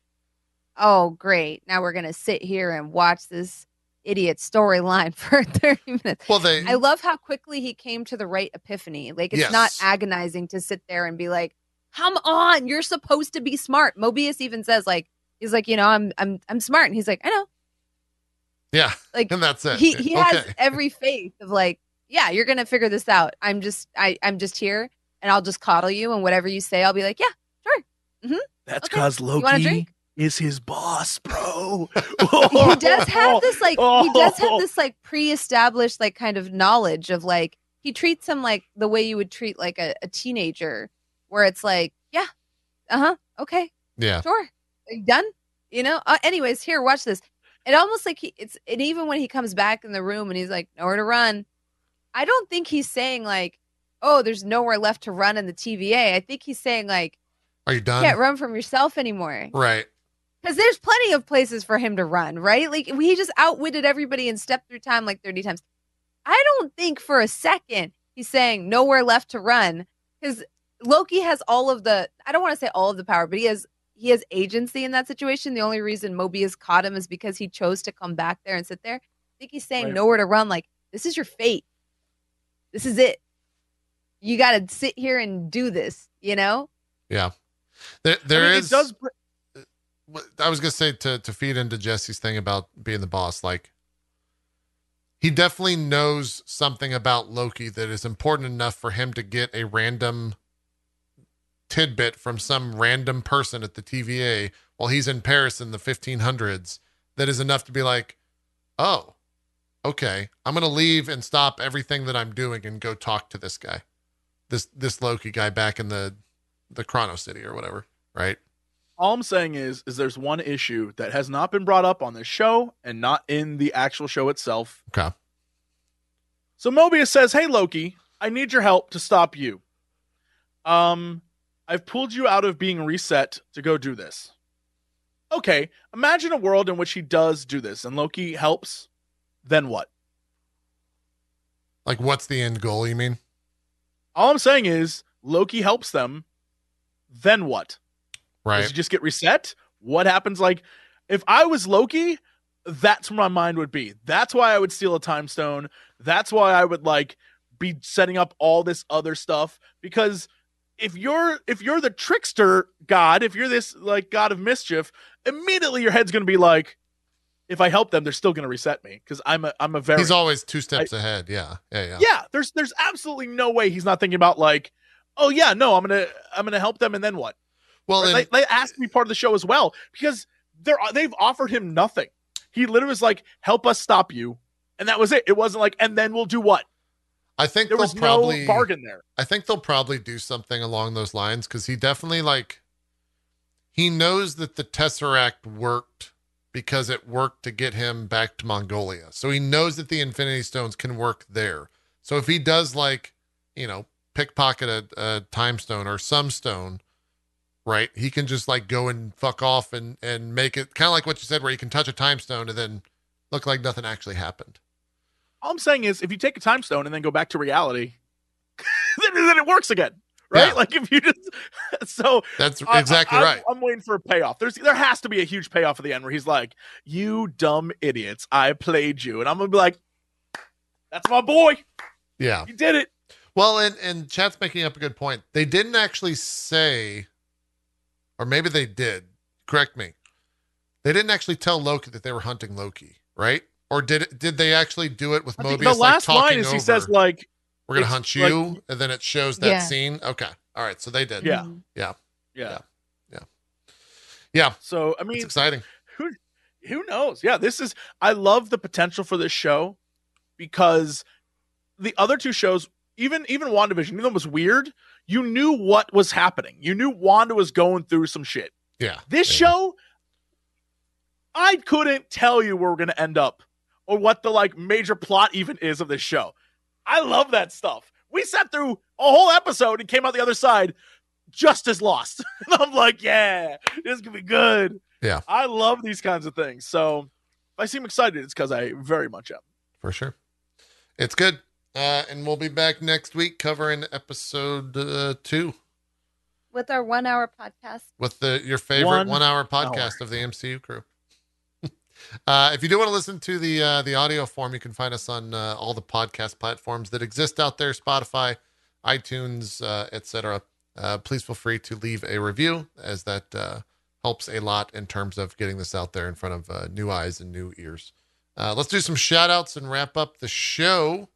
oh, great. Now we're going to sit here and watch this idiot storyline (laughs) for 30 minutes. Well, they I love how quickly he came to the right epiphany. Like it's not agonizing to sit there and be like, "Come on, you're supposed to be smart." Mobius even says like he's like, "You know, I'm I'm I'm smart." And he's like, "I know." yeah, Like and that's it. he he has (laughs) every faith of like, "Yeah, you're going to figure this out. I'm just I I'm just here and I'll just coddle you and whatever you say, I'll be like, "Yeah." Sure. That's Okay. because wanna Loki is his boss, bro. (laughs) he does have this (laughs) like he does have this like pre-established like kind of knowledge of like he treats him like the way you would treat like a, a teenager where it's like yeah uh-huh okay Yeah. sure Are you done you know uh, anyways here watch this it almost like he it's and even when he comes back in the room and he's like nowhere to run i don't think he's saying like oh there's nowhere left to run in the tva i think he's saying like Are you done? you done? can't run from yourself anymore Right. because there's plenty of places for him to run, right? Like he just outwitted everybody and stepped through time like 30 times. I don't think for a second he's saying nowhere left to run because Loki has all of the I don't want to say all of the power, but he has he has agency in that situation. The only reason Mobius caught him is because he chose to come back there and sit there. I think he's saying Right. nowhere to run, like, this is your fate. This is it. You gotta sit here and do this, you know? Yeah. There, there I mean, is- It does. br- I was gonna say to to feed into Jesse's thing about being the boss, like he definitely knows something about Loki that is important enough for him to get a random tidbit from some random person at the TVA while he's in Paris in the 1500s that is enough to be like, oh, okay, I'm gonna leave and stop everything that I'm doing and go talk to this guy, this this Loki guy back in the the Chrono City or whatever, right? All I'm saying is, is there's one issue that has not been brought up on this show and not in the actual show itself. Okay. So Mobius says, "Hey Loki, I need your help to stop you. Um, I've pulled you out of being reset to go do this. Okay, imagine a world in which he does do this and Loki helps. Then what? Like, what's the end goal? You mean? All I'm saying is Loki helps them. Then what? Right. Does he just get reset? What happens? Like, if I was Loki, that's where my mind would be. That's why I would steal a time stone. That's why I would like be setting up all this other stuff because if you're if you're the trickster god, if you're this like god of mischief, immediately your head's going to be like if I help them, they're still going to reset me because I'm a I'm a very He's always two steps ahead. Yeah. Yeah. Yeah. yeah. There's there's absolutely no way he's not thinking about like, oh yeah, no, I'm gonna I'm gonna help them, and then what? Well, Right? and, Like, that has to part of the show as well because they're they've offered him nothing. He literally was like, "Help us stop you," and that was it. It wasn't like, "And then we'll do what?" I think There they'll was probably no bargain there. I think they'll probably do something along those lines because he definitely like he knows that the Tesseract worked because it worked to get him back to Mongolia. So he knows that the Infinity Stones can work there. So if he does like, you know, pickpocket a, a time stone or some stone, right? He can just like go and fuck off and and make it kind of like what you said, where you can touch a time stone and then look like nothing actually happened. All I'm saying is, if you take a time stone and then go back to reality, then, (laughs) then it works again, right? Yeah. Like if you just (laughs) so That's exactly I, right. I'm, I'm waiting for a payoff. There's there has to be a huge payoff at the end where he's like, "You dumb idiots, I played you," and I'm gonna be like, "That's my boy. Yeah. You did it." Well, and and chat's making up a good point. They didn't actually say, or maybe they did. Correct me. They didn't actually tell Loki that they were hunting Loki, right? Or did it, did they actually do it with I Mobius? the last like, line is he says like, "We're gonna it's hunt like- you," and then it shows that Yeah. scene. Okay, all right, so they did. Yeah. Mhm. yeah. Yeah. Yeah. So I mean, it's exciting. who who knows? Yeah, this is. I love the potential for this show because the other two shows, even even WandaVision, even though it was weird, you knew what was happening. You knew Wanda was going through some shit. Yeah, This yeah. show, I couldn't tell you where we're gonna end up or what the like major plot even is of this show. I love that stuff. We sat through a whole episode and came out the other side just as lost. (laughs) and I'm like, yeah, this is gonna be good. Yeah. I love these kinds of things. So if I seem excited, it's because I very much am. for sure. It's good. Uh, and we'll be back next week covering episode uh, two With our one hour podcast. with the your favorite One one, hour podcast of the MCU crew. Uh, if you do want to listen to the uh, the audio form, you can find us on uh, all the podcast platforms that exist out there: Spotify, iTunes, uh, etc. Uh, please feel free to leave a review, as that uh, helps a lot in terms of getting this out there in front of uh, new eyes and new ears. Uh, let's do some shout outs and wrap up the show.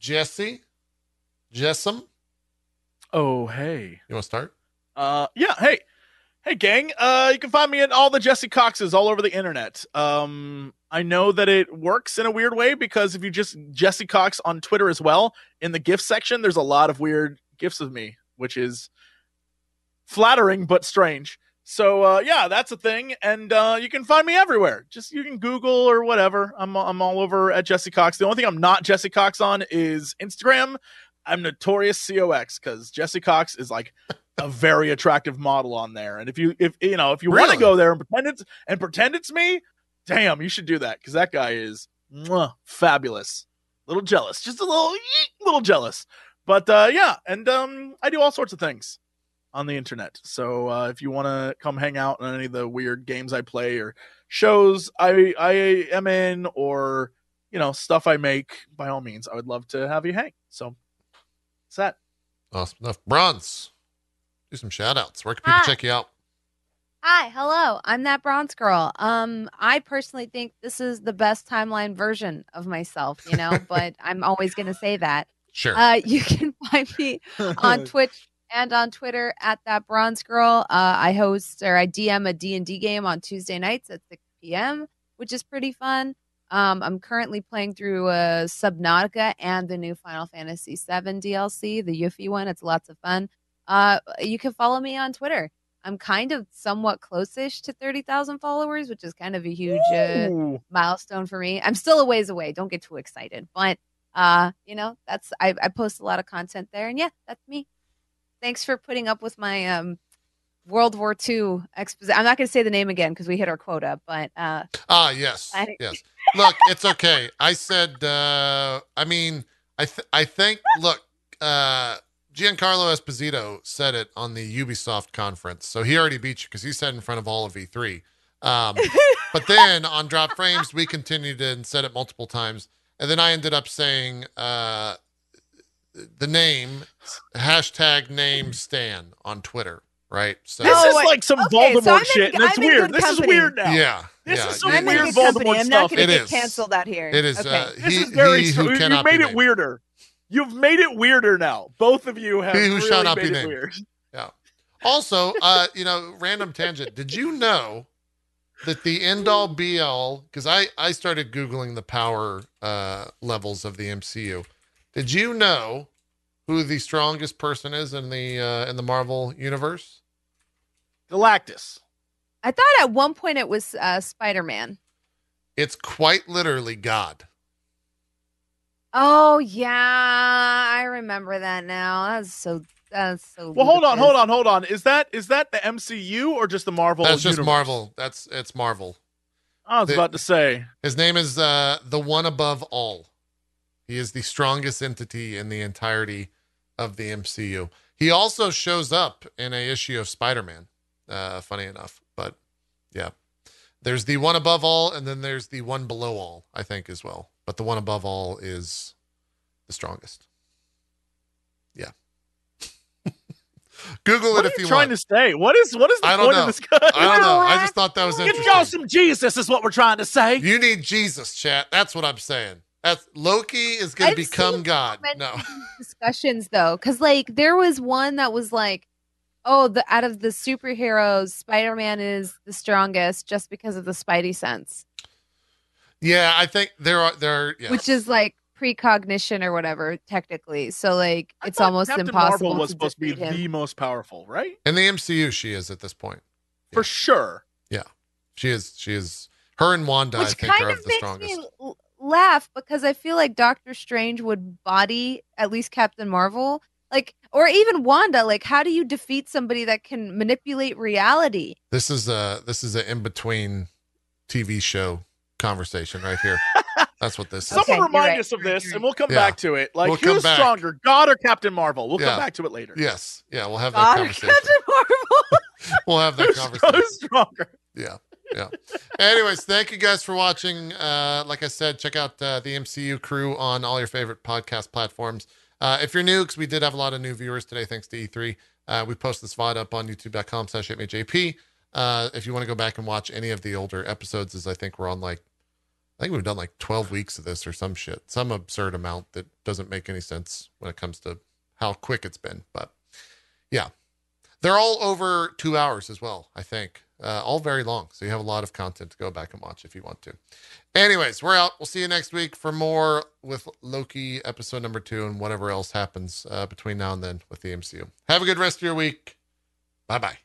Jesse, Jessam, Oh hey. you want to start? Uh, yeah. Hey, hey, gang. Uh, you can find me in all the Jesse Coxes all over the internet. Um, I know that it works in a weird way because if you just Jesse Cox on Twitter as well, in the GIF section, there's a lot of weird gifs of me, which is flattering but strange. So uh, yeah, that's a thing, and uh, you can find me everywhere. Just you can Google or whatever. I'm I'm all over at Jesse Cox. The only thing I'm not Jesse Cox on is Instagram. I'm notorious cox because Jesse Cox is like a very attractive model on there. And if you if you know if you want to go there and pretend it's and pretend it's me, damn, you should do that because that guy is mwah, fabulous. Little jealous, just a little yeet, little jealous. But uh, yeah, and um, I do all sorts of things on the internet. So uh, if you want to come hang out on any of the weird games I play or shows I I am in or you know stuff I make, by all means, I would love to have you hang. So that's that. Awesome enough. Bronze, do some shout outs. Where can people Hi. check you out? Hi, hello. I'm that bronze girl. Um, I personally think this is the best timeline version of myself, you know, (laughs) but I'm always gonna say that. Sure. Uh, you can (laughs) find me on (laughs) Twitch and on Twitter at that bronze girl. Uh, I host or I DM a D&D game on Tuesday nights at 6 p.m., which is pretty fun. Um, I'm currently playing through uh, Subnautica and the new Final Fantasy VII DLC, the Yuffie one. It's lots of fun. Uh, you can follow me on Twitter. I'm kind of somewhat close-ish to 30,000 followers, which is kind of a huge uh, milestone for me. I'm still a ways away. Don't get too excited. But uh, you know, that's I, I post a lot of content there, and yeah, that's me. Thanks for putting up with my um World War II exposition. I'm not going to say the name again because we hit our quota, but uh, Ah, yes, I- (laughs) yes. Look, it's okay. I said. uh I mean, I th- I think. Look, uh Giancarlo Esposito said it on the Ubisoft conference, so he already beat you because he said in front of all of E3. Um, (laughs) but then on Drop Frames, we continued and said it multiple times, and then I ended up saying uh the name hashtag name Stan on Twitter, right? So This Oh, is like some Okay, Voldemort I'm in- shit, and it's I'm weird. This company. is weird now. yeah, This yeah. is some I'm weird good Voldemort company. I'm not going to It get is. canceled out here. It is. okay. Uh, This is very. he str- who you made be it named. weirder. You've made it weirder now. Both of you have He who really shall not be made it named. weird. Yeah. Also, uh, you know, random tangent. Did you know that the end all be all? Because I I started googling the power uh, levels of the MCU. Did you know who the strongest person is in the uh, in the Marvel universe? Galactus. I thought at one point it was uh, Spider Man. It's quite literally God. Oh yeah, I remember that now. That's so. That's so. Well, hold on, hold on, hold on. Is that is that the MCU or just the Marvel? That's just? Marvel. That's it's Marvel. I was The- about to say. His name is uh, the one above all. He is the strongest entity in the entirety of the MCU. He also shows up in a issue of Spider-Man. Uh, funny enough, but yeah, there's the one above all, and then there's the one below all. I think as well, but the one above all is the strongest. Yeah. (laughs) Google What it if you you trying want. to say? What is what is the I don't point know. of this guy? I don't know. I just thought that was interesting. Give y'all some Jesus is what we're trying to say. You need Jesus, chat. That's what I'm saying. That's Loki is going to become seen God. No. (laughs) discussions though because like there was one that was like oh the out of the superheroes spider-man is the strongest just because of the spidey sense Yeah, I think there are there. Yeah. which is like precognition or whatever technically so like I it's thought almost Captain impossible Marvel was to supposed to be him. the most powerful, right? in the MCU, she is at this point. For sure. Yeah. She is. She is. Her and Wanda, I which think, kind are of of the makes strongest. me laugh because i feel like doctor strange would body at least captain marvel like or even wanda like how do you defeat somebody that can manipulate reality This is a this is an in between TV show conversation right here. (laughs) That's what this is. Okay, Someone you're remind right. us of this, and we'll come Yeah. back to it. Like, We'll who's stronger, God or Captain Marvel? We'll Yeah. come back to it later. Yes. Yeah. We'll have that God, conversation. Captain Marvel. (laughs) We'll have that Who's, conversation. who's stronger? Yeah. Yeah. Anyways, thank you guys for watching. Uh, like I said, check out uh, the MCU crew on all your favorite podcast platforms. Uh, if you're new, because we did have a lot of new viewers today, thanks to E3, uh, we post this VOD up on youtube.com slash JP. Uh, if you want to go back and watch any of the older episodes, as I think we're on like, I think we've done like 12 weeks of this or some shit, some absurd amount that doesn't make any sense when it comes to how quick it's been. But yeah, they're all over two hours as well, I think. Uh, all very long. So you have a lot of content to go back and watch if you want to. Anyways, we're out. We'll see you next week for more with Loki episode number two and whatever else happens uh, between now and then with the MCU. Have a good rest of your week. Bye bye.